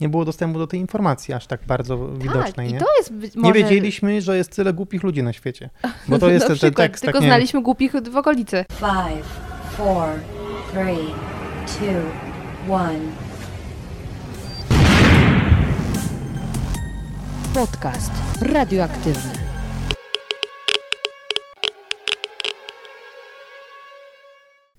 nie było dostępu do tej informacji aż tak bardzo Tak, widocznej. i nie? to jest być nie może... wiedzieliśmy, że jest tyle głupich ludzi na świecie. Bo to jest Na ten, ten tekst. Tylko tak, nie, znaliśmy głupich w okolicy. Five, four, three, two, one. Podcast radioaktywny.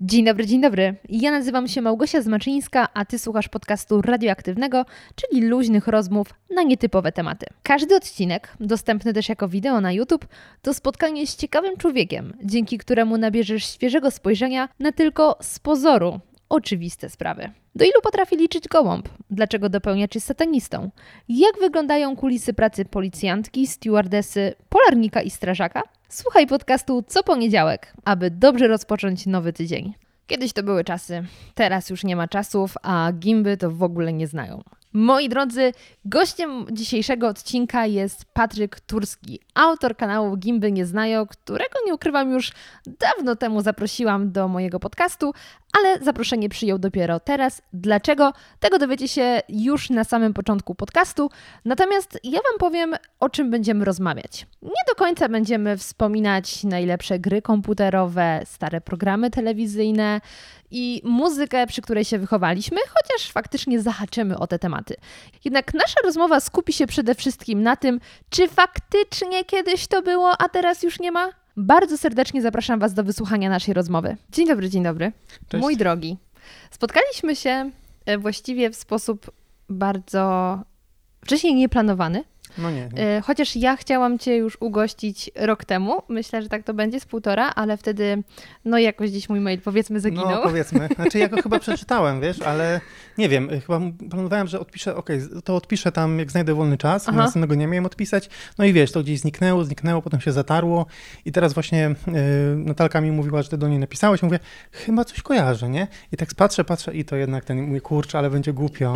Dzień dobry, dzień dobry. Ja nazywam się Małgosia Zmaczyńska, a ty słuchasz podcastu radioaktywnego, czyli luźnych rozmów na nietypowe tematy. Każdy odcinek, dostępny też jako wideo na YouTube, to spotkanie z ciekawym człowiekiem, dzięki któremu nabierzesz świeżego spojrzenia na tylko z pozoru oczywiste sprawy. Do ilu potrafi liczyć gołąb? Dlaczego dopełniacz jest satanistą? Jak wyglądają kulisy pracy policjantki, stewardesy, polarnika i strażaka? Słuchaj podcastu co poniedziałek, aby dobrze rozpocząć nowy tydzień. Kiedyś to były czasy, teraz już nie ma czasów, a gimby to w ogóle nie znają. Moi drodzy, gościem dzisiejszego odcinka jest Patryk Turski, autor kanału Gimby Nie Znają, którego nie ukrywam już dawno temu zaprosiłam do mojego podcastu, ale zaproszenie przyjął dopiero teraz. Dlaczego? Tego dowiecie się już na samym początku podcastu. Natomiast ja Wam powiem, o czym będziemy rozmawiać. Nie do końca będziemy wspominać najlepsze gry komputerowe, stare programy telewizyjne i muzykę, przy której się wychowaliśmy, chociaż faktycznie zahaczymy o te tematy. Jednak nasza rozmowa skupi się przede wszystkim na tym, czy faktycznie kiedyś to było, a teraz już nie ma? Bardzo serdecznie zapraszam Was do wysłuchania naszej rozmowy. Dzień dobry, dzień dobry. Cześć. Mój drogi, spotkaliśmy się e, właściwie w sposób bardzo wcześniej nieplanowany, No nie, nie. E, Chociaż ja chciałam Cię już ugościć rok temu. Myślę, że tak to będzie z półtora, ale wtedy, no jakoś gdzieś mój mail powiedzmy zaginął. No powiedzmy. Znaczy ja go chyba przeczytałem, wiesz, ale nie wiem, chyba planowałem, że odpiszę, okej, to odpiszę tam, jak znajdę wolny czas, Aha. następnego nie miałem odpisać. No i wiesz, to gdzieś zniknęło, zniknęło, potem się zatarło i teraz właśnie y, Natalka mi mówiła, że ty do niej napisałeś. Mówię, chyba coś kojarzę, nie? I tak patrzę, patrzę i to jednak ten mój kurczę, ale będzie głupio,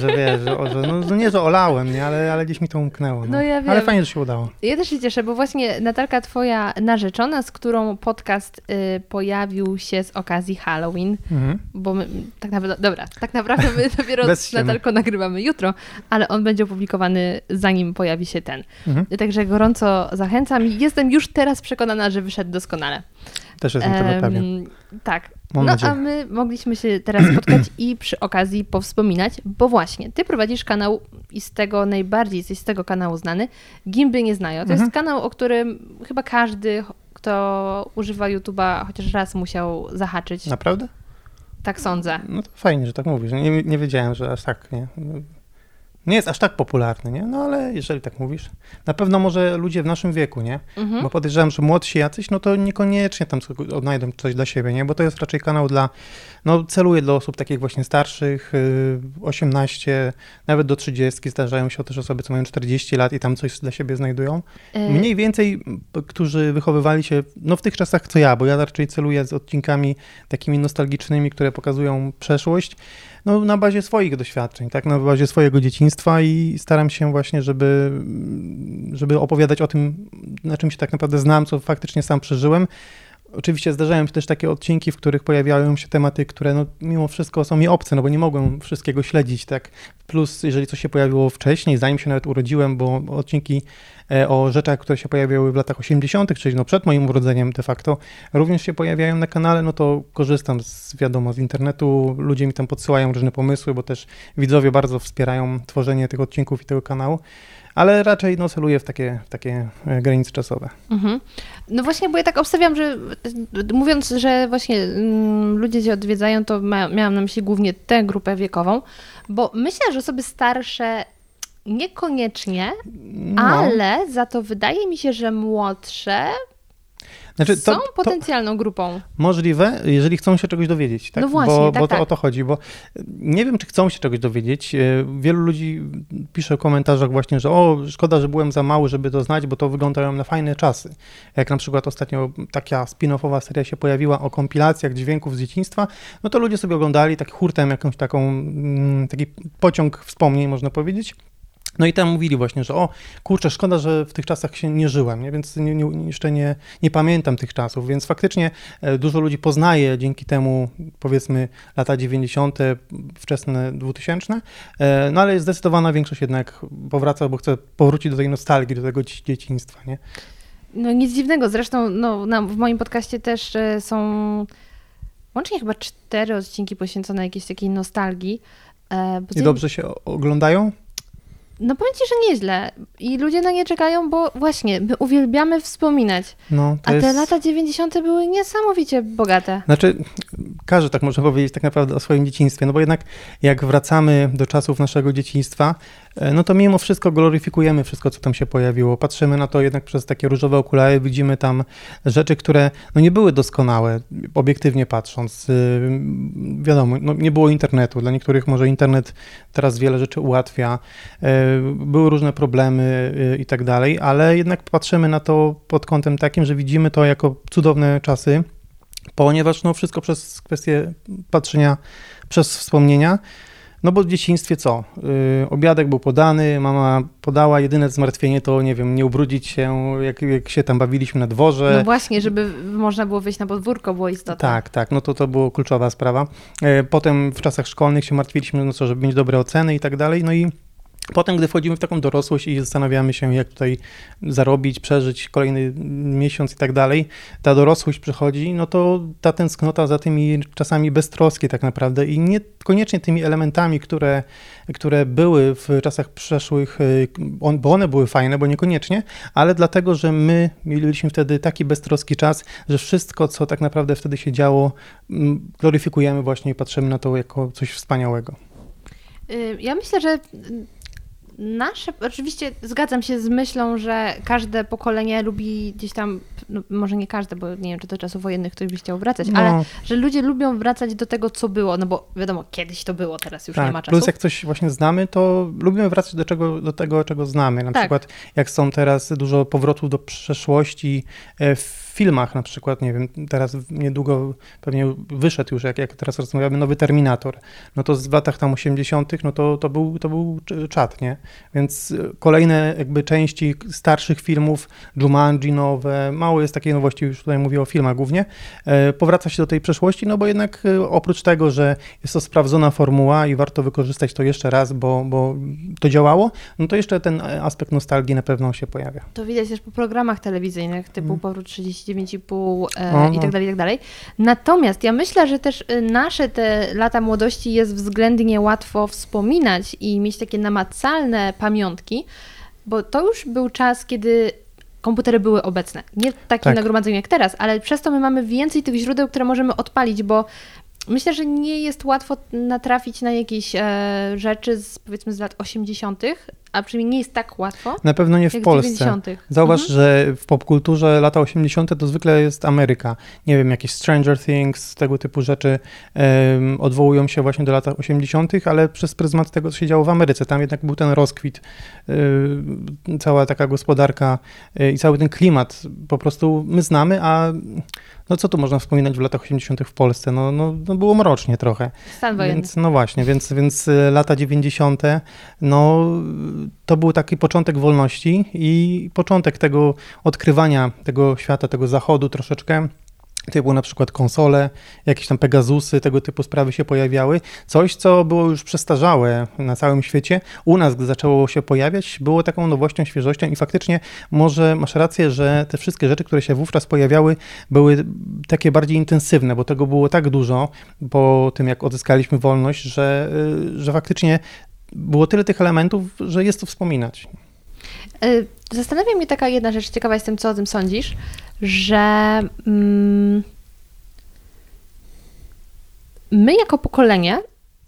że wiesz, że, że no, no nie, że olałem, nie? Ale, ale gdzieś mi to umknęło. No. No ja Ale wiem. fajnie, że się udało. Ja też się cieszę, bo właśnie Natalka, Twoja narzeczona, z którą podcast y, pojawił się z okazji Halloween, Mhm. bo my, tak naprawdę, dobra, tak naprawdę my dopiero z. Natalką nagrywamy jutro, ale on będzie opublikowany zanim pojawi się ten. Mhm. Także gorąco zachęcam i jestem już teraz przekonana, że wyszedł doskonale. Też jestem tego pewien. Tak. Mam no nadzieję. a my mogliśmy się teraz spotkać i przy okazji powspominać, bo właśnie ty prowadzisz kanał i z tego najbardziej jesteś z tego kanału znany. Gimby nie znają. To Mhm. jest kanał, o którym chyba każdy, kto używa YouTube'a, chociaż raz musiał zahaczyć. Naprawdę? Tak sądzę. No to fajnie, że tak mówisz. Nie, nie wiedziałem, że aż tak, nie? Nie jest aż tak popularny, nie? No ale jeżeli tak mówisz, na pewno może ludzie w naszym wieku, nie? Mhm. Bo podejrzewam, że młodsi jacyś, no to niekoniecznie tam odnajdą coś dla siebie, nie? Bo to jest raczej kanał dla, no celuje dla osób takich właśnie starszych, yy, 18, nawet do 30, zdarzają się też osoby, co mają 40 lat i tam coś dla siebie znajdują. E, Mniej więcej, którzy wychowywali się no w tych czasach co ja, bo ja raczej celuję z odcinkami takimi nostalgicznymi, które pokazują przeszłość, no na bazie swoich doświadczeń, tak, na bazie swojego dzieciństwa i staram się właśnie, żeby, żeby opowiadać o tym, na czym się tak naprawdę znam, co faktycznie sam przeżyłem. Oczywiście zdarzają się też takie odcinki, w których pojawiają się tematy, które no, mimo wszystko są mi obce, no bo nie mogłem wszystkiego śledzić, tak. Plus, jeżeli coś się pojawiło wcześniej, zanim się nawet urodziłem, bo odcinki o rzeczach, które się pojawiały w latach 80., czyli no przed moim urodzeniem de facto, również się pojawiają na kanale, no to korzystam z, wiadomo, z internetu, ludzie mi tam podsyłają różne pomysły, bo też widzowie bardzo wspierają tworzenie tych odcinków i tego kanału, ale raczej no celuję w takie, w takie e, granice czasowe. Mhm. No właśnie, bo ja tak obstawiam, że mówiąc, że właśnie mm, ludzie cię odwiedzają, to ma, miałam na myśli głównie tę grupę wiekową, bo myślę, że osoby starsze niekoniecznie, No, ale za to wydaje mi się, że młodsze znaczy, są to, to, potencjalną grupą. Możliwe, jeżeli chcą się czegoś dowiedzieć. Tak? No właśnie, bo, tak, bo to tak. o to chodzi, bo nie wiem, czy chcą się czegoś dowiedzieć. E, Wielu ludzi pisze w komentarzach właśnie, że o, szkoda, że byłem za mały, żeby to znać, bo to wyglądają na fajne czasy. Jak na przykład ostatnio taka spin-offowa seria się pojawiła o kompilacjach dźwięków z dzieciństwa, no to ludzie sobie oglądali tak hurtem jakąś taką, mm, taki pociąg wspomnień, można powiedzieć. No i tam mówili właśnie, że o kurczę, szkoda, że w tych czasach się nie żyłem, nie? więc nie, nie, jeszcze nie, nie pamiętam tych czasów, więc faktycznie e, dużo ludzi poznaje dzięki temu powiedzmy lata 90., wczesne 2000, e, no ale zdecydowana większość jednak powraca, bo chce powrócić do tej nostalgii, do tego dzieciństwa, nie? No nic dziwnego, zresztą no, na, w moim podcaście też e, są łącznie chyba cztery odcinki poświęcone jakiejś takiej nostalgii. I dobrze się oglądają? No powiem ci, że nieźle. I ludzie na nie czekają, bo właśnie, my uwielbiamy wspominać. No, A jest... te lata 90. były niesamowicie bogate. Znaczy, każdy tak może powiedzieć tak naprawdę o swoim dzieciństwie, no bo jednak jak wracamy do czasów naszego dzieciństwa, no to mimo wszystko gloryfikujemy wszystko, co tam się pojawiło. Patrzymy na to jednak przez takie różowe okulary, widzimy tam rzeczy, które no nie były doskonałe, obiektywnie patrząc. Y, wiadomo, no nie było internetu. Dla niektórych może internet teraz wiele rzeczy ułatwia. E, były różne problemy y, i tak dalej, ale jednak patrzymy na to pod kątem takim, że widzimy to jako cudowne czasy, ponieważ no wszystko przez kwestię patrzenia przez wspomnienia. No bo w dzieciństwie co? Yy, obiadek był podany, mama podała, jedyne zmartwienie to, nie wiem, nie ubrudzić się, jak, jak się tam bawiliśmy na dworze. No właśnie, żeby można było wyjść na podwórko, było istotne. Tak, tak, no to to była kluczowa sprawa. Yy, potem w czasach szkolnych się martwiliśmy, no co, żeby mieć dobre oceny i tak dalej, no i Potem, gdy wchodzimy w taką dorosłość i zastanawiamy się, jak tutaj zarobić, przeżyć kolejny miesiąc i tak dalej, ta dorosłość przychodzi, no to ta tęsknota za tymi czasami beztroski tak naprawdę i niekoniecznie tymi elementami, które, które były w czasach przeszłych, y, bo one były fajne, bo niekoniecznie, ale dlatego, że my mieliśmy wtedy taki beztroski czas, że wszystko, co tak naprawdę wtedy się działo, mm, gloryfikujemy właśnie i patrzymy na to jako coś wspaniałego. Y, ja myślę, że Nasze, oczywiście zgadzam się z myślą, że każde pokolenie lubi gdzieś tam, no może nie każde, bo nie wiem, czy do czasów wojennych ktoś by chciał wracać, no. ale że ludzie lubią wracać do tego, co było, no bo wiadomo, kiedyś to było, teraz już tak, nie ma czasu. Plus jak coś właśnie znamy, to lubimy wracać do, czego, do tego, czego znamy. Na tak. przykład jak są teraz dużo powrotów do przeszłości e, w filmach na przykład, nie wiem, teraz niedługo pewnie wyszedł już, jak, jak teraz rozmawiamy, nowy Terminator, no to w latach tam 80., no to, to, był, to był czat, nie? Więc kolejne jakby części starszych filmów, Jumanji nowe, mało jest takiej nowości, już tutaj mówię o filmach głównie, e, powraca się do tej przeszłości, no bo jednak e, oprócz tego, że jest to sprawdzona formuła i warto wykorzystać to jeszcze raz, bo, bo to działało, no to jeszcze ten aspekt nostalgii na pewno się pojawia. To widać też po programach telewizyjnych typu hmm. Powrót 30 39,5 e, i tak dalej, i tak dalej. Natomiast ja myślę, że też e, nasze te lata młodości jest względnie łatwo wspominać i mieć takie namacalne pamiątki, bo to już był czas, kiedy komputery były obecne. Nie takim tak. nagromadzeniu jak teraz, ale przez to my mamy więcej tych źródeł, które możemy odpalić, bo myślę, że nie jest łatwo natrafić na jakieś e, rzeczy z powiedzmy z lat 80., a przynajmniej nie jest tak łatwo. Na pewno nie w Polsce. Zauważ, mhm. że w popkulturze lata 80. to zwykle jest Ameryka. Nie wiem, jakieś Stranger Things, tego typu rzeczy um, odwołują się właśnie do lat 80., ale przez pryzmat tego, co się działo w Ameryce. Tam jednak był ten rozkwit, y, cała taka gospodarka y, i cały ten klimat. Po prostu my znamy, a no co tu można wspominać w latach 80. w Polsce? No, no, no było mrocznie trochę. Stan wojenny. Więc, no właśnie, więc, więc y, lata 90. no to był taki początek wolności i początek tego odkrywania tego świata, tego zachodu troszeczkę typu na przykład konsole, jakieś tam Pegasusy, tego typu sprawy się pojawiały. Coś, co było już przestarzałe na całym świecie, u nas, gdy zaczęło się pojawiać, było taką nowością, świeżością i faktycznie może masz rację, że te wszystkie rzeczy, które się wówczas pojawiały, były takie bardziej intensywne, bo tego było tak dużo po tym, jak odzyskaliśmy wolność, że, y, że faktycznie było tyle tych elementów, że jest to wspominać. Y, zastanawia mnie taka jedna rzecz, ciekawa jestem, co o tym sądzisz, że mm, my jako pokolenie,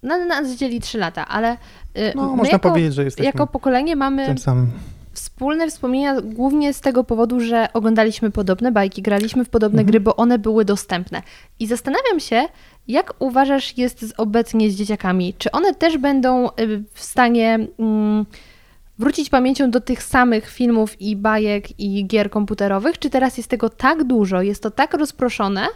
no nas dzieli 3 lata, ale y, no, można jako, powiedzieć, że jesteśmy jako pokolenie mamy tym samym. wspólne wspomnienia głównie z tego powodu, że oglądaliśmy podobne bajki, graliśmy w podobne mhm. gry, bo one były dostępne. I zastanawiam się, jak uważasz jest z obecnie z dzieciakami? Czy one też będą y, w stanie mm, wrócić pamięcią do tych samych filmów i bajek i gier komputerowych? Czy teraz jest tego tak dużo, jest to tak rozproszone,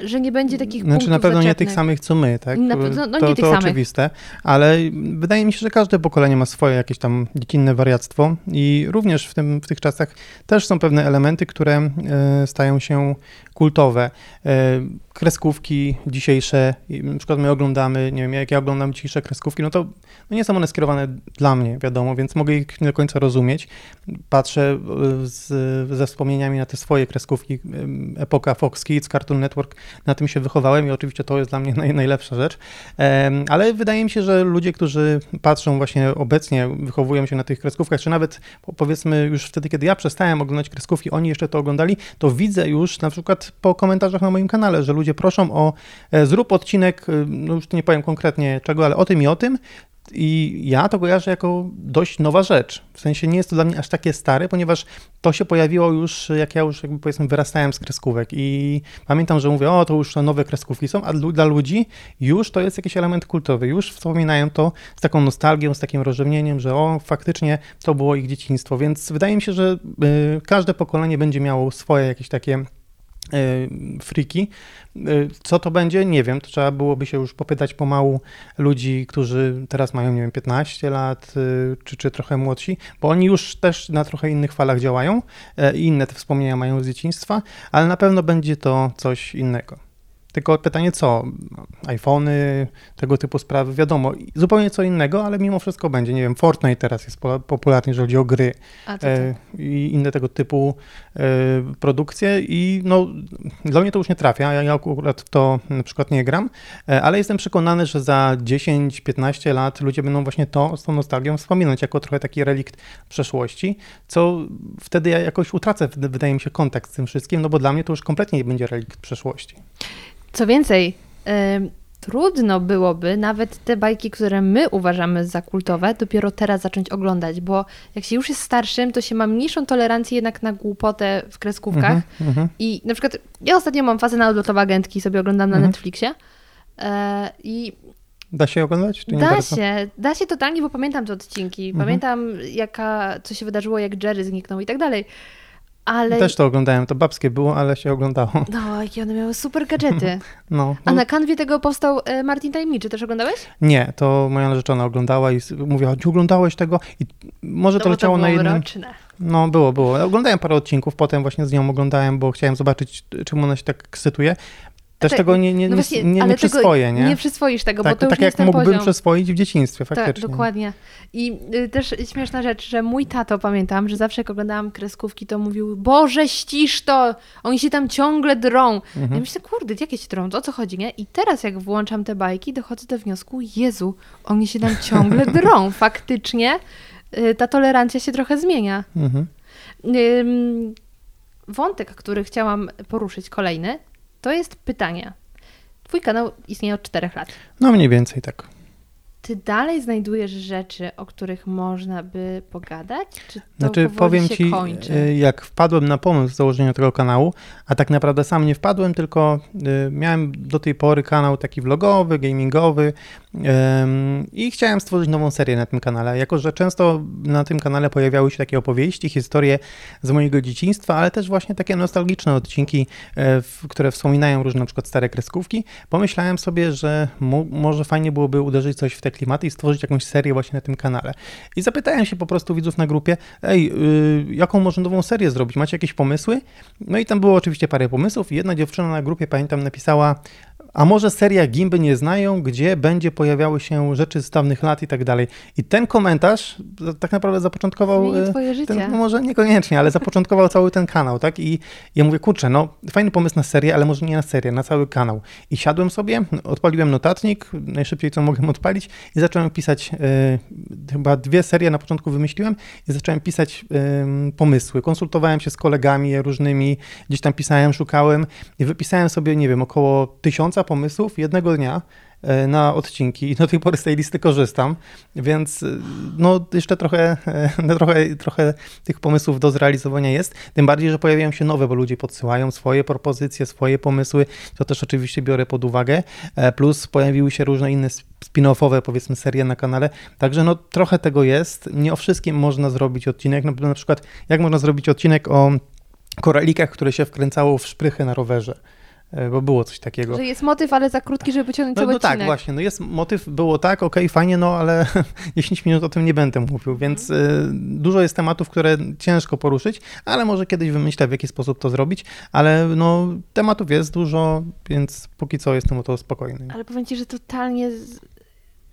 Że nie będzie takich Znaczy punktów na pewno nie tych samych co my, tak? Na no- no to nie tych to samych. oczywiste, ale wydaje mi się, że każde pokolenie ma swoje jakieś tam dziecinne wariactwo i również w, tym, w tych czasach też są pewne elementy, które e, stają się kultowe. E, kreskówki dzisiejsze, na przykład my oglądamy, nie wiem, jak ja oglądam dzisiejsze kreskówki, no to no nie są one skierowane dla mnie, wiadomo, więc mogę ich nie do końca rozumieć. Patrzę e, z, ze wspomnieniami na te swoje kreskówki, epoka Fox Kids, Cartoon Network, na tym się wychowałem i oczywiście to jest dla mnie naj, najlepsza rzecz. Ale wydaje mi się, że ludzie, którzy patrzą właśnie obecnie, wychowują się na tych kreskówkach, czy nawet po- powiedzmy już wtedy, kiedy ja przestałem oglądać kreskówki, oni jeszcze to oglądali, to widzę już na przykład po komentarzach na moim kanale, że ludzie proszą o e, zrób odcinek, e, no już nie powiem konkretnie czego, ale o tym i o tym. I ja to kojarzę jako dość nowa rzecz. W sensie nie jest to dla mnie aż takie stare, ponieważ to się pojawiło już, jak ja już jakby powiedzmy wyrastałem z kreskówek i pamiętam, że mówię, o to już nowe kreskówki są, a dla ludzi już to jest jakiś element kultowy, już wspominają to z taką nostalgią, z takim rozrzewnieniem, że o, faktycznie to było ich dzieciństwo, więc wydaje mi się, że y, każde pokolenie będzie miało swoje jakieś takie friki. Y, Co to będzie? Nie wiem. To trzeba byłoby się już popytać pomału ludzi, którzy teraz mają, nie wiem, 15 lat, y, czy, czy trochę młodsi, bo oni już też na trochę innych falach działają i inne te wspomnienia mają z dzieciństwa, ale na pewno będzie to coś innego. Tylko pytanie co? iPhony, tego typu sprawy, wiadomo, zupełnie co innego, ale mimo wszystko będzie. Nie wiem, Fortnite teraz jest po- popularny, jeżeli chodzi o gry A e, tak. i inne tego typu e, produkcje i no, dla mnie to już nie trafia, ja, ja akurat to na przykład nie gram, e, ale jestem przekonany, że za 10-15 lat ludzie będą właśnie to z tą nostalgią wspominać jako trochę taki relikt przeszłości, co wtedy ja jakoś utracę, wydaje mi się, kontakt z tym wszystkim, no bo dla mnie to już kompletnie nie będzie relikt przeszłości. Co więcej, trudno byłoby nawet te bajki, które my uważamy za kultowe, dopiero teraz zacząć oglądać, bo jak się już jest starszym, to się ma mniejszą tolerancję jednak na głupotę w kreskówkach. Mhm, mhm. I na przykład ja ostatnio mam fazę na odlotowe agentki, sobie oglądam na Mhm. Netflixie. E, I Da się oglądać? Czy nie da bardzo? się, da się totalnie, bo pamiętam te odcinki. Pamiętam, jaka, co się wydarzyło, jak Jerry zniknął i tak dalej. Ale. Też to oglądałem, to babskie było, ale się oglądało. No, jakie one miały super gadżety. No, A no, na kanwie tego powstał e, Martin Tajemniczy. Też oglądałeś? Nie, to moja narzeczona oglądała i mówiła, czy oglądałeś tego? I może to No bo leciało na było jednym... mroczne. No, było, było. Oglądałem parę odcinków, potem właśnie z nią oglądałem, bo chciałem zobaczyć, czemu ona się tak ekscytuje. Też te- tego nie, nie, no nie, właśnie, nie, nie przyswoję, tego nie? Nie przyswoisz tego, tak bo to tak jak mógłbym poziom. przyswoić w dzieciństwie, faktycznie. Tak, dokładnie. I y, też śmieszna rzecz, że mój tato, pamiętam, że zawsze jak oglądałam kreskówki, to mówił, Boże, ścisz to! Oni się tam ciągle drą. Mhm. Ja myślę, kurde, jakie się drą? O co chodzi, nie? I teraz jak włączam te bajki, dochodzę do wniosku, Jezu, oni się tam ciągle drą. Faktycznie y, ta tolerancja się trochę zmienia. Mhm. Ym, Wątek, który chciałam poruszyć, kolejny, to jest pytanie. Twój kanał istnieje od czterech lat. No mniej więcej tak. Ty dalej znajdujesz rzeczy, o których można by pogadać? Czy to Znaczy, powiem ci, kończy? y, jak wpadłem na pomysł założenia tego kanału, a tak naprawdę sam nie wpadłem, tylko y, miałem do tej pory kanał taki vlogowy, gamingowy i chciałem stworzyć nową serię na tym kanale. Jako, że często na tym kanale pojawiały się takie opowieści, historie z mojego dzieciństwa, ale też właśnie takie nostalgiczne odcinki, e, które wspominają różne na przykład stare kreskówki, pomyślałem sobie, że mo- może fajnie byłoby uderzyć coś w te klimaty i stworzyć jakąś serię właśnie na tym kanale. I zapytałem się po prostu widzów na grupie, ej, y, jaką może nową serię zrobić? Macie jakieś pomysły? No i tam było oczywiście parę pomysłów jedna dziewczyna na grupie, pamiętam, napisała, a może seria Gimby nie znają, gdzie będzie pojawiały się rzeczy z dawnych lat i tak dalej. I ten komentarz tak naprawdę zapoczątkował... E, twoje życie. Ten, no może niekoniecznie, ale zapoczątkował cały ten kanał, tak? I ja mówię, kurczę, no fajny pomysł na serię, ale może nie na serię, na cały kanał. I siadłem sobie, odpaliłem notatnik, najszybciej co mogłem odpalić i zacząłem pisać, e, chyba dwie serie na początku wymyśliłem i zacząłem pisać e, pomysły. Konsultowałem się z kolegami różnymi, gdzieś tam pisałem, szukałem i wypisałem sobie, nie wiem, około tysiąca pomysłów jednego dnia e, na odcinki i do tej pory z tej listy korzystam, więc e, no jeszcze trochę, e, trochę, trochę tych pomysłów do zrealizowania jest, tym bardziej, że pojawiają się nowe, bo ludzie podsyłają swoje propozycje, swoje pomysły, to też oczywiście biorę pod uwagę, plus pojawiły się różne inne sp- spin-offowe, powiedzmy, serie na kanale, także no trochę tego jest, nie o wszystkim można zrobić odcinek, no, na przykład jak można zrobić odcinek o koralikach, które się wkręcało w szprychy na rowerze, bo było coś takiego. Że jest motyw, ale za krótki, żeby pociągnąć No, cały no tak, odcinek. właśnie, no jest motyw, było tak, okej, fajnie, no ale 10 minut o tym nie będę mówił, więc Mhm. y, dużo jest tematów, które ciężko poruszyć, ale może kiedyś wymyślę, w jaki sposób to zrobić, ale no tematów jest dużo, więc póki co jestem o to spokojny. Ale powiem ci, że totalnie.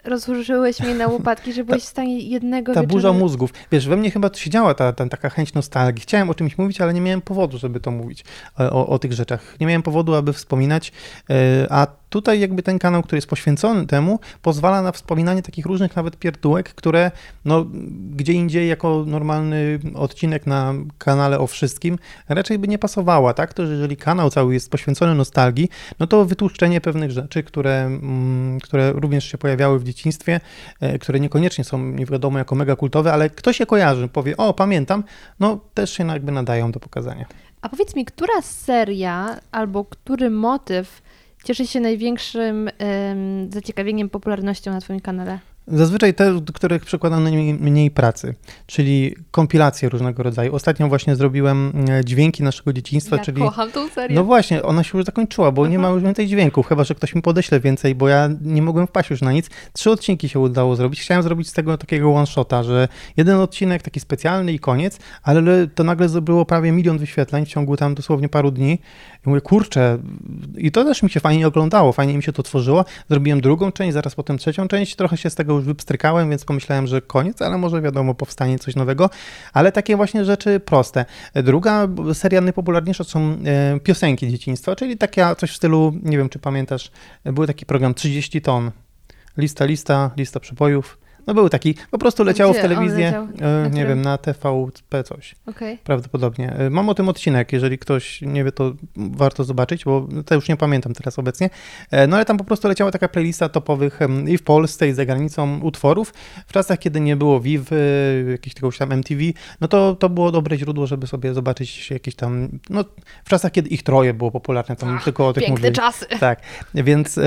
Rozłożyłeś mnie na łopatki, że byłeś w stanie jednego Ta wieczoru... burza mózgów. Wiesz, we mnie chyba siedziała ta, ta taka chęć nostalgii. Chciałem o czymś mówić, ale nie miałem powodu, żeby to mówić, e, o, o tych rzeczach. Nie miałem powodu, aby wspominać, e, a tutaj jakby ten kanał, który jest poświęcony temu, pozwala na wspominanie takich różnych nawet pierdółek, które no, gdzie indziej jako normalny odcinek na kanale o wszystkim raczej by nie pasowała, tak? To, że jeżeli kanał cały jest poświęcony nostalgii, no to wytłuszczenie pewnych rzeczy, które, mm, które również się pojawiały w dzieciństwie, e, które niekoniecznie są nie wiadomo jako mega kultowe, ale ktoś się kojarzy, powie, o pamiętam, no też się jakby nadają do pokazania. A powiedz mi, która seria albo który motyw cieszy się największym em, zaciekawieniem, popularnością na twoim kanale? Zazwyczaj te, do których przykładam najmniej mniej pracy, czyli kompilacje różnego rodzaju. Ostatnio właśnie zrobiłem e, dźwięki naszego dzieciństwa, ja czyli kocham tą serię. No właśnie, ona się już zakończyła, bo nie ma już więcej dźwięków, chyba że ktoś mi podeśle więcej, bo ja nie mogłem wpaść już na nic. Trzy odcinki się udało zrobić. Chciałem zrobić z tego takiego one-shota, że jeden odcinek taki specjalny i koniec, ale to nagle zdobyło prawie milion wyświetleń w ciągu tam dosłownie paru dni. I mówię, kurczę, i to też mi się fajnie oglądało, fajnie mi się to tworzyło. Zrobiłem drugą część, zaraz potem trzecią część, trochę się z tego już wypstrykałem, więc pomyślałem, że koniec, ale może wiadomo, powstanie coś nowego. Ale takie właśnie rzeczy proste. Druga seria najpopularniejsza są e, piosenki dzieciństwa, czyli taka coś w stylu, nie wiem czy pamiętasz, był taki program 30 ton. Lista, lista, lista przepojów. No był taki, po prostu leciało Gdzie w leciał? e, nie wiem, na TVP coś. Okej. Prawdopodobnie. Y, Mam o tym odcinek, jeżeli ktoś nie wie, to warto zobaczyć, bo to już nie pamiętam teraz obecnie. E, No ale tam po prostu leciała taka playlista topowych i w Polsce, i za granicą utworów. W czasach, kiedy nie było Viv, jakiegoś tam MTV, no to, to było dobre źródło, żeby sobie zobaczyć jakieś tam, no w czasach, kiedy ich troje było popularne, tam Ach, tylko o tych mówili. czasy. Tak, więc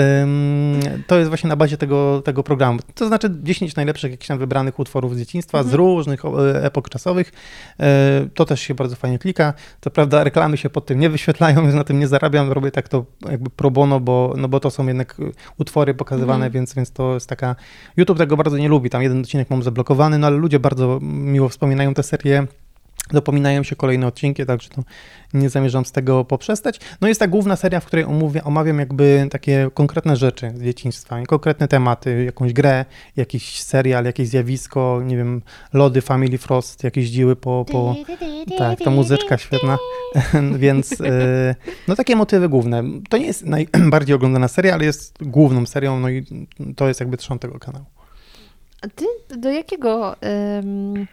to jest właśnie na bazie tego, tego programu. To znaczy 10 najlepszych jakichś tam wybranych utworów z dzieciństwa, z różnych e, epok czasowych. E, To też się bardzo fajnie klika. Co prawda reklamy się pod tym nie wyświetlają, więc na tym nie zarabiam. Robię tak to jakby pro bono, bo, no bo to są jednak e, utwory pokazywane, więc, więc to jest taka... YouTube tego bardzo nie lubi. Tam jeden odcinek mam zablokowany, no ale ludzie bardzo miło wspominają tę serię. Dopominają się kolejne odcinki, także to nie zamierzam z tego poprzestać. No jest ta główna seria, w której omówię, omawiam jakby takie konkretne rzeczy z dzieciństwa, konkretne tematy, jakąś grę, jakiś serial, jakieś zjawisko, nie wiem, lody Family Frost, jakieś dziły po... po tak, ta muzyczka świetna, więc e, no takie motywy główne. To nie jest najbardziej oglądana seria, ale jest główną serią, no i to jest jakby trzon tego kanału. A ty do jakiego em,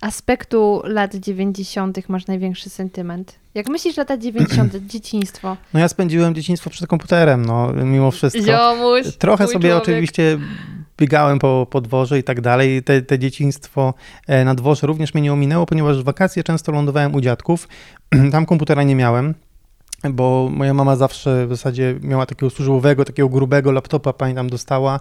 aspektu lat 90. masz największy sentyment? Jak myślisz lata 90., dzieciństwo? No ja spędziłem dzieciństwo przed komputerem, no mimo wszystko. Ziomuś, Trochę sobie człowiek. oczywiście biegałem po, po dworze i tak dalej. Te, te dzieciństwo e, na dworze również mnie nie ominęło, ponieważ w wakacje często lądowałem u dziadków. Tam komputera nie miałem. Bo moja mama zawsze w zasadzie miała takiego służbowego, takiego grubego laptopa, pamiętam, dostała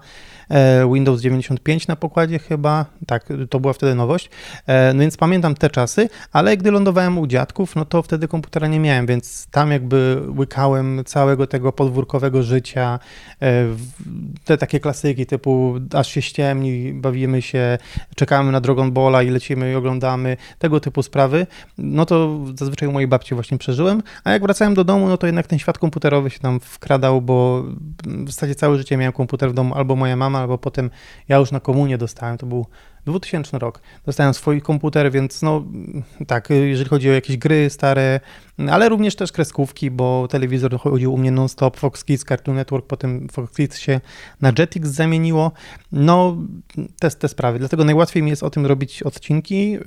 e, Windows 95 na pokładzie chyba, tak, to była wtedy nowość, e, no więc pamiętam te czasy, ale gdy lądowałem u dziadków, no to wtedy komputera nie miałem, więc tam jakby łykałem całego tego podwórkowego życia, e, te takie klasyki typu aż się ściemni, bawimy się, czekamy na Dragon Balla i lecimy i oglądamy, tego typu sprawy, no to zazwyczaj u mojej babci właśnie przeżyłem, a jak wracałem do domu, no to jednak ten świat komputerowy się tam wkradał, bo w zasadzie całe życie miałem komputer w domu, albo moja mama, albo potem ja już na komunie dostałem, to był 2000 rok. Dostałem swój komputer, więc no tak, jeżeli chodzi o jakieś gry stare, ale również też kreskówki, bo telewizor chodził u mnie non-stop, Fox Kids, Cartoon Network, potem Fox Kids się na Jetix zamieniło. No, te, te sprawy. Dlatego najłatwiej mi jest o tym robić odcinki, yy,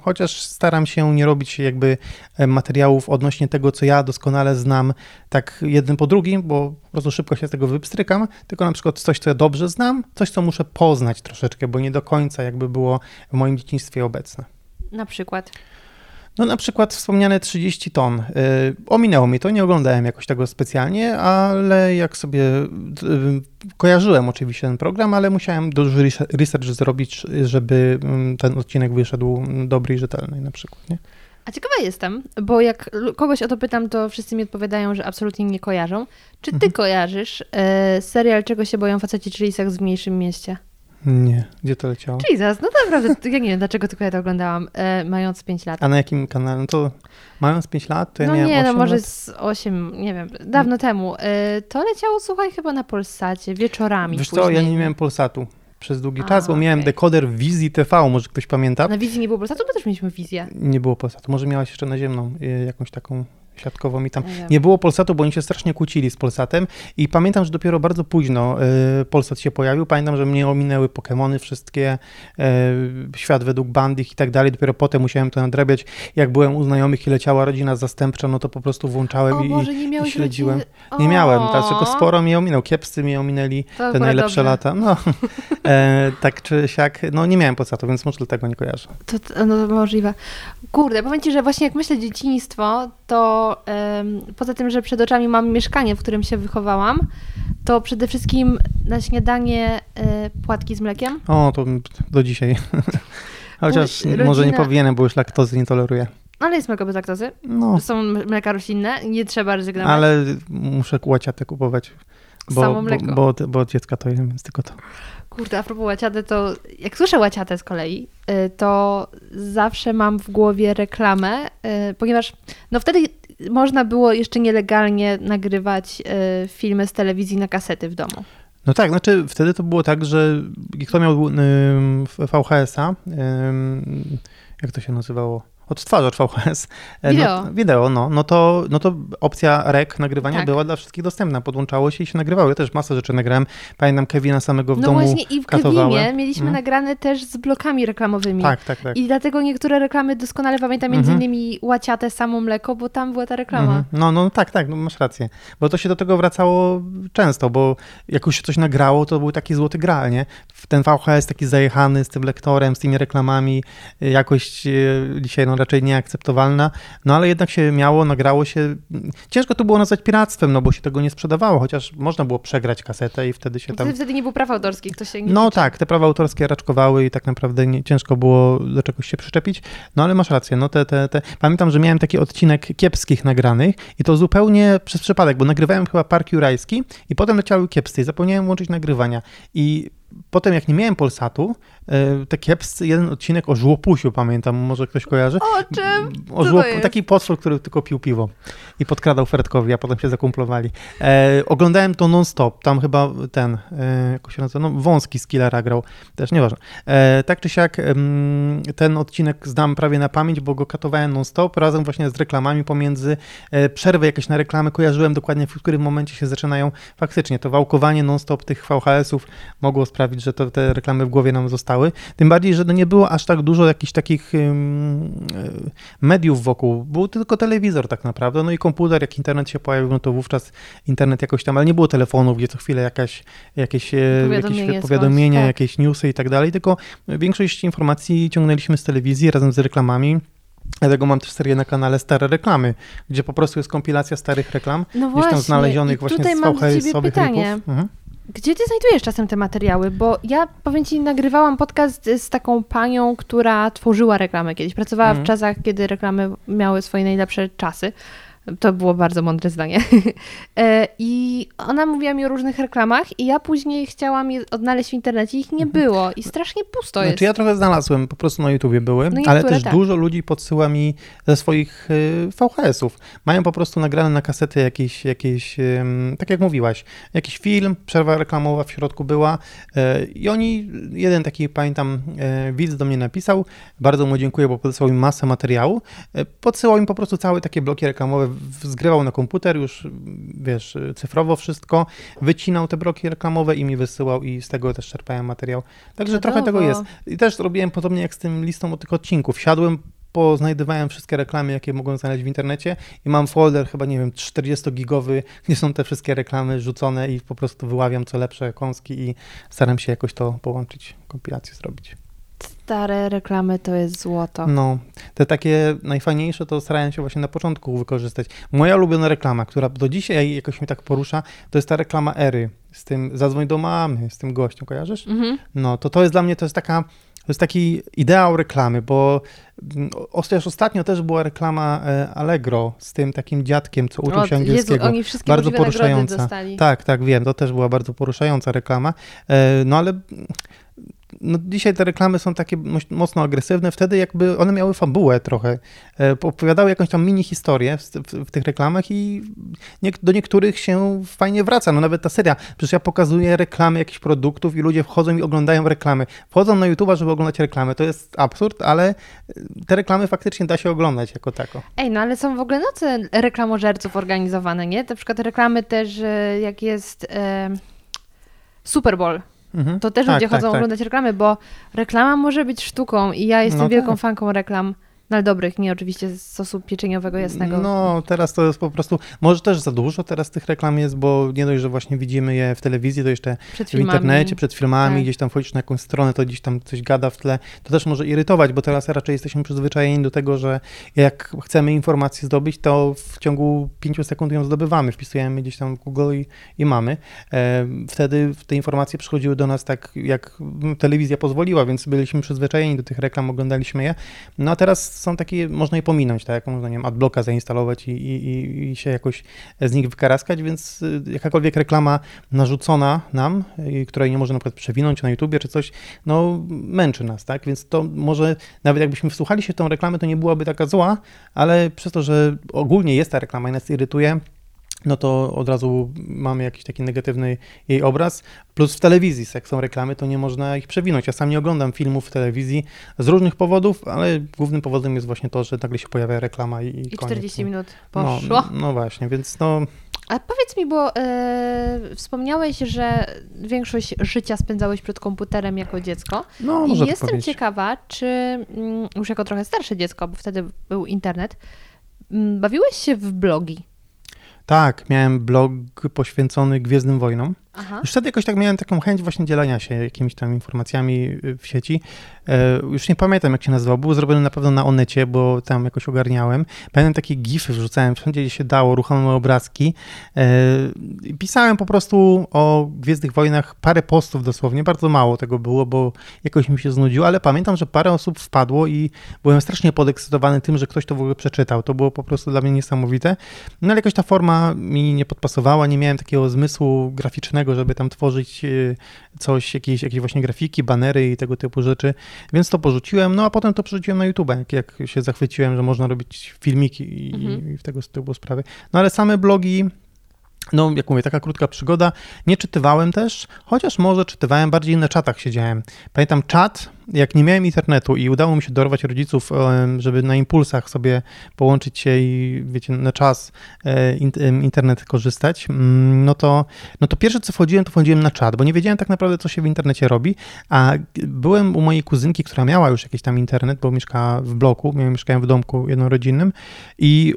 chociaż staram się nie robić jakby e, materiałów odnośnie tego, co ja doskonale znam, tak jeden po drugim, bo po prostu szybko się z tego wypstrykam, tylko na przykład coś, co ja dobrze znam, coś, co muszę poznać troszeczkę, bo nie do końca jakby było w moim dzieciństwie obecne. Na przykład. No na przykład wspomniane 30 ton. Y, ominęło mi to, nie oglądałem jakoś tego specjalnie, ale jak sobie y, kojarzyłem oczywiście ten program, ale musiałem duży research zrobić, żeby mm, ten odcinek wyszedł dobry i rzetelny na przykład, nie? A ciekawa jestem, bo jak kogoś o to pytam, to wszyscy mi odpowiadają, że absolutnie nie kojarzą. Czy ty Mhm. kojarzysz e, serial Czego się boją faceci, czyli Seks w mniejszym mieście? Nie, gdzie to leciało? Jesus, no naprawdę, ja nie wiem, dlaczego tylko ja to oglądałam, e, mając 5 lat. A na jakim kanale? No to mając 5 lat, to ja no miałem nie, 8 no może lat. z 8, nie wiem, dawno temu. E, to leciało, słuchaj, chyba na Polsacie, wieczorami Wiesz później. co, ja nie miałem Polsatu przez długi A, czas, bo miałem okej. dekoder w wizji TV, może ktoś pamięta? Na wizji nie było Polsatu, bo też mieliśmy wizję. Nie było Polsatu, może miałaś jeszcze naziemną, y, jakąś taką siatkową i tam. Nie było Polsatu, bo oni się strasznie kłócili z Polsatem i pamiętam, że dopiero bardzo późno y, Polsat się pojawił. Pamiętam, że mnie ominęły Pokémony wszystkie, y, Świat według Bandich i tak dalej. Dopiero potem musiałem to nadrabiać. Jak byłem u znajomych i leciała rodzina zastępcza, no to po prostu włączałem O i, Boże, nie i śledziłem. Nie miałem, O, dlaczego sporo mnie ominął. Kiepscy mnie ominęli, to te najlepsze dobrze. lata. No, e, tak czy siak, no nie miałem Polsatu, więc może dlatego nie kojarzę. To, to, no, to możliwe. Kurde, powiem Ci, że właśnie jak myślę dzieciństwo, to poza tym, że przed oczami mam mieszkanie, w którym się wychowałam, to przede wszystkim na śniadanie e, płatki z mlekiem. O, to do dzisiaj. Chociaż Mój może nie rodzina- powinienem, bo już laktozy nie toleruję. Ale jest mleko bez laktozy. No, Są mleka roślinne, nie trzeba rezygnować. ale muszę łaciatę kupować. Bo, Samo bo, mleko. bo, bo od dziecka to jem, więc tylko to. Kurde, a propos łaciaty, to jak słyszę łaciatę z kolei, y, to zawsze mam w głowie reklamę, y, ponieważ no wtedy można było jeszcze nielegalnie nagrywać y, filmy z telewizji na kasety w domu. No tak, znaczy wtedy to było tak, że kto miał VHS-a, jak to się nazywało? Odtwarzacz VHS. e, Wideo. No, wideo, no, no, to, no to opcja rek nagrywania Tak. była dla wszystkich dostępna. Podłączało się i się nagrywało. Ja też masę rzeczy nagrałem. Pamiętam Kevina samego w no domu właśnie i w katowałem. Kevinie mieliśmy Mm. nagrane też z blokami reklamowymi. Tak, tak, tak. I dlatego niektóre reklamy doskonale pamiętam, między Mhm. innymi łaciate samo mleko, bo tam była ta reklama. Mhm. No, no tak, tak, no masz rację. Bo to się do tego wracało często, bo jak już się coś nagrało, to był taki złoty graal, nie? Ten VHS taki zajechany z tym lektorem, z tymi reklamami, jakość y, dzisiaj no raczej nieakceptowalna, no ale jednak się miało, nagrało się. Ciężko to było nazwać piractwem, no bo się tego nie sprzedawało, chociaż można było przegrać kasetę i wtedy się tam... Wtedy, wtedy nie było praw autorskich, to się nie No liczy. tak, te prawa autorskie raczkowały i tak naprawdę nie, ciężko było do czegoś się przyczepić. No ale masz rację, no te, te, te... Pamiętam, że miałem taki odcinek kiepskich nagranych i to zupełnie przez przypadek, bo nagrywałem chyba Park Jurajski i potem leciały kiepscy i zapomniałem włączyć nagrywania. I potem jak nie miałem Polsatu, te kiepscy, jeden odcinek o żłopusiu, pamiętam, może ktoś kojarzy? O czym? O żłop, taki potwór, który tylko pił piwo i podkradał Fredkowi, a potem się zakumplowali. E, oglądałem to non-stop, tam chyba ten, e, jak się nazywa, no wąski z Killera grał, też nieważne. E, tak czy siak ten odcinek znam prawie na pamięć, bo go katowałem non-stop, razem właśnie z reklamami pomiędzy e, przerwy jakieś na reklamy, kojarzyłem dokładnie w którym momencie się zaczynają. Faktycznie to wałkowanie non-stop tych VHS-ów mogło sprawić, że to, te reklamy w głowie nam zostały. Tym bardziej, że no nie było aż tak dużo jakichś takich e, mediów wokół. Był tylko telewizor tak naprawdę, no i komputer, jak internet się pojawił, no to wówczas internet jakoś tam, ale nie było telefonów, gdzie co chwilę jakaś, jakieś, e, Powiadomienie jakieś powiadomienia, tak. jakieś newsy i tak dalej, tylko większość informacji ciągnęliśmy z telewizji razem z reklamami. Dlatego mam też serię na kanale Stare Reklamy, gdzie po prostu jest kompilacja starych reklam, No gdzieś tam właśnie, znalezionych i właśnie z VHS-owych rynków. Mhm. Gdzie ty znajdujesz czasem te materiały? Bo ja, powiem ci, nagrywałam podcast z taką panią, która tworzyła reklamy kiedyś. Pracowała Mhm. w czasach, kiedy reklamy miały swoje najlepsze czasy. To było bardzo mądre zdanie. E, I ona mówiła mi o różnych reklamach i ja później chciałam je odnaleźć w internecie. Ich nie było i strasznie pusto jest. Znaczy ja trochę znalazłem, po prostu na YouTubie były, No ale też tak. dużo ludzi podsyła mi ze swoich y, VHS-ów. Mają po prostu nagrane na kasety jakieś, jakieś tak jak mówiłaś, jakiś film, przerwa reklamowa w środku była y, i oni, jeden taki pamiętam y, widz do mnie napisał, bardzo mu dziękuję, bo podesłał mi masę materiału, podsyłał mi po prostu całe takie bloki reklamowe, zgrywał na komputer już, wiesz, cyfrowo wszystko, wycinał te bloki reklamowe i mi wysyłał i z tego też czerpałem materiał. Także trochę tego Czadowo. jest. I też robiłem podobnie jak z tym listą od tych odcinków. Siadłem, poznajdywałem wszystkie reklamy, jakie mogłem znaleźć w internecie i mam folder chyba, nie wiem, 40-gigowy, gdzie są te wszystkie reklamy rzucone i po prostu wyławiam co lepsze kąski i staram się jakoś to połączyć, kompilację zrobić. Stare reklamy to jest złoto. No, te takie najfajniejsze to starałem się właśnie na początku wykorzystać. Moja ulubiona reklama, która do dzisiaj jakoś mnie tak porusza, to jest ta reklama Ery z tym zadzwoń do mamy, z tym gościem, kojarzysz? Mhm. No, to to jest dla mnie, to jest taka To jest taki ideał reklamy, bo mm, też ostatnio też była reklama e, Allegro z tym takim dziadkiem, co uczył się Jezu, angielskiego. oni wszystkie bardzo poruszająca. dostali. Tak, tak, wiem, to też była bardzo poruszająca reklama. E, No ale mm, no, dzisiaj te reklamy są takie mocno agresywne, wtedy jakby one miały fabułę trochę. E, Opowiadały jakąś tam mini historię w, w, w tych reklamach i nie, do niektórych się fajnie wraca. No nawet ta seria, przecież ja pokazuję reklamy jakichś produktów i ludzie wchodzą i oglądają reklamy. Wchodzą na YouTube'a, żeby oglądać reklamy. To jest absurd, ale e, te reklamy faktycznie da się oglądać jako tako. Ej, no ale są w ogóle noce reklamożerców organizowane, nie? Na przykład reklamy też, e, jak jest e, Super Bowl. Mhm. To też Tak, ludzie tak, chodzą tak. oglądać reklamy, bo reklama może być sztuką i ja jestem No wielką tak. fanką reklam, no ale dobrych, nie oczywiście z sosu pieczeniowego jasnego. No, teraz to jest po prostu, może też za dużo teraz tych reklam jest, bo nie dość, że właśnie widzimy je w telewizji, to jeszcze w internecie, przed filmami, Tak. gdzieś tam wchodzisz na jakąś stronę, to gdzieś tam coś gada w tle. To też może irytować, bo teraz raczej jesteśmy przyzwyczajeni do tego, że jak chcemy informację zdobyć, to w ciągu 5 sekund ją zdobywamy, wpisujemy gdzieś tam w Google i, i mamy. E, Wtedy te informacje przychodziły do nas tak, jak telewizja pozwoliła, więc byliśmy przyzwyczajeni do tych reklam, oglądaliśmy je. No a teraz są takie, można je pominąć, tak można, nie wiem, adblocka zainstalować i, i, i- i się jakoś z nich wykaraskać, więc y, jakakolwiek reklama narzucona nam, y, której nie można na przykład przewinąć na YouTubie czy coś, no męczy nas, tak? Więc to może, nawet jakbyśmy wsłuchali się w tą reklamę, to nie byłaby taka zła, ale przez to, że ogólnie jest ta reklama i nas irytuje, no to od razu mamy jakiś taki negatywny jej obraz. Plus w telewizji, jak są reklamy, to nie można ich przewinąć. Ja sam nie oglądam filmów w telewizji z różnych powodów, ale głównym powodem jest właśnie to, że nagle się pojawia reklama i, i I koniec. 40 nie? minut No, poszło. no właśnie, więc no A powiedz mi, bo e, wspomniałeś, że większość życia spędzałeś przed komputerem jako dziecko. No, I jestem powiedzieć. ciekawa, czy mm, już jako trochę starsze dziecko, bo wtedy był internet, mm, bawiłeś się w blogi? Tak, miałem blog poświęcony Gwiezdnym Wojnom. Aha. Już wtedy jakoś tak miałem taką chęć właśnie dzielenia się jakimiś tam informacjami y, w sieci. E, już nie pamiętam, jak się nazywał. Był zrobiony na pewno na Onecie, bo tam jakoś ogarniałem. Pamiętam takie gify wrzucałem wszędzie, gdzie się dało, ruchome obrazki. E, pisałem po prostu o Gwiezdnych Wojnach parę postów dosłownie. Bardzo mało tego było, bo jakoś mi się znudziło, ale pamiętam, że parę osób wpadło i byłem strasznie podekscytowany tym, że ktoś to w ogóle przeczytał. To było po prostu dla mnie niesamowite. No ale jakoś ta forma mi nie podpasowała, nie miałem takiego zmysłu graficznego, żeby tam tworzyć y, coś, jakieś, jakieś właśnie grafiki, banery i tego typu rzeczy, więc to porzuciłem, no a potem to przerzuciłem na YouTube, jak, jak się zachwyciłem, że można robić filmiki i, Mhm. i w tego typu sprawy. No ale same blogi, no jak mówię, taka krótka przygoda, nie czytywałem też, chociaż może czytywałem, bardziej na czatach siedziałem. Pamiętam czat, jak nie miałem internetu i udało mi się dorwać rodziców, em, żeby na impulsach sobie połączyć się i wiecie, na czas e, internet korzystać, mm, no to, no to pierwsze co wchodziłem, to wchodziłem na czat, bo nie wiedziałem tak naprawdę, co się w internecie robi, a byłem u mojej kuzynki, która miała już jakiś tam internet, bo mieszkała w bloku, mieszkałem w domku jednorodzinnym i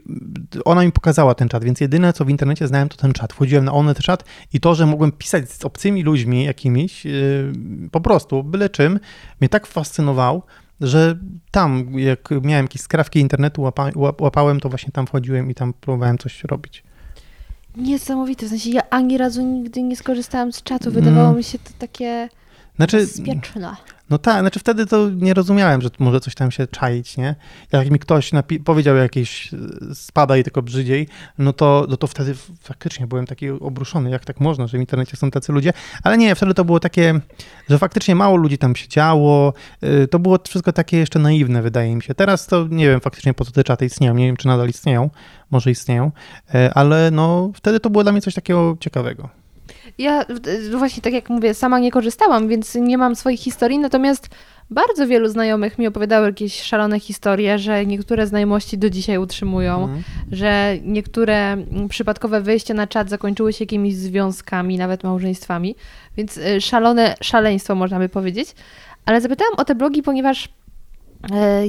ona mi pokazała ten czat, więc jedyne, co w internecie znałem, to ten czat. Wchodziłem na Onet czat i to, że mogłem pisać z obcymi ludźmi jakimiś, yy, po prostu, byle czym, mnie tak fascynował, że tam, jak miałem jakieś skrawki internetu, łapa, łap- łapałem, to właśnie tam wchodziłem i tam próbowałem coś robić. Niesamowite, w sensie ja ani razu nigdy nie skorzystałam z czatu, wydawało Mm. mi się to takie Znaczy, bezpieczne. No tak, znaczy wtedy to nie rozumiałem, że może coś tam się czaić, nie? Jak mi ktoś napi- powiedział jakieś e, spadaj tylko brzydziej, no to, no to wtedy faktycznie byłem taki obruszony, jak tak można, że w internecie są tacy ludzie, ale nie, wtedy to było takie, że faktycznie mało ludzi tam siedziało, y, to było wszystko takie jeszcze naiwne, wydaje mi się. Teraz to nie wiem faktycznie po co te czaty istnieją, nie wiem czy nadal istnieją, może istnieją, e, ale no wtedy to było dla mnie coś takiego ciekawego. Ja e, właśnie tak jak mówię, sama nie korzystałam, więc nie mam swoich historii, natomiast bardzo wielu znajomych mi opowiadało jakieś szalone historie, że niektóre znajomości do dzisiaj utrzymują, Mhm. że niektóre przypadkowe wejścia na czat zakończyły się jakimiś związkami, nawet małżeństwami, więc e, szalone szaleństwo można by powiedzieć. Ale zapytałam o te blogi, ponieważ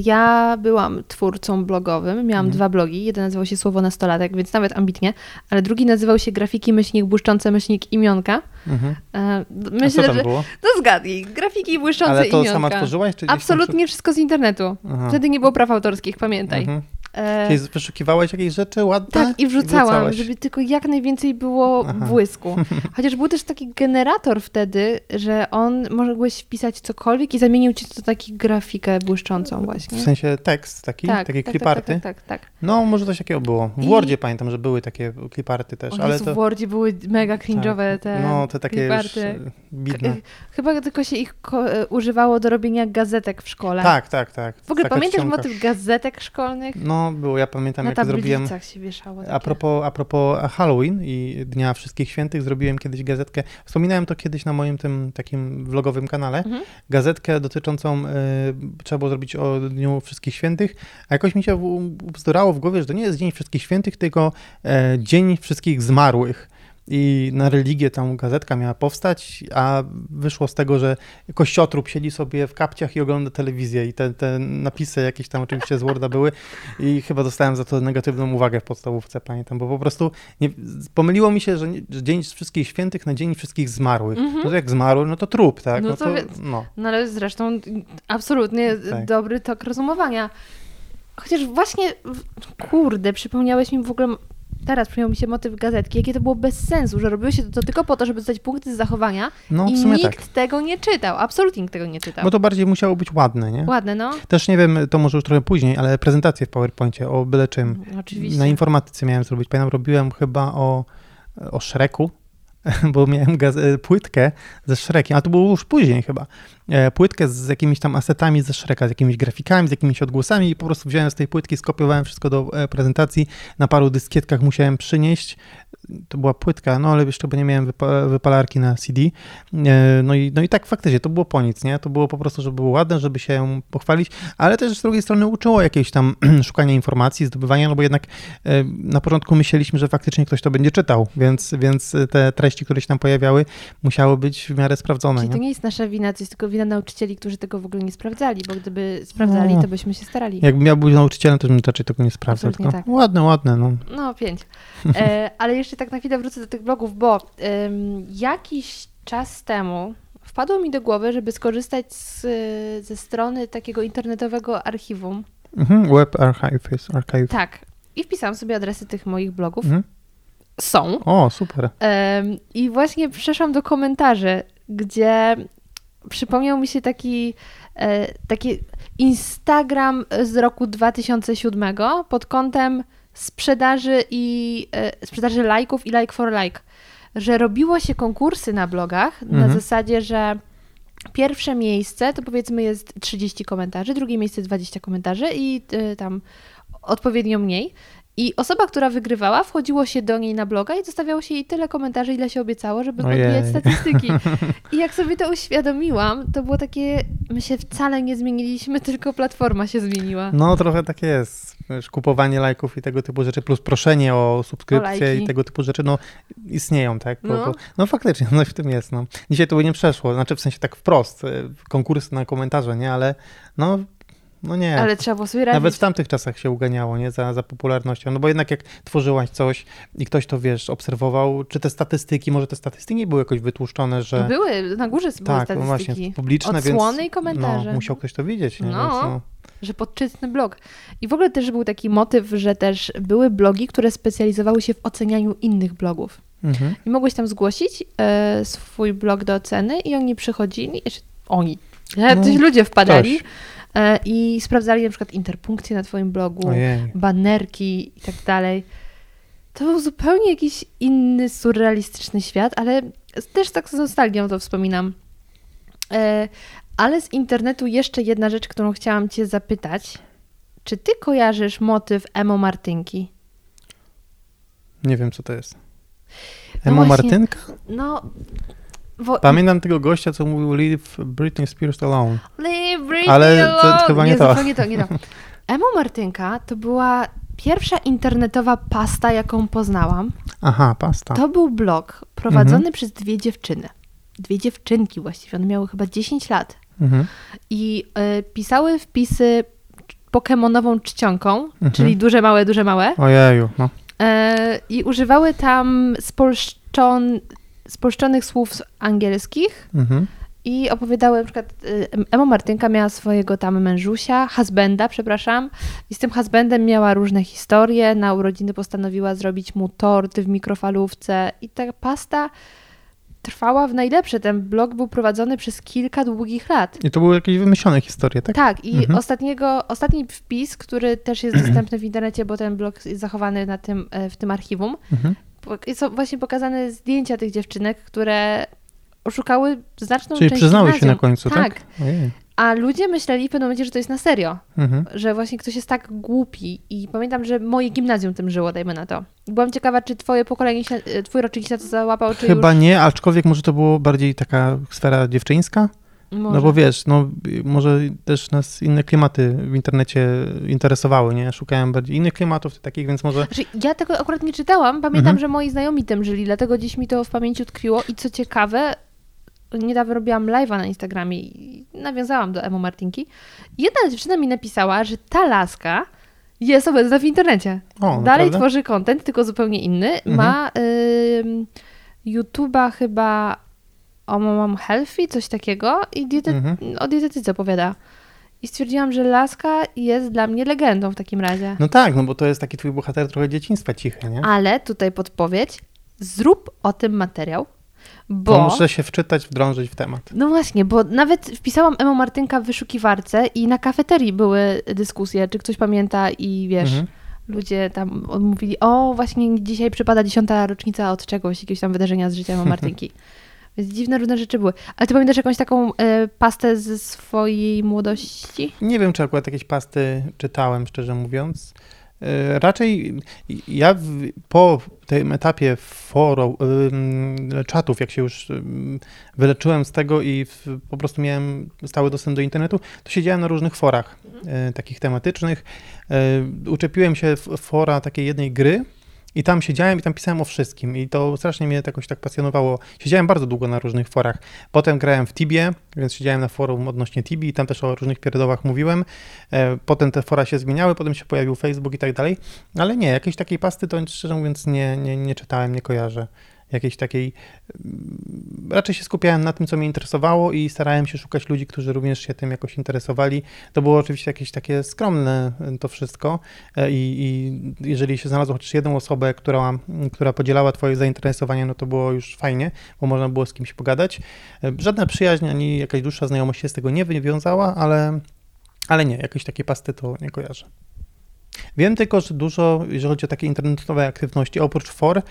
ja byłam twórcą blogowym, miałam Mhm. dwa blogi. Jeden nazywał się Słowo Nastolatek, więc nawet ambitnie, ale drugi nazywał się Grafiki Myślnik Błyszczące Myślnik Imionka. Mhm. E, A Myślę, co tam że. było? No zgadnij, grafiki błyszczące Ale to imionka. sama tworzyłaś? Czy gdzieś tam Absolutnie wszystko z internetu. Aha. Wtedy nie było praw autorskich, pamiętaj. Mhm. E, Czyli wyszukiwałeś jakieś rzeczy ładne? tak, i wrzucałam, wrzucałaś? żeby tylko jak najwięcej było Aha. błysku. Chociaż był też taki generator wtedy, że on mogłeś wpisać cokolwiek i zamienił ci to taki grafikę błyszczącą właśnie. W sensie tekst taki, tak, takie tak, cliparty? tak, tak, tak, tak. No, może coś takiego było. W I- Wordzie pamiętam, że były takie cliparty też, O ale Jezu, to... w Wordzie były mega cringe'owe tak, te No, te takie już cliparty. e, bidne. Chyba tylko się ich e, używało do robienia gazetek w szkole. Tak, tak, tak. W ogóle pamiętasz motyw gazetek szkolnych? No, było, ja pamiętam Na jak zrobiłem... się wieszało. Takie. A propos, a propos Halloween i Dnia Wszystkich Świętych, zrobiłem kiedyś gazetkę. Wspominałem to kiedyś na moim tym takim vlogowym kanale. Mhm. Gazetkę dotyczącą, y, trzeba było zrobić o Dniu Wszystkich Świętych, a jakoś mi się bzdurało w głowie, że to nie jest Dzień Wszystkich Świętych, tylko e, Dzień Wszystkich Zmarłych. I na religię tam gazetka miała powstać, a wyszło z tego, że kościotrup siedzi sobie w kapciach i ogląda telewizję i te, te napisy jakieś tam oczywiście z Worda były i chyba dostałem za to negatywną uwagę w podstawówce, pamiętam, bo po prostu nie, pomyliło mi się, że, nie, że Dzień Wszystkich Świętych na Dzień Wszystkich Zmarłych. Mhm. No to jak zmarły, no to trup, tak? No No, to to, no. No ale zresztą absolutnie Tak. dobry tok rozumowania. Chociaż właśnie, kurde, przypomniałeś mi w ogóle, teraz przypomniał mi się motyw gazetki, jakie to było bez sensu, że robiło się to tylko po to, żeby dostać punkty z zachowania No, i nikt tak. tego nie czytał, absolutnie nikt tego nie czytał. Bo to bardziej musiało być ładne, nie? Ładne, no. Też nie wiem, to może już trochę później, ale prezentację w PowerPoincie o byle czym. Oczywiście. Na informatyce miałem zrobić. Pamiętam, robiłem chyba o, o Shreku, bo miałem gaz- płytkę ze Shrekiem, a to było już później chyba. E, Płytkę z jakimiś tam asetami ze Shreka, z jakimiś grafikami, z jakimiś odgłosami i po prostu wziąłem z tej płytki, skopiowałem wszystko do e, prezentacji. Na paru dyskietkach musiałem przynieść. To była płytka, no ale jeszcze chyba nie miałem wypa- wypalarki na CD. E, No i, no i tak faktycznie, to było po nic, nie? To było po prostu, żeby było ładne, żeby się pochwalić, ale też z drugiej strony uczyło jakieś tam szukania informacji, zdobywania, no bo jednak e, na początku myśleliśmy, że faktycznie ktoś to będzie czytał, więc, więc te treści, które się tam pojawiały, musiały być w miarę sprawdzone. Czyli to Nie? nie jest nasza wina, to jest tylko wina nauczycieli, którzy tego w ogóle nie sprawdzali, bo gdyby sprawdzali, No. to byśmy się starali. Jakbym miał być nauczycielem, to bym raczej tego nie sprawdzał. Tylko tak. Ładne, ładne, no. No, pięć. E, ale jeszcze tak na chwilę wrócę do tych blogów, bo em, jakiś czas temu wpadło mi do głowy, żeby skorzystać z, ze strony takiego internetowego archiwum. Mhm. Web Archive jest archive. Tak. I wpisałam sobie adresy tych moich blogów. Mhm. Są. O, super. Em, I właśnie przeszłam do komentarzy, gdzie przypomniał mi się taki, e, taki Instagram z roku 2007 pod kątem sprzedaży i e, sprzedaży lajków i like for like. Że robiło się konkursy na blogach na Mhm. zasadzie, że pierwsze miejsce to powiedzmy jest 30 komentarzy, drugie miejsce 20 komentarzy i e, tam odpowiednio mniej. I osoba, która wygrywała, wchodziło się do niej na bloga i zostawiało się jej tyle komentarzy, ile się obiecało, żeby podbijać statystyki. I jak sobie to uświadomiłam, to było takie, my się wcale nie zmieniliśmy, tylko platforma się zmieniła. No, trochę tak jest. Wiesz, kupowanie lajków i tego typu rzeczy, plus proszenie o subskrypcję lajki. i tego typu rzeczy, no istnieją, tak? No. no. no faktycznie, no w tym jest, no. Dzisiaj to by nie przeszło, znaczy w sensie tak wprost, e, konkursy na komentarze, nie? Ale no, no nie. Ale trzeba było sobie radzić. Nawet w tamtych czasach się uganiało, nie? Za, za popularnością. No bo jednak jak tworzyłaś coś i ktoś to, wiesz, obserwował, czy te statystyki, może te statystyki były jakoś wytłuszczone, że... Były, na górze były tak, no statystyki. właśnie, publiczne, Odsłony więc... i komentarze. No, musiał ktoś to widzieć, nie? No. Więc, no. że podczytny blog. I w ogóle też był taki motyw, że też były blogi, które specjalizowały się w ocenianiu innych blogów. Mhm. I mogłeś tam zgłosić e, swój blog do oceny i oni przychodzili, jeszcze oni, jacyś No, ludzie wpadali ktoś. E, i sprawdzali na przykład interpunkcje na twoim blogu, Ojej. banerki i tak dalej. To był zupełnie jakiś inny, surrealistyczny świat, ale też tak z nostalgią to wspominam. E, ale z internetu jeszcze jedna rzecz, którą chciałam cię zapytać. Czy ty kojarzysz motyw Emo Martynki? Nie wiem, co to jest. No Emo właśnie. Martynka? No, bo... Pamiętam tego gościa, co mówił Leave Britney Spears alone. Leave Britney Ale to alone. chyba nie to. zupełnie to. Nie to. Emo Martynka to była pierwsza internetowa pasta, jaką poznałam. Aha, pasta. To był blog prowadzony Mhm. przez dwie dziewczyny. Dwie dziewczynki właściwie, one miały chyba 10 lat. Mhm. I y, pisały wpisy pokemonową czcionką, Mhm. czyli duże, małe, duże, małe. Ojeju, no. E, I używały tam spolszczon, spolszczonych słów angielskich Mhm. i opowiadały, na przykład y, Ema Martynka miała swojego tam mężusia, husbanda, przepraszam, i z tym husbandem miała różne historie, na urodziny postanowiła zrobić mu tort w mikrofalówce i ta pasta trwała w najlepsze. Ten blog był prowadzony przez kilka długich lat. I to były jakieś wymyślone historie, tak? Tak, i Mhm. ostatniego, ostatni wpis, który też jest dostępny w internecie, bo ten blog jest zachowany na tym, e, w tym archiwum, Mhm. Są właśnie pokazane zdjęcia tych dziewczynek, które oszukały znaczną Czyli część przyznały się gimnazjum. na końcu, tak? Tak, a ludzie myśleli w pewnym momencie, że to jest na serio, Mhm. że właśnie ktoś jest tak głupi i pamiętam, że moje gimnazjum tym żyło, dajmy na to. Byłam ciekawa, czy twoje pokolenie, się, e, twój rocznik się na to załapał, czy Chyba już... nie, aczkolwiek może to było bardziej taka sfera dziewczyńska? Może. No bo wiesz, no y, może też nas inne klimaty w internecie interesowały, nie? Szukałem bardziej innych klimatów takich, więc może... Znaczy, ja tego akurat nie czytałam. Pamiętam, Mhm. że moi znajomi tym żyli, dlatego gdzieś mi to w pamięci utkwiło. I co ciekawe, niedawno robiłam live'a na Instagramie i nawiązałam do Emo Martinki. Jedna dziewczyna mi napisała, że ta laska jest obecna w internecie. O, Dalej naprawdę? tworzy content, tylko zupełnie inny. Mhm. Ma ym, YouTube'a chyba o Mam Healthy, coś takiego i diety, Mhm. o dietetyce opowiada. I stwierdziłam, że laska jest dla mnie legendą w takim razie. No tak, no bo to jest taki twój bohater trochę dzieciństwa cichy, nie? Ale tutaj podpowiedź, zrób o tym materiał, bo... Bo muszę się wczytać, wdrążyć w temat. No właśnie, bo nawet wpisałam Emo Martynka w wyszukiwarce i na kafeterii były dyskusje, czy ktoś pamięta i wiesz, Mhm. ludzie tam mówili, o właśnie dzisiaj przypada dziesiąta rocznica od czegoś, jakiegoś tam wydarzenia z życia Martynki. Więc dziwne, różne rzeczy były. Ale ty pamiętasz jakąś taką e, pastę ze swojej młodości? Nie wiem, czy akurat jakieś pasty czytałem, szczerze mówiąc. E, Raczej ja w, po tym etapie foro, ym, czatów, jak się już wyleczyłem z tego i w, po prostu miałem stały dostęp do internetu, to siedziałem na różnych forach e, takich tematycznych. E, uczepiłem się fora takiej jednej gry i tam siedziałem i tam pisałem o wszystkim i to strasznie mnie jakoś tak pasjonowało. Siedziałem bardzo długo na różnych forach. Potem grałem w Tibie, więc siedziałem na forum odnośnie Tibi i tam też o różnych pierdołach mówiłem. E, Potem te fora się zmieniały, potem się pojawił Facebook i tak dalej, ale nie, jakiejś takiej pasty to szczerze mówiąc nie, nie, nie czytałem, nie kojarzę. Jakiejś takiej, mm, raczej się skupiałem na tym, co mnie interesowało i starałem się szukać ludzi, którzy również się tym jakoś interesowali. To było oczywiście jakieś takie skromne e, to wszystko e, i, i jeżeli się znalazło chociaż jedną osobę, która, która podzielała twoje zainteresowania, no to było już fajnie, bo można było z kimś pogadać. E, Żadna przyjaźń ani jakaś dłuższa znajomość się z tego nie wywiązała, ale, ale nie, jakieś takie pasty to nie kojarzę. Wiem tylko, że dużo, jeżeli chodzi o takie internetowe aktywności, oprócz for,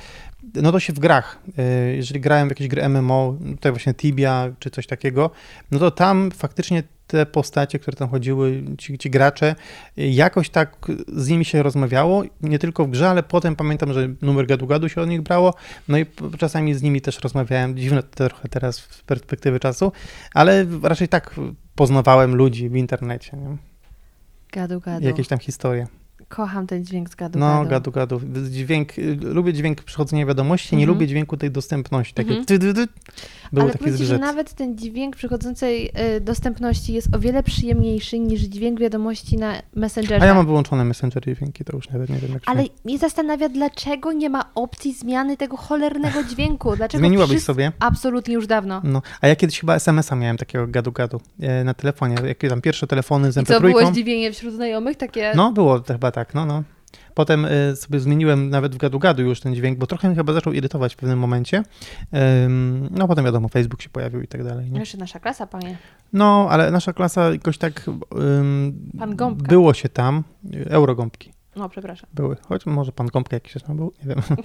no to się w grach. y, Jeżeli grałem w jakieś gry MMO, tutaj właśnie Tibia czy coś takiego, no to tam faktycznie te postacie, które tam chodziły, ci, ci gracze, jakoś tak z nimi się rozmawiało, nie tylko w grze, ale potem pamiętam, że numer gadu-gadu się od nich brało, no i czasami z nimi też rozmawiałem, dziwne to trochę teraz z perspektywy czasu, ale raczej tak poznawałem ludzi w internecie, nie? Gadu, gadu. jakieś tam historie. Kocham ten dźwięk z gadu, No, gadu. gadu, gadu. Dźwięk, lubię dźwięk przychodzenia wiadomości, nie Mhm. lubię dźwięku tej dostępności. Takie Mhm. ty, ty, ty. Był Ale taki że nawet ten dźwięk przychodzącej y, dostępności jest o wiele przyjemniejszy niż dźwięk wiadomości na Messengerze. A ja mam wyłączone Messenger dźwięki, to już nawet nie wiem jak Ale się... mnie zastanawia, dlaczego nie ma opcji zmiany tego cholernego dźwięku. Dlaczego Zmieniłabyś wszyscy... sobie? Absolutnie już dawno. No, a ja kiedyś chyba SMS-a miałem takiego gadu-gadu e, na telefonie, jakie tam pierwsze telefony z I co, było MP3. zdziwienie wśród znajomych? Takie... No, było to chyba tak, no, no. Potem e, sobie zmieniłem nawet w gadu-gadu już ten dźwięk, bo trochę mnie chyba zaczął irytować w pewnym momencie. No, potem wiadomo, Facebook się pojawił i tak dalej. Nie? Jeszcze nasza klasa, panie. No, ale nasza klasa jakoś tak... ym, Pan Gąbka. Było się tam, y, eurogąbki. No, przepraszam. Były, choć może pan Gąbka jakiś tam był, nie wiem.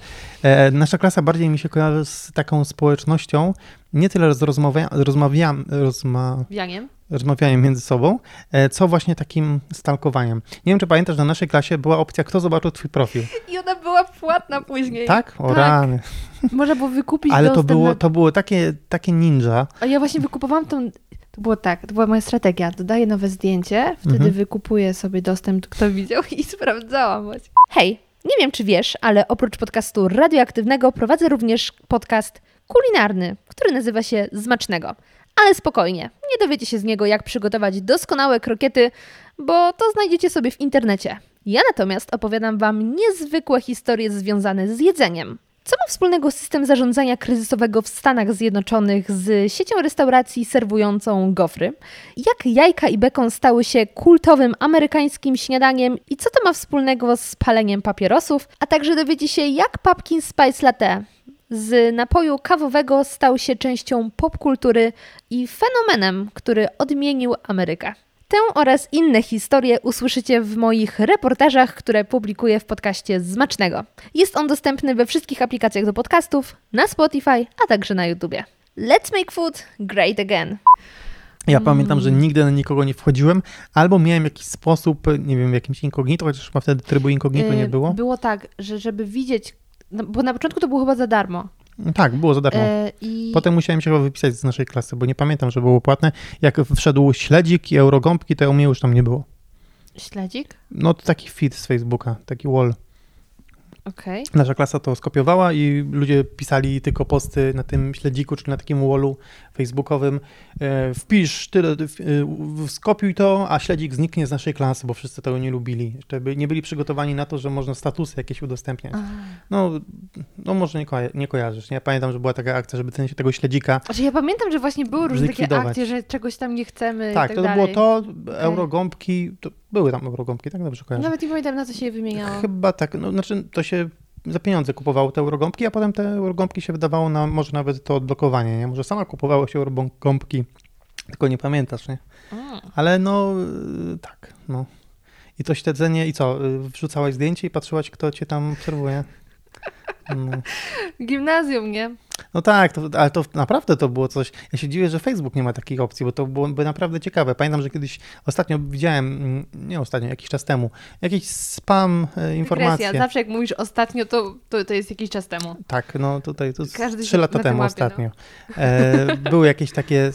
E, Nasza klasa bardziej mi się kojarzy z taką społecznością, nie tyle z rozmawia, rozmawiam, rozma, Wianiem? rozmawianiem między sobą, e, co właśnie takim stalkowaniem. Nie wiem, czy pamiętasz, że na naszej klasie była opcja, kto zobaczył twój profil. I ona była płatna później. Tak? O Tak. rany. Można było wykupić Ale to było, na... to było takie, takie ninja. A ja właśnie wykupowałam tą... To było tak, to była moja strategia. Dodaję nowe zdjęcie, wtedy Mhm. wykupuję sobie dostęp, kto widział i sprawdzałam właśnie. Hej, nie wiem czy wiesz, ale oprócz podcastu radioaktywnego prowadzę również podcast kulinarny, który nazywa się Zmacznego. Ale spokojnie, nie dowiecie się z niego, jak przygotować doskonałe krokiety, bo to znajdziecie sobie w internecie. Ja natomiast opowiadam Wam niezwykłe historie związane z jedzeniem. Co ma wspólnego system zarządzania kryzysowego w Stanach Zjednoczonych z siecią restauracji serwującą gofry? Jak jajka i bekon stały się kultowym amerykańskim śniadaniem i co to ma wspólnego z paleniem papierosów? A także dowiecie się, jak Pumpkin Spice Latte z napoju kawowego stał się częścią popkultury i fenomenem, który odmienił Amerykę. Tę oraz inne historie usłyszycie w moich reportażach, które publikuję w podcaście Zmacznego. Jest on dostępny we wszystkich aplikacjach do podcastów, na Spotify, a także na YouTubie. Let's make food great again. Ja pamiętam, że nigdy na nikogo nie wchodziłem, albo miałem jakiś sposób, nie wiem, w jakimś incognito, chociaż chyba wtedy trybu incognito nie Yy, było. Było tak, że żeby widzieć, no, bo na początku to było chyba za darmo. Tak, było za darmo. Yy, I Potem musiałem się chyba wypisać z naszej klasy, bo nie pamiętam, że było płatne. Jak wszedł śledzik i eurogąbki, to u mnie już tam nie było. śledzik? No to taki feed z Facebooka, taki wall. Okej. Nasza klasa to skopiowała i ludzie pisali tylko posty na tym śledziku, czyli na takim wallu facebookowym. E, wpisz tyle, e, skopiuj to, a śledzik zniknie z naszej klasy, bo wszyscy tego nie lubili. Jeszcze by nie byli przygotowani na to, że można statusy jakieś udostępniać. No, no może nie, koja- nie kojarzysz. Nie? Pamiętam, że była taka akcja, żeby ten, tego śledzika Znaczy ja pamiętam, że właśnie były różne takie akcje, że czegoś tam nie chcemy Tak, i tak to dalej. było to, eurogąbki, to były tam eurogąbki, tak dobrze kojarzę. Nawet nie pamiętam, na co się je wymieniało. Chyba tak, no znaczy to się za pieniądze kupowało te eurogąbki, a potem te eurogąbki się wydawało na może nawet to odblokowanie, nie? Może sama kupowało się eurogąbki, tylko nie pamiętasz, nie? Mm. Ale no y, tak, no. I to śledzenie i co, y, wrzucałaś zdjęcie i patrzyłaś, kto cię tam obserwuje? No. Gimnazjum, nie? No tak, to, ale to naprawdę to było coś. Ja się dziwię, że Facebook nie ma takiej opcji, bo to byłoby naprawdę ciekawe. Pamiętam, że kiedyś ostatnio widziałem, mm, nie ostatnio, jakiś czas temu, jakiś spam e, informacje. Dygresja. Zawsze jak mówisz ostatnio, to, to, to jest jakiś czas temu. Tak, no tutaj to Każdy lata temu łapie, no. ostatnio. E, były jakieś takie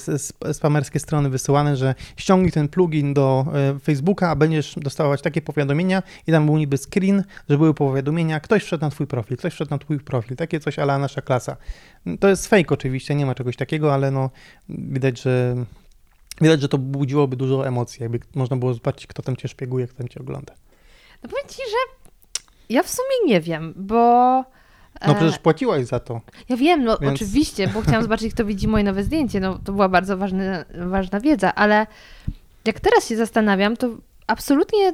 spamerskie strony wysyłane, że ściągnij ten plugin do e, Facebooka, a będziesz dostawać takie powiadomienia i tam był niby screen, że były powiadomienia, ktoś wszedł na twój profil, ktoś wszedł na twój profil, takie coś ala nasza klasa. To jest fake oczywiście, nie ma czegoś takiego, ale no widać, że widać, że to budziłoby dużo emocji, jakby można było zobaczyć, kto tam cię szpieguje, kto tam cię ogląda. No powiem ci, że ja w sumie nie wiem, bo... No e, przecież płaciłaś za to. Ja wiem, no Więc- oczywiście, bo chciałam zobaczyć, kto widzi moje nowe zdjęcie. No to była bardzo ważna, ważna wiedza, ale jak teraz się zastanawiam, to absolutnie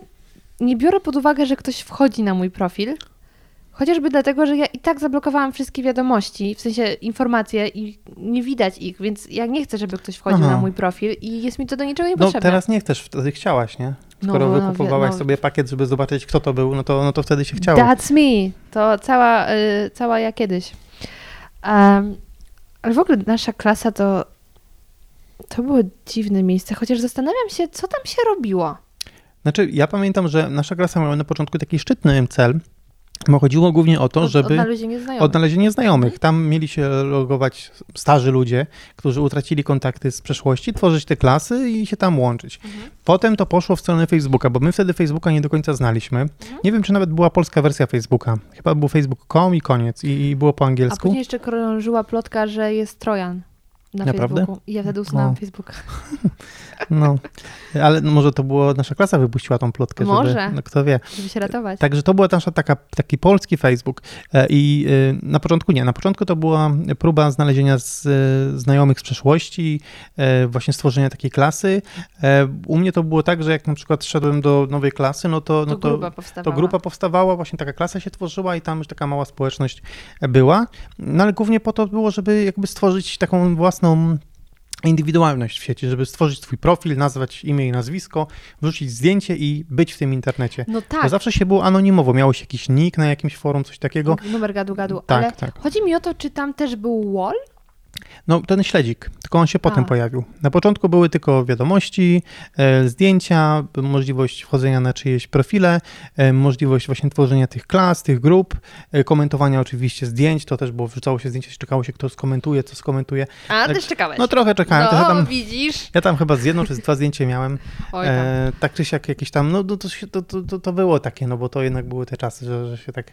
nie biorę pod uwagę, że ktoś wchodzi na mój profil. Chociażby dlatego, że ja i tak zablokowałam wszystkie wiadomości, w sensie informacje i nie widać ich, więc ja nie chcę, żeby ktoś wchodził Aha. na mój profil i jest mi to do niczego No niepotrzebne. teraz nie chcesz, wtedy chciałaś, nie? No, Skoro no, wykupowałaś wie- no. sobie pakiet, żeby zobaczyć, kto to był, no to, no to wtedy się chciało. That's me. To cała, y, cała ja kiedyś. Um, ale w ogóle nasza klasa to to było dziwne miejsce, chociaż zastanawiam się, co tam się robiło. Znaczy, ja pamiętam, że nasza klasa miała na początku taki szczytny cel, bo chodziło głównie o to, żeby Odnalezienie znajomych. odnalezienie znajomych. Tam mieli się logować starzy ludzie, którzy utracili kontakty z przeszłości, tworzyć te klasy i się tam łączyć. Mhm. Potem to poszło w stronę Facebooka, bo my wtedy Facebooka nie do końca znaliśmy. Mhm. Nie wiem, czy nawet była polska wersja Facebooka. Chyba był facebook.com i koniec. I, i było po A angielsku. później jeszcze krążyła plotka, że jest Trojan na Naprawdę? Facebooku. I ja wtedy usunęłam No. Facebooka. No, ale no może to było, nasza klasa wypuściła tą plotkę, żeby, Może. no kto wie. Żeby się ratować. Także to była nasza taka, taki polski Facebook E, i e, na początku nie, na początku to była próba znalezienia z, e, znajomych z przeszłości, właśnie stworzenia takiej klasy. U mnie to było tak, że jak na przykład szedłem do nowej klasy, no to, no to to, grupa powstawała. to grupa powstawała, właśnie taka klasa się tworzyła i tam już taka mała społeczność była. No ale głównie po to było, żeby jakby stworzyć taką własną indywidualność w sieci, żeby stworzyć swój profil, nazwać imię i nazwisko, wrzucić zdjęcie i być w tym internecie. No Bo tak, zawsze się było anonimowo, miało się jakiś nick na jakimś forum, coś takiego. numer gadu gadu, Tak, ale tak. chodzi mi o to, czy tam też był wall? No ten śledzik, tylko on się potem A. pojawił. Na początku były tylko wiadomości, e, zdjęcia, możliwość wchodzenia na czyjeś profile, e, możliwość właśnie tworzenia tych klas, tych grup, e, komentowania oczywiście zdjęć, to też było, wrzucało się zdjęcia, czekało się kto skomentuje, co skomentuje. A, Tak. też czekałeś. No trochę czekałem, to ja no tam, widzisz. ja tam chyba z jedną czy z dwa zdjęcia miałem. Oj tam. Tak czy siak jakieś tam, no no to, to, to, to, było takie, no bo to jednak były te czasy, że, że się tak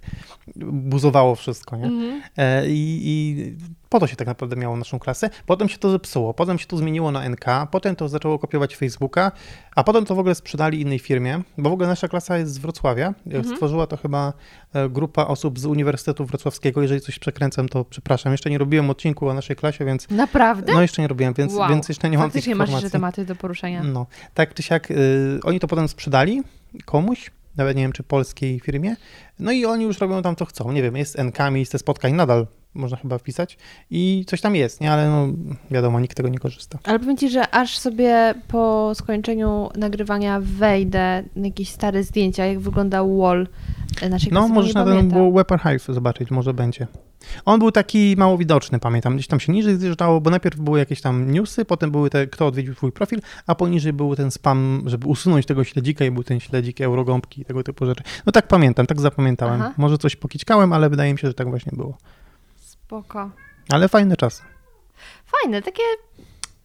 buzowało wszystko, nie? Mhm. I, I Po to się tak naprawdę miało naszą klasę. Potem się to zepsuło, potem się to zmieniło na NK, potem to zaczęło kopiować Facebooka, a potem to w ogóle sprzedali innej firmie, bo w ogóle nasza klasa jest z Wrocławia. Mhm. Stworzyła to chyba e, grupa osób z Uniwersytetu Wrocławskiego. Jeżeli coś przekręcam, to przepraszam. Jeszcze nie robiłem odcinku o naszej klasie, więc Naprawdę? no jeszcze nie robiłem, więc, wow. więc jeszcze nie mam tych Faktycznie masz informacji. jeszcze tematy do poruszenia. No, tak czy siak, y, oni to potem sprzedali komuś, nawet nie wiem, czy polskiej firmie, no i oni już robią tam co chcą, nie wiem, jest NK, miejsce spotkań, nadal można chyba wpisać i coś tam jest, nie, ale no wiadomo, nikt tego nie korzysta. Ale powiem Ci, że aż sobie po skończeniu nagrywania wejdę na jakieś stare zdjęcia, jak wyglądał wall naszej No, możesz na ten. Web Archive zobaczyć, może będzie. On był taki mało widoczny, pamiętam, gdzieś tam się niżej zjeżdżało, bo najpierw były jakieś tam newsy, potem były te, kto odwiedził twój profil, a poniżej był ten spam, żeby usunąć tego śledzika i był ten śledzik, eurogąbki i tego typu rzeczy. No tak pamiętam, tak zapamiętałem. Aha. Może coś pokićkałem, ale wydaje mi się, że tak właśnie było. Spoko. Ale fajny czas. Fajne, takie,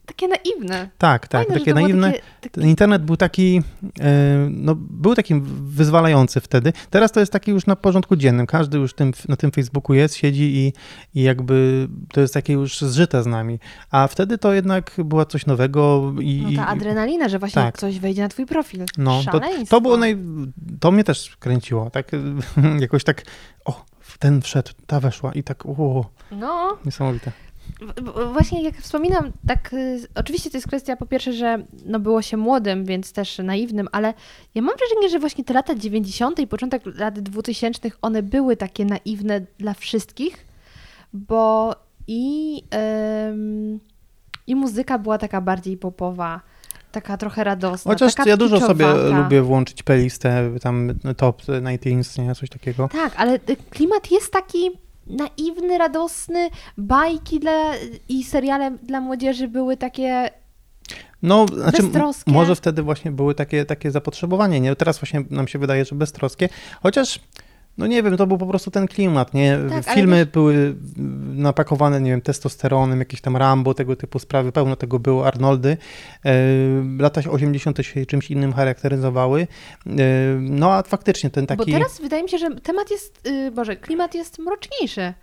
takie naiwne. Tak, tak, Fajne, takie naiwne. Takie. Ten internet był taki, e, no, był takim wyzwalający wtedy. Teraz to jest taki już na porządku dziennym. Każdy już tym, na tym Facebooku jest, siedzi i, i jakby to jest takie już zżyte z nami. A wtedy to jednak było coś nowego i... No ta adrenalina, że właśnie tak. ktoś wejdzie na twój profil. No, to, to było naj... To mnie też kręciło, tak jakoś tak, o, ten wszedł, ta weszła i tak, o, No, niesamowite. właśnie jak wspominam, tak y, oczywiście to jest kwestia po pierwsze, że no było się młodym, więc też naiwnym, ale ja mam wrażenie, że właśnie te lata 90. i początek lat 2000 one były takie naiwne dla wszystkich, bo i, ym, i muzyka była taka bardziej popowa, taka trochę radosna. Chociaż ja dużo sobie kiczowata. lubię włączyć playlistę, tam top 19, nie, coś takiego. Tak, ale y, klimat jest taki naiwny, radosny, bajki dla, i seriale dla młodzieży były takie No, znaczy, Beztroskie. może wtedy właśnie były takie, takie zapotrzebowanie, nie? Teraz właśnie nam się wydaje, że beztroskie, chociaż, no nie wiem, to był po prostu ten klimat, nie? Tak, Filmy wiesz- były napakowane, nie wiem, testosteronem, jakieś tam Rambo, tego typu sprawy, pełno tego było, Arnoldy. E, lata 80. się czymś innym charakteryzowały. E, no, a faktycznie ten taki... Bo teraz wydaje mi się, że temat jest, y, Boże, klimat jest mroczniejszy.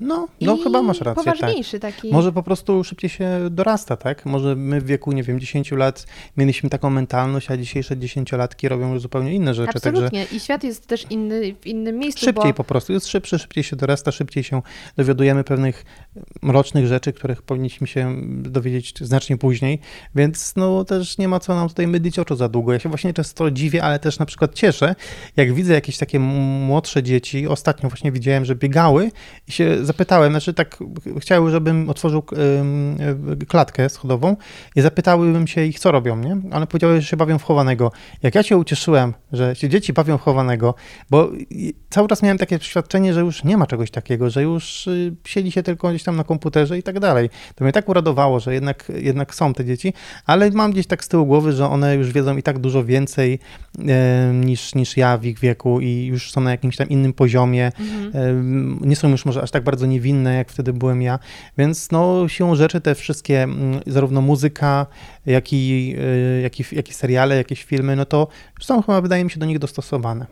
No, no i chyba masz rację, tak. poważniejszy taki. Może po prostu szybciej się dorasta, tak? Może my w wieku, nie wiem, 10 lat mieliśmy taką mentalność, a dzisiejsze dziesięciolatki robią już zupełnie inne rzeczy, także Absolutnie. I świat jest też inny w innym miejscu, szybciej bo po prostu, jest szybszy, szybciej się dorasta, szybciej się dowiadujemy pewnych mrocznych rzeczy, których powinniśmy się dowiedzieć znacznie później, więc no też nie ma co nam tutaj mydlić oczu za długo. Ja się właśnie często dziwię, ale też na przykład cieszę, jak widzę jakieś takie młodsze dzieci, ostatnio właśnie widziałem, że biegały i się zapytałem, znaczy tak chciały, żebym otworzył klatkę schodową i zapytałbym się ich, co robią, nie? Ale powiedziały, że się bawią w chowanego. Jak ja się ucieszyłem, że się dzieci bawią w chowanego, bo cały czas miałem takie przeświadczenie, że już nie ma czegoś takiego, że już y, siedzi się tylko gdzieś tam na komputerze i tak dalej. To mnie tak uradowało, że jednak, jednak są te dzieci, ale mam gdzieś tak z tyłu głowy, że one już wiedzą i tak dużo więcej e, niż, niż ja w ich wieku i już są na jakimś tam innym poziomie. Mhm. E, nie są już może aż tak bardzo niewinne, jak wtedy byłem ja, więc no siłą rzeczy te wszystkie, mm, zarówno muzyka, jak i, e, jak i, jak i seriale, jakieś filmy, no to są chyba, wydaje mi się, do nich dostosowane.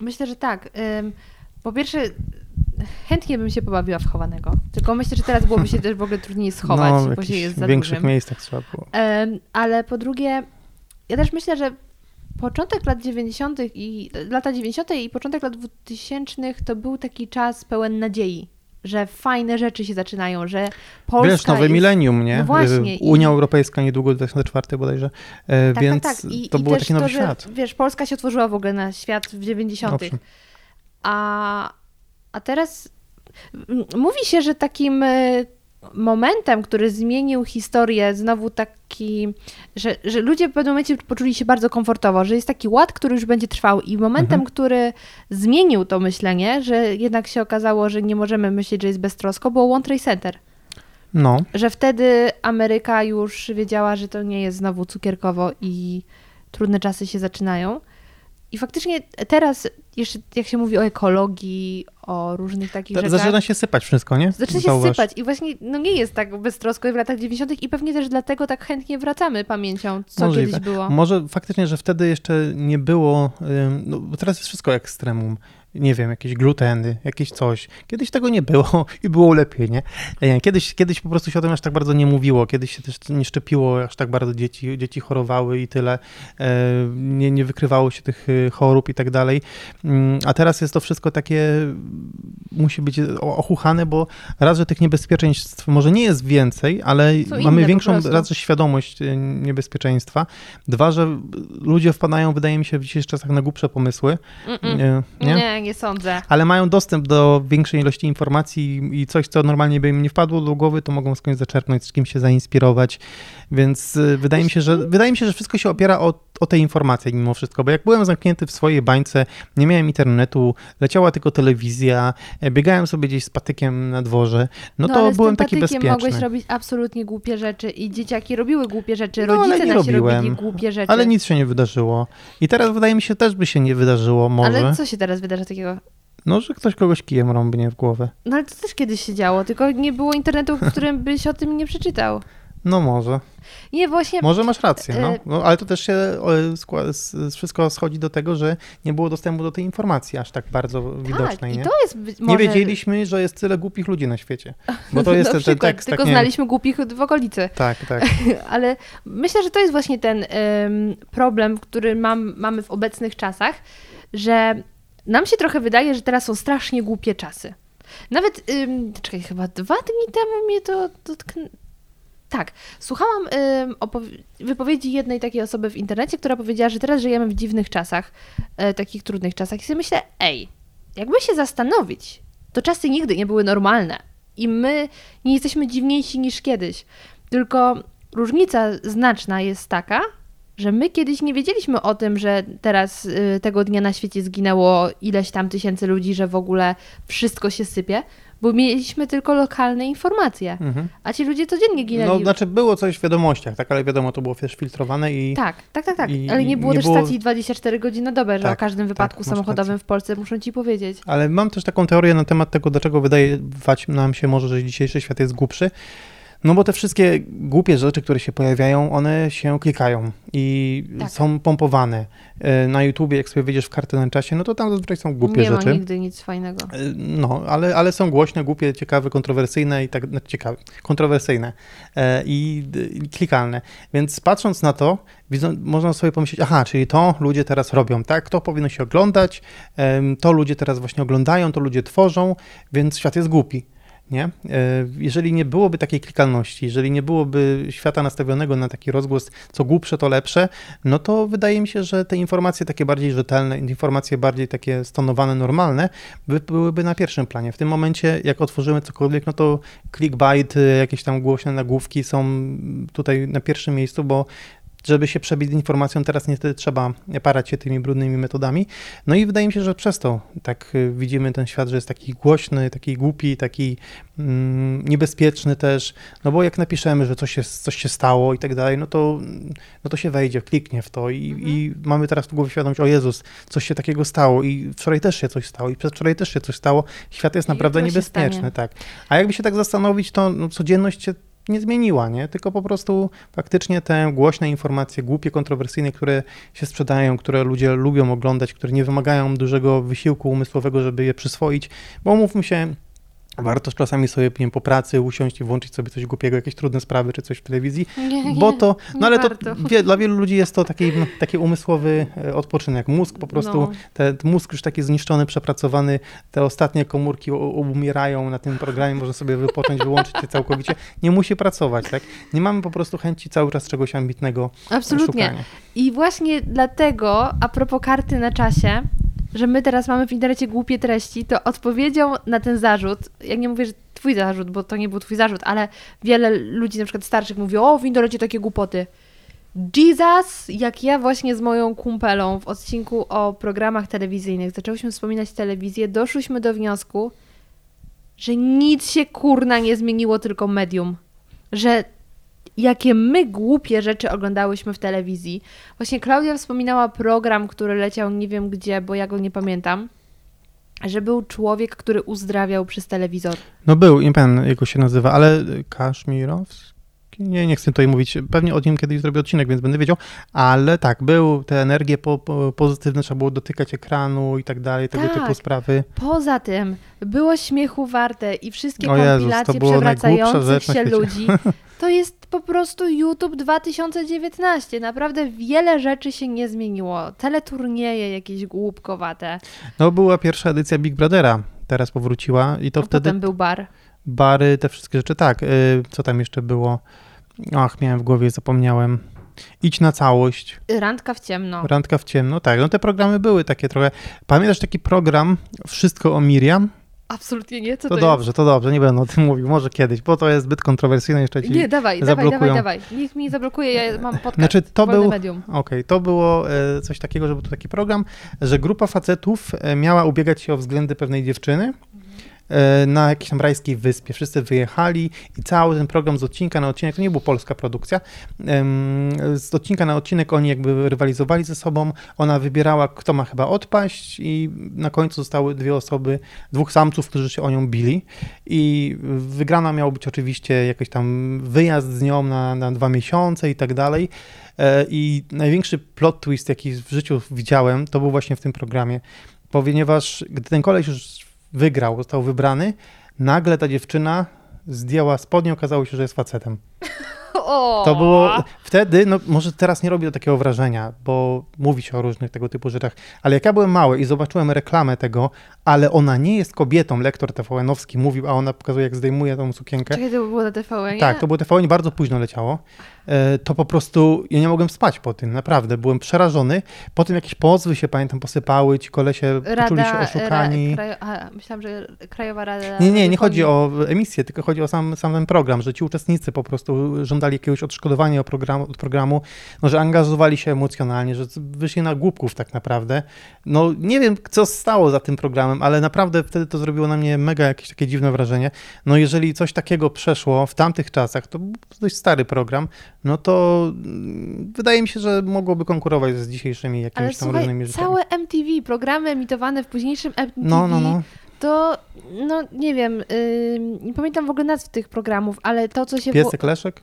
Myślę, że tak. Po pierwsze, chętnie bym się pobawiła w chowanego. Tylko myślę, że teraz byłoby się też w ogóle trudniej schować, no, w bo się jest za większych dużym. miejscach trzeba było. Ale po drugie, ja też myślę, że początek lat 90. i lata 90. i początek lat 2000 to był taki czas pełen nadziei, że fajne rzeczy się zaczynają, że Polska Wiesz, nowe jest... milenium, nie? No właśnie, Y, i- Unia Europejska niedługo 2004 bodajże, e, Tak, więc tak, tak. I, to i był taki nowy to, świat. Że, wiesz, Polska się otworzyła w ogóle na świat w 90. Owszem. A, a teraz mówi się, że takim e, momentem, który zmienił historię, znowu taki, że, że ludzie w pewnym momencie poczuli się bardzo komfortowo, że jest taki ład, który już będzie trwał i momentem, Mhm. który zmienił to myślenie, że jednak się okazało, że nie możemy myśleć, że jest beztrosko, było One Trade Center. No, Że wtedy Ameryka już wiedziała, że to nie jest znowu cukierkowo i trudne czasy się zaczynają. I faktycznie teraz, jeszcze jak się mówi o ekologii, o różnych takich Ta- rzeczach. Zaczyna się sypać wszystko, nie? Zaczyna się Zauważ. sypać i właśnie no nie jest tak beztrosko w latach 90. i pewnie też dlatego tak chętnie wracamy pamięcią, co Możliwe. kiedyś było. Może faktycznie, że wtedy jeszcze nie było, no bo teraz jest wszystko ekstremum. Nie wiem, jakieś gluteny, jakieś coś. Kiedyś tego nie było i było lepiej, nie? E, Kiedyś, kiedyś po prostu się o tym aż tak bardzo nie mówiło. Kiedyś się też nie szczepiło aż tak bardzo dzieci. Dzieci chorowały i tyle. E, Nie, nie wykrywało się tych y, chorób i tak dalej. Mm, A teraz jest to wszystko takie, musi być ochuchane, bo raz, że tych niebezpieczeństw może nie jest więcej, ale Są mamy większą raz, że świadomość niebezpieczeństwa. Dwa, że ludzie wpadają, wydaje mi się, w dzisiejszych czasach na głupsze pomysły. Nie? Nie? nie? Nie, sądzę. Ale mają dostęp do większej ilości informacji i coś, co normalnie by im nie wpadło do głowy, to mogą skądś zaczerpnąć, z kim się zainspirować. Więc y, wydaje mi się, że wydaje mi się, że wszystko się opiera o, o te informacje mimo wszystko, bo jak byłem zamknięty w swojej bańce, nie miałem internetu, leciała tylko telewizja, e, biegałem sobie gdzieś z patykiem na dworze, no, ale to byłem taki bezpieczny. mogłeś robić absolutnie głupie rzeczy i dzieciaki robiły głupie rzeczy, No, ale rodzice nie nasi robiłem. robili głupie rzeczy. Ale nic się nie wydarzyło. I teraz wydaje mi się, też by się nie wydarzyło może. Ale co się teraz wydarza takiego? No, że ktoś kogoś kijem rąbnie w głowę. No ale to też kiedyś się działo, tylko nie było internetu, w którym byś o tym nie przeczytał. No może. Nie, właśnie Może masz rację, no. E, no ale to też się wszystko schodzi do tego, że nie było dostępu do tej informacji aż tak bardzo tak, widocznej, i nie? to jest być Nie może... wiedzieliśmy, że jest tyle głupich ludzi na świecie. Bo to jest Na ten, ten przykład, tekst. Tylko tak, nie, znaliśmy głupich w okolicy. tak, tak. Ale myślę, że to jest właśnie ten ym, problem, który mam, mamy w obecnych czasach, że nam się trochę wydaje, że teraz są strasznie głupie czasy. Nawet, ym, czekaj, chyba dwa dni temu mnie to dotknęło. Tak, słuchałam ym, wypowiedzi jednej takiej osoby w internecie, która powiedziała, że teraz żyjemy w dziwnych czasach, e, takich trudnych czasach. I sobie myślę, ej, jakby się zastanowić, to czasy nigdy nie były normalne. I my nie jesteśmy dziwniejsi niż kiedyś. Tylko różnica znaczna jest taka, że my kiedyś nie wiedzieliśmy o tym, że teraz y, tego dnia na świecie zginęło ileś tam tysięcy ludzi, że w ogóle wszystko się sypie, bo mieliśmy tylko lokalne informacje. Mhm. A ci ludzie codziennie ginęli. No, znaczy było coś w wiadomościach, tak, ale wiadomo, to było też filtrowane i Tak, tak, tak, tak. I- Ale nie było nie też było- stacji 24 godziny na dobę, że Tak, o każdym wypadku masz samochodowym w Polsce muszą ci powiedzieć. Ale mam też taką teorię na temat tego, dlaczego wydawać nam się może, że dzisiejszy świat jest głupszy. No bo te wszystkie głupie rzeczy, które się pojawiają, one się klikają i Tak. są pompowane. E, Na YouTubie, jak sobie wyjdziesz w kartę na czasie, no to tam zazwyczaj są głupie nie rzeczy. ma nigdy nic fajnego. E, No, ale, ale są głośne, głupie, ciekawe, kontrowersyjne i tak, no, ciekawe, kontrowersyjne e, i, i klikalne. Więc patrząc na to, widzą, można sobie pomyśleć, aha, czyli to ludzie teraz robią, tak? To powinno się oglądać, to ludzie teraz właśnie oglądają, to ludzie tworzą, więc świat jest głupi. Nie? E, Jeżeli nie byłoby takiej klikalności, jeżeli nie byłoby świata nastawionego na taki rozgłos, co głupsze, to lepsze, no to wydaje mi się, że te informacje takie bardziej rzetelne, informacje bardziej takie stonowane, normalne, by, byłyby na pierwszym planie. W tym momencie, jak otworzymy cokolwiek, no to clickbait, y, jakieś tam głośne nagłówki są tutaj na pierwszym miejscu, bo żeby się przebić z informacją, teraz niestety trzeba parać się tymi brudnymi metodami. No i wydaje mi się, że przez to tak y, widzimy ten świat, że jest taki głośny, taki głupi, taki mm, niebezpieczny też, no bo jak napiszemy, że coś się, coś się stało i tak dalej, no to, no to się wejdzie, kliknie w to i, i mamy teraz w głowie świadomość, o Jezus, coś się takiego stało i wczoraj też się coś stało i przedwczoraj też się coś stało. Świat jest I naprawdę niebezpieczny, tak. A jakby się tak zastanowić, to no, codzienność się nie zmieniła, nie? Tylko po prostu faktycznie te głośne informacje, głupie, kontrowersyjne, które się sprzedają, które ludzie lubią oglądać, które nie wymagają dużego wysiłku umysłowego, żeby je przyswoić, bo mówmy się, warto czasami sobie wiem, po pracy usiąść i włączyć sobie coś głupiego, jakieś trudne sprawy czy coś w telewizji, Nie, bo to, no ale to wie, dla wielu ludzi jest to taki, taki umysłowy e, odpoczynek. Mózg po prostu, No. te, ten mózg już taki zniszczony, przepracowany, te ostatnie komórki umierają na tym programie, można sobie wypocząć, wyłączyć się całkowicie. Nie musi pracować, tak? Nie mamy po prostu chęci cały czas czegoś ambitnego Absolutnie. szukania. I właśnie dlatego, a propos karty na czasie, że my teraz mamy w internecie głupie treści, to odpowiedzią na ten zarzut, ja nie mówię, że twój zarzut, bo to nie był twój zarzut, ale wiele ludzi na przykład starszych mówi, o w internecie takie głupoty. Jesus, jak ja właśnie z moją kumpelą w odcinku o programach telewizyjnych zaczęłyśmy wspominać telewizję, doszłyśmy do wniosku, że nic się kurna nie zmieniło, tylko medium. Że jakie my głupie rzeczy oglądałyśmy w telewizji. Właśnie Klaudia wspominała program, który leciał nie wiem gdzie, bo ja go nie pamiętam. że był człowiek, który uzdrawiał przez telewizor. No był, nie pamiętam jak się nazywa, ale Kaszmirowski? Nie, nie chcę tutaj mówić. Pewnie o nim kiedyś zrobię odcinek, więc będę wiedział. Ale tak, był te energie po, po, pozytywne, trzeba było dotykać ekranu i tak dalej, tego Tak. typu sprawy. Poza tym było śmiechu warte i wszystkie O Jezus, to kompilacje było najgłupsza przewracających rzecz się ludzi. To jest po prostu YouTube 2019. Naprawdę wiele rzeczy się nie zmieniło. Teleturnieje jakieś głupkowate. No była pierwsza edycja Big Brothera, teraz powróciła i to A wtedy Potem był bar. bary, te wszystkie rzeczy, tak. y, Co tam jeszcze było? Ach, miałem w głowie, zapomniałem. Idź na całość. Randka w ciemno. Randka w ciemno, tak. No te programy były takie trochę. Pamiętasz taki program Wszystko o Miriam? Absolutnie nie. Co To, to, dobrze, to dobrze, nie będę o tym mówił, może kiedyś, bo to jest zbyt kontrowersyjne jeszcze ci. jest? Nie, dawaj, dawaj, dawaj, zablokują. dawaj. Niech mi zablokuje, ja mam podcast. Znaczy, to był- medium. Okej, to było e, coś takiego, że był to taki program, że grupa facetów e, miała ubiegać się o względy pewnej dziewczyny na jakiejś tam rajskiej wyspie. Wszyscy wyjechali i cały ten program z odcinka na odcinek, to nie była polska produkcja, z odcinka na odcinek oni jakby rywalizowali ze sobą, ona wybierała, kto ma chyba odpaść i na końcu zostały dwie osoby, dwóch samców, którzy się o nią bili i wygrana miał być oczywiście jakiś tam wyjazd z nią na, na dwa miesiące i tak dalej. E, I największy plot twist, jaki w życiu widziałem, to był właśnie w tym programie, ponieważ gdy ten koleś już wygrał, został wybrany, nagle ta dziewczyna zdjęła spodnie, okazało się, że jest facetem. O! To było wtedy, no może teraz nie robi to takiego wrażenia, bo mówi się o różnych tego typu rzeczach, ale jak ja byłem mały i zobaczyłem reklamę tego, ale ona nie jest kobietą, lektor TVN-owski mówił, a ona pokazuje, jak zdejmuje tą sukienkę. Czekaj, to było na TVN? Tak, to było TVN, bardzo późno leciało. E, To po prostu, ja nie mogłem spać po tym, naprawdę, byłem przerażony. Potem jakieś pozwy się, pamiętam, posypały, ci kolesie poczuli się oszukani. Ra, krajo, a, myślałam, że Krajowa Rada. Nie, nie, nie chodzi o emisję, tylko chodzi o sam, sam ten program, że ci uczestnicy po prostu żądali jakiegoś odszkodowania od programu, od programu no, że angażowali się emocjonalnie, że wyszli na głupków tak naprawdę. No nie wiem, co stało za tym programem, ale naprawdę wtedy to zrobiło na mnie mega jakieś takie dziwne wrażenie. No jeżeli coś takiego przeszło w tamtych czasach, to dość stary program, no to mm, wydaje mi się, że mogłoby konkurować z dzisiejszymi Ale jakimiś tam słuchaj, różnymi rzeczami. całe MTV, programy emitowane w późniejszym MTV, No, no, no. to, no nie wiem, yy, nie pamiętam w ogóle nazw tych programów, ale to, co się... Piesek Leszek?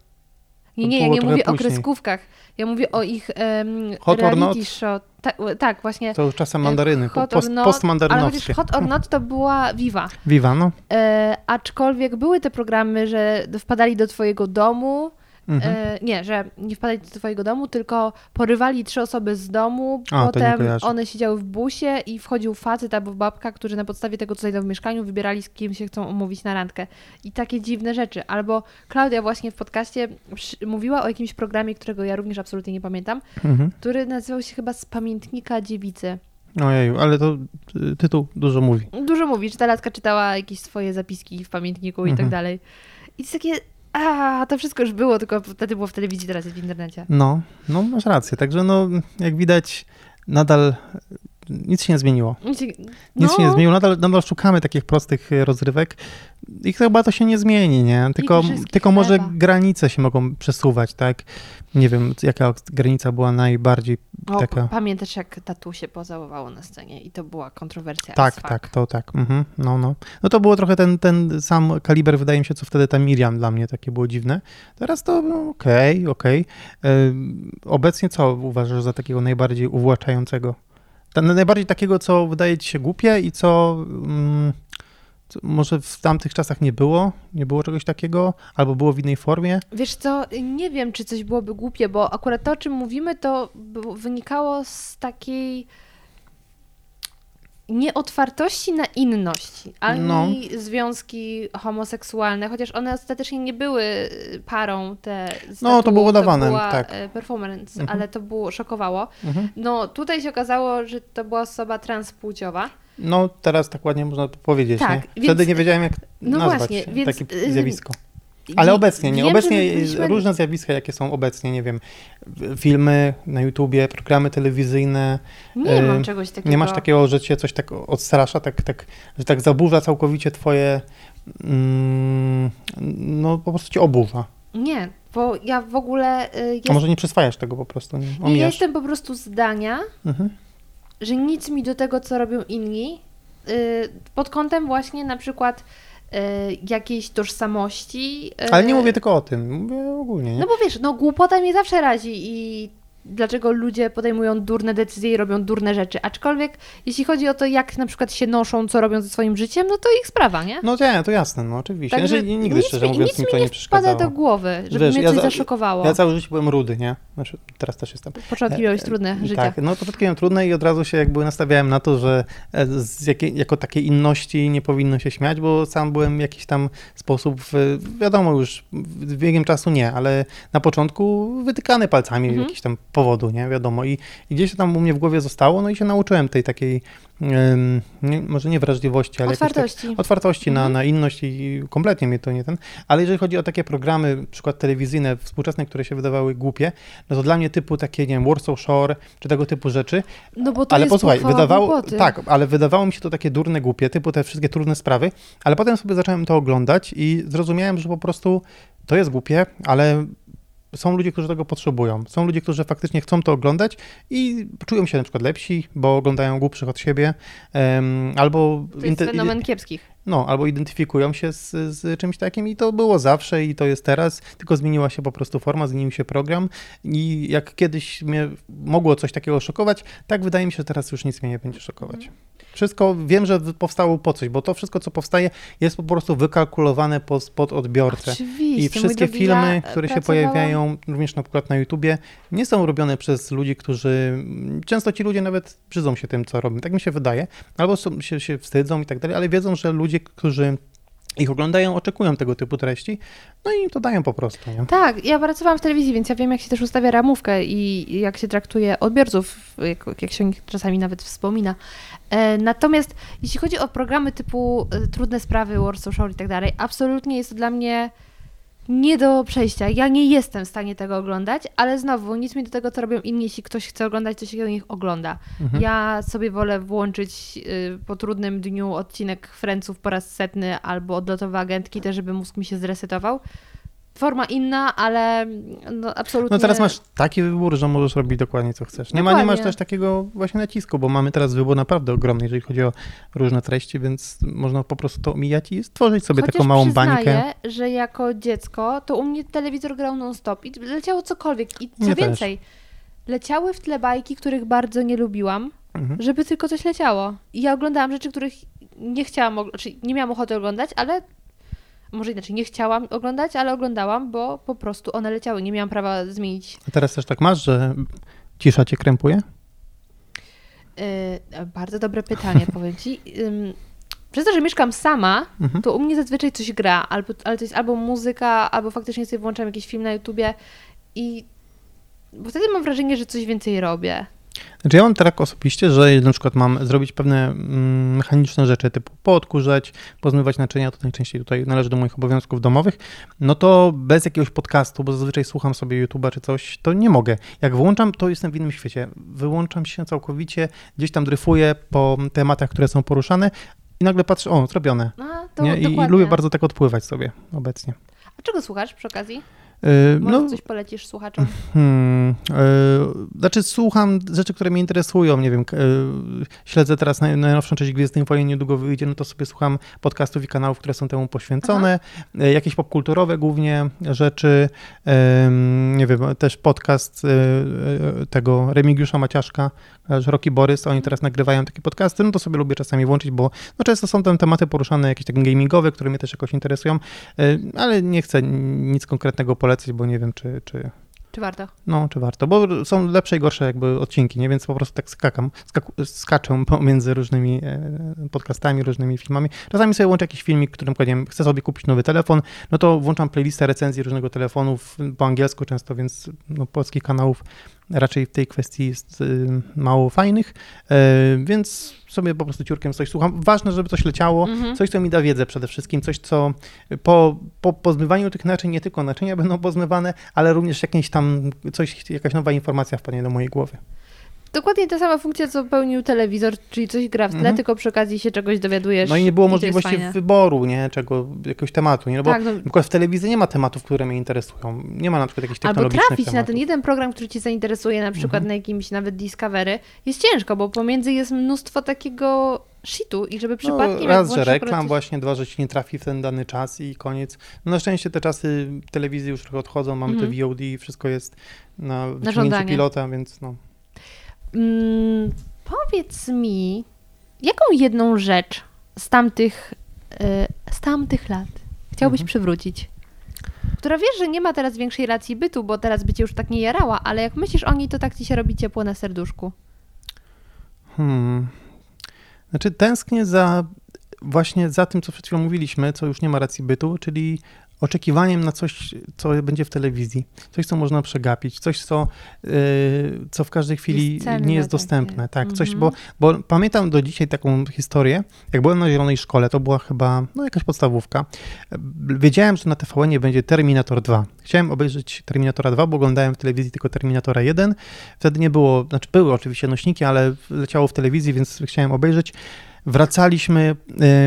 Nie, nie, ja nie mówię o później. kreskówkach. Ja mówię o ich um, Hot or reality not? show. Ta, tak, właśnie. To czasem mandaryny, Hot post, not, ale postmandarynowskie. chociaż Hot or Not to była Viva. Viva, no. E, aczkolwiek były te programy, że wpadali do twojego domu. Mhm. E, nie, że nie wpadali do twojego domu, tylko porywali trzy osoby z domu, A, potem one siedziały w busie i wchodził facet albo babka, którzy na podstawie tego, co znajdą w mieszkaniu, wybierali z kim się chcą umówić na randkę. I takie dziwne rzeczy. Albo Klaudia właśnie w podcaście mówiła o jakimś programie, którego ja również absolutnie nie pamiętam, Mhm. który nazywał się chyba Z pamiętnika dziewicy. Ojeju, ale to y, tytuł dużo mówi. Dużo mówi, że ta laska czytała jakieś swoje zapiski w pamiętniku i tak Mhm. dalej. I to jest takie, a to wszystko już było, tylko wtedy było w telewizji, teraz jest w internecie. No, no masz rację. Także no, jak widać, nadal nic się nie zmieniło. Nic się- Nic się nie no, zmieniło, nadal, nadal szukamy takich prostych e, rozrywek i chyba to się nie zmieni, nie? Tylko, tylko może chleba. granice się mogą przesuwać, tak? Nie wiem, jaka granica była najbardziej O, taka... Pamiętasz, jak tatu się pocałowało na scenie i to była kontrowersja. Tak, tak, to tak. Mhm, no, no. No to było trochę ten, ten sam kaliber, wydaje mi się, co wtedy ta Miriam dla mnie takie było dziwne. Teraz to no, okej, okej. Ym, Obecnie co uważasz za takiego najbardziej uwłaczającego? Najbardziej takiego, co wydaje ci się głupie i co, mm, co może w tamtych czasach nie było? Nie było czegoś takiego? Albo było w innej formie? Wiesz co, nie wiem, czy coś byłoby głupie, bo akurat to, o czym mówimy, to wynikało z takiej nieotwartości na inność, ani No. związki homoseksualne, chociaż one ostatecznie nie były parą te z No, to było to była tak. e, performance, Mhm. ale to było, szokowało. Mhm. No tutaj się okazało, że to była osoba transpłciowa. No teraz tak ładnie można powiedzieć, Tak, nie? więc- Wtedy nie wiedziałem, jak No nazwać właśnie, więc, takie y, zjawisko. Ale I obecnie, nie? wiem, Obecnie byliśmy- różne zjawiska, jakie są obecnie, nie wiem, filmy na YouTubie, programy telewizyjne. Nie mam y, czegoś takiego. Nie masz takiego, że cię coś tak odstrasza, tak, tak, że tak zaburza całkowicie twoje, mm, no po prostu cię oburza. Nie, bo ja w ogóle y, A jest, może nie przyswajasz tego po prostu, nie? ja jestem po prostu zdania, Mhm. Że nic mi do tego, co robią inni, y, pod kątem właśnie na przykład y, jakiejś tożsamości. y, Ale nie mówię tylko o tym, mówię ogólnie, nie? No bo wiesz, no głupota mnie zawsze razi i dlaczego ludzie podejmują durne decyzje i robią durne rzeczy. Aczkolwiek jeśli chodzi o to, jak na przykład się noszą, co robią ze swoim życiem, no to ich sprawa, nie? No nie, to jasne, no oczywiście. Także Znaczy, nigdy nic szczerze mi, mówiąc nic mi to nie przeszkadzało. do głowy, żeby Wiesz, mnie ja coś za- zaszokowało. Ja całe życie byłem rudy, nie? Znaczy, teraz też jestem. Początki miałeś trudne życia. Tak, no początki miałem trudne i od razu się jakby nastawiałem na to, że e, z jakiej, jako takiej inności nie powinno się śmiać, bo sam byłem w jakiś tam sposób, wiadomo już, w- biegiem czasu nie, ale na początku wytykany palcami Mhm. jakiś tam powodu, nie, wiadomo. I, I gdzieś to tam u mnie w głowie zostało, no i się nauczyłem tej takiej, nie, może nie wrażliwości, ale jakiejś tak- Otwartości. otwartości na, Mhm. na inność i kompletnie mnie to nie ten. Ale jeżeli chodzi o takie programy, przykład telewizyjne, współczesne, które się wydawały głupie, no to dla mnie typu takie, nie wiem, Warsaw Shore, czy tego typu rzeczy, No bo to ale jest posłuchaj, wydawało, głupoty. tak, ale wydawało mi się to takie durne, głupie, typu te wszystkie trudne sprawy, ale potem sobie zacząłem to oglądać i zrozumiałem, że po prostu to jest głupie, ale są ludzie, którzy tego potrzebują. Są ludzie, którzy faktycznie chcą to oglądać i czują się na przykład lepsi, bo oglądają głupszych od siebie, albo To jest fenomen kiepskich. no, albo identyfikują się z, z czymś takim i to było zawsze i to jest teraz, tylko zmieniła się po prostu forma, zmienił się program i jak kiedyś mnie mogło coś takiego szokować, tak wydaje mi się, że teraz już nic mnie nie będzie szokować. Wszystko wiem, że powstało po coś, bo to wszystko, co powstaje, jest po prostu wykalkulowane pod, pod odbiorcę. Oczywiście. I wszystkie drogi, filmy, ja które się pojawiają, również na przykład na YouTubie, nie są robione przez ludzi, którzy. Często ci ludzie nawet brzydzą się tym, co robią. Tak mi się wydaje. Albo są, się, się wstydzą i tak dalej, ale wiedzą, że ludzie, którzy ich oglądają, oczekują tego typu treści, no i im to dają po prostu. Nie? Tak, ja pracowałam w telewizji, więc ja wiem, jak się też ustawia ramówkę i jak się traktuje odbiorców, jak, jak się o nich czasami nawet wspomina. E, natomiast jeśli chodzi o programy typu e, Trudne Sprawy, Warsaw Shore i tak dalej, absolutnie jest to dla mnie nie do przejścia. Ja nie jestem w stanie tego oglądać, ale znowu nic mi do tego, co robią inni. Jeśli ktoś chce oglądać, to się do nich ogląda. Mhm. Ja sobie wolę włączyć y, po trudnym dniu odcinek Friendsów po raz setny albo odlotowe agentki, też żeby mózg mi się zresetował. Forma inna, ale no, absolutnie. No teraz masz taki wybór, że możesz robić dokładnie co chcesz. Nie, ma, nie masz też takiego właśnie nacisku, bo mamy teraz wybór naprawdę ogromny, jeżeli chodzi o różne treści, więc można po prostu to omijać i stworzyć sobie Chociaż taką małą przyznaję, bańkę. że jako dziecko to u mnie telewizor grał non-stop i leciało cokolwiek. I co Mnie też. więcej, leciały w tle bajki, których bardzo nie lubiłam, Mhm. żeby tylko coś leciało. I ja oglądałam rzeczy, których nie chciałam, og- znaczy nie miałam ochoty oglądać, ale może inaczej, nie chciałam oglądać, ale oglądałam, bo po prostu one leciały. Nie miałam prawa zmienić. A teraz też tak masz, że cisza cię krępuje? Yy, bardzo dobre pytanie, powiem ci. Przez to, że mieszkam sama, Mhm. to u mnie zazwyczaj coś gra, albo, ale to jest albo muzyka, albo faktycznie sobie włączam jakiś film na YouTubie i bo wtedy mam wrażenie, że coś więcej robię. Znaczy ja mam tak osobiście, że na przykład mam zrobić pewne mm, mechaniczne rzeczy, typu poodkurzać, pozmywać naczynia, to najczęściej tutaj należy do moich obowiązków domowych, no to bez jakiegoś podcastu, bo zazwyczaj słucham sobie YouTube'a czy coś, to nie mogę. Jak włączam, to jestem w innym świecie. Wyłączam się całkowicie, gdzieś tam dryfuję po tematach, które są poruszane i nagle patrzę, o, zrobione. No, to? I, I lubię bardzo tak odpływać sobie obecnie. A czego słuchasz przy okazji? Yy, Może no, coś polecisz słuchaczom? Hmm, yy, znaczy słucham rzeczy, które mnie interesują, nie wiem, yy, śledzę teraz naj, najnowszą część Gwiezdnych Wojen, niedługo wyjdzie, no to sobie słucham podcastów i kanałów, które są temu poświęcone, yy, jakieś popkulturowe głównie rzeczy, nie wiem, też podcast tego Remigiusza Maciaszka, Roki Borys, oni teraz nagrywają takie podcasty, no to sobie lubię czasami włączyć, bo no często są tam tematy poruszane, jakieś takie gamingowe, które mnie też jakoś interesują, ale nie chcę nic konkretnego polecać, bo nie wiem, czy, czy, Czy warto? no, czy warto, bo są lepsze i gorsze jakby odcinki, nie? Więc po prostu tak skakam, skaczę pomiędzy różnymi e, podcastami, różnymi filmami. Czasami sobie łączę jakiś filmik, którym nie wiem, chcę sobie kupić nowy telefon, no to włączam playlistę recenzji różnego telefonu w, po angielsku często, więc no, polskich kanałów raczej w tej kwestii jest y, mało fajnych, e, więc sobie po prostu ciurkiem coś słucham. Ważne, żeby coś leciało, Mhm. coś, co mi da wiedzę przede wszystkim, coś, co po, po pozmywaniu tych naczyń, nie tylko naczynia będą pozmywane, ale również jakieś tam, coś, jakaś nowa informacja wpadnie do mojej głowy. Dokładnie ta sama funkcja, co pełnił telewizor, czyli coś gra w tle, Mhm. tylko przy okazji się czegoś dowiadujesz. No i nie było możliwości wyboru, nie, czego, jakiegoś tematu, nie, no bo Tak, no, na w telewizji nie ma tematów, które mnie interesują, nie ma na przykład jakichś Albo technologicznych trafić na tematów. ten jeden program, który cię zainteresuje, na przykład Mhm. na jakimś nawet Discovery, jest ciężko, bo pomiędzy jest mnóstwo takiego shitu i żeby przypadkiem... No, raz, że reklam coś- właśnie, dwa, że ci nie trafi w ten dany czas i koniec. No na szczęście te czasy telewizji już trochę odchodzą, mamy Mhm. te VOD, wszystko jest na wyciągnięcie żądanie. pilota, więc no. Mm, powiedz mi, jaką jedną rzecz z tamtych, e, z tamtych lat chciałbyś Mhm. przywrócić? Która wiesz, że nie ma teraz większej racji bytu, bo teraz by cię już tak nie jarała, ale jak myślisz o niej, to tak ci się robi ciepło na serduszku. Hmm. Znaczy tęsknię za właśnie za tym, co przed chwilą mówiliśmy, co już nie ma racji bytu, czyli oczekiwaniem na coś, co będzie w telewizji. Coś, co można przegapić, coś, co, yy, co w każdej chwili Jest nie jest takie. dostępne. Tak, coś, Mhm. bo, bo pamiętam do dzisiaj taką historię, jak byłem na Zielonej Szkole, to była chyba no, jakaś podstawówka, wiedziałem, że na TVN będzie Terminator 2. Chciałem obejrzeć Terminatora 2, bo oglądałem w telewizji tylko Terminatora 1. Wtedy nie było, znaczy były oczywiście nośniki, ale leciało w telewizji, więc chciałem obejrzeć. Wracaliśmy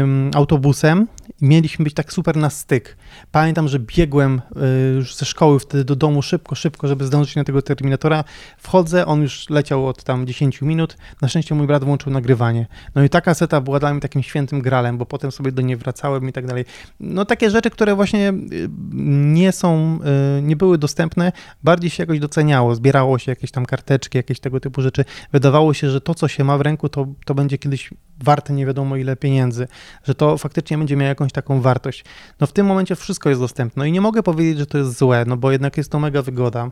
ym, autobusem mieliśmy być tak super na styk. Pamiętam, że biegłem y, już ze szkoły wtedy do domu szybko, szybko, żeby zdążyć na tego Terminatora. Wchodzę, on już leciał od tam 10 minut. Na szczęście mój brat włączył nagrywanie. No i ta kaseta była dla mnie takim świętym gralem, bo potem sobie do niej wracałem i tak dalej. No takie rzeczy, które właśnie y, nie są, y, nie były dostępne, bardziej się jakoś doceniało. Zbierało się jakieś tam karteczki, jakieś tego typu rzeczy. Wydawało się, że to, co się ma w ręku, to, to będzie kiedyś warte nie wiadomo ile pieniędzy, że to faktycznie będzie miało jakąś taką wartość. No w tym momencie wszystko jest dostępne i nie mogę powiedzieć, że to jest złe, no bo jednak jest to mega wygoda.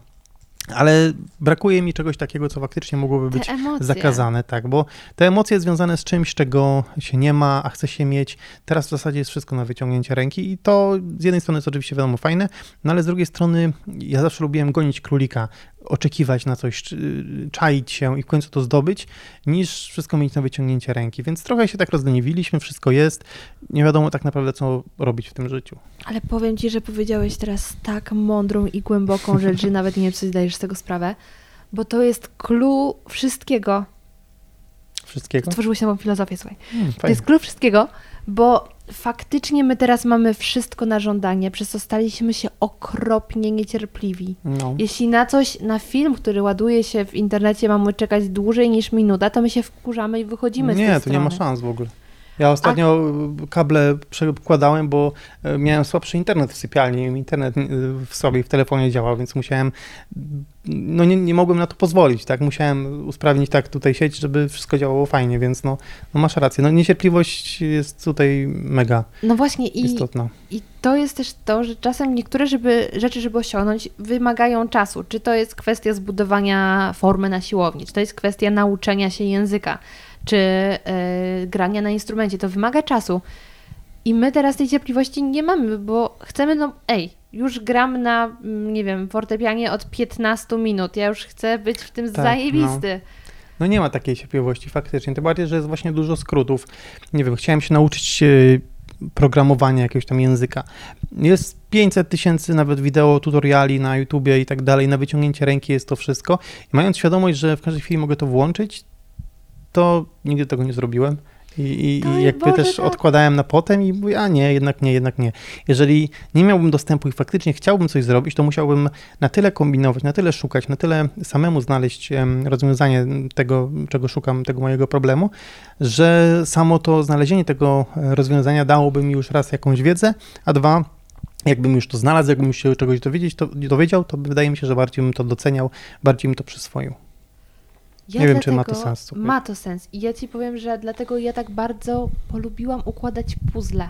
Ale brakuje mi czegoś takiego, co faktycznie mogłoby być zakazane, tak, bo te emocje związane z czymś, czego się nie ma, a chce się mieć, teraz w zasadzie jest wszystko na wyciągnięcie ręki i to z jednej strony jest oczywiście wiadomo fajne, no ale z drugiej strony ja zawsze lubiłem gonić królika, oczekiwać na coś, czy- czaić się i w końcu to zdobyć, niż wszystko mieć na wyciągnięcie ręki, więc trochę się tak rozleniwiliśmy, wszystko jest, nie wiadomo tak naprawdę, co robić w tym życiu. Ale powiem ci, że powiedziałeś teraz tak mądrą i głęboką rzecz, że nawet nie wiem, czy zdajesz z tego sprawę, bo to jest clue wszystkiego. Wszystkiego. Stworzyłeś nową filozofię, słuchaj. Hmm, To jest clue wszystkiego, bo faktycznie my teraz mamy wszystko na żądanie, przez co staliśmy się okropnie niecierpliwi. No. Jeśli na coś, na film, który ładuje się w internecie, mamy czekać dłużej niż minuta, to my się wkurzamy i wychodzimy z tej Nie, to strony. nie ma szans w ogóle. Ja ostatnio kable przekładałem, bo e, miałem słabszy internet w sypialni. Internet e, w sobie w telefonie działał, więc musiałem, no nie, nie mogłem na to pozwolić, tak? Musiałem usprawnić tak tutaj sieć, żeby wszystko działało fajnie, więc no, no masz rację. No niecierpliwość jest tutaj mega No właśnie i, istotna. i to jest też to, że czasem niektóre żeby, rzeczy, żeby osiągnąć, wymagają czasu. Czy to jest kwestia zbudowania formy na siłowni, czy to jest kwestia nauczenia się języka, czy e, grania na instrumencie. To wymaga czasu. I my teraz tej cierpliwości nie mamy, bo chcemy, no ej, już gram na, mm, nie wiem, fortepianie od 15 minut. Ja już chcę być w tym Tak, zajebisty. No nie ma takiej cierpliwości faktycznie, tym bardziej, że jest właśnie dużo skrótów. Nie wiem, chciałem się nauczyć e, programowania jakiegoś tam języka. Jest 500 tysięcy nawet wideo, tutoriali na YouTubie i tak dalej, na wyciągnięcie ręki jest to wszystko. I mając świadomość, że w każdej chwili mogę to włączyć, to nigdy tego nie zrobiłem. I, i, jakby Boże, też tak. odkładałem na potem i mówię, a nie, jednak nie, jednak nie. Jeżeli nie miałbym dostępu i faktycznie chciałbym coś zrobić, to musiałbym na tyle kombinować, na tyle szukać, na tyle samemu znaleźć rozwiązanie tego, czego szukam, tego mojego problemu, że samo to znalezienie tego rozwiązania dałoby mi już raz jakąś wiedzę, a dwa, jakbym już to znalazł, jakbym już się czegoś dowiedzieć, to, dowiedział, to wydaje mi się, że bardziej bym to doceniał, bardziej bym to przyswoił. Ja Nie wiem, czy ma to sens, Ma to sens. I ja ci powiem, że dlatego ja tak bardzo polubiłam układać puzzle.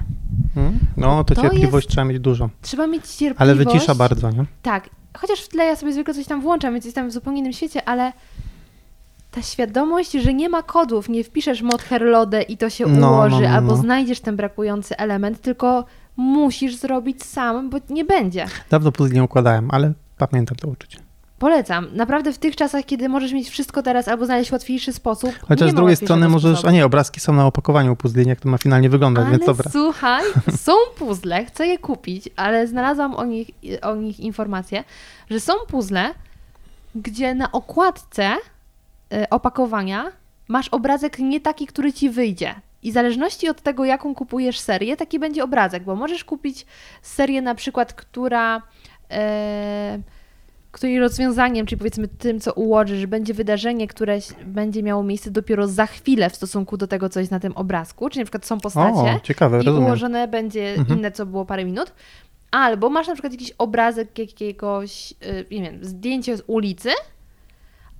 Hmm? No, to, To cierpliwość jest- trzeba mieć dużo, Trzeba mieć cierpliwość. ale wycisza bardzo, nie? Tak. Chociaż w tle ja sobie zwykle coś tam włączam, więc jestem w zupełnie innym świecie, ale ta świadomość, że nie ma kodów, nie wpiszesz mod herlodę i to się No, no, ułoży, no, albo no. znajdziesz ten brakujący element, tylko musisz zrobić sam, bo nie będzie. Dawno puzli nie układałem, ale pamiętam to uczucie. Polecam. Naprawdę w tych czasach, kiedy możesz mieć wszystko teraz albo znaleźć łatwiejszy sposób. Chociaż z drugiej strony możesz, sposobu. a nie, obrazki są na opakowaniu puzli, jak to ma finalnie wyglądać, Ale więc dobra. słuchaj, są puzzle, chcę je kupić, ale znalazłam o nich, o nich informację, że są puzzle, gdzie na okładce e, opakowania masz obrazek nie taki, który ci wyjdzie. I w zależności od tego, jaką kupujesz serię, taki będzie obrazek, bo możesz kupić serię na przykład, która, e, której rozwiązaniem, czyli powiedzmy tym, co ułożysz, będzie wydarzenie, które będzie miało miejsce dopiero za chwilę w stosunku do tego, co jest na tym obrazku, czyli na przykład są postacie O, ciekawe, i rozumiem. ułożone będzie Mhm. inne, co było parę minut. Albo masz na przykład jakiś obrazek jakiegoś, y, nie wiem, zdjęcie z ulicy,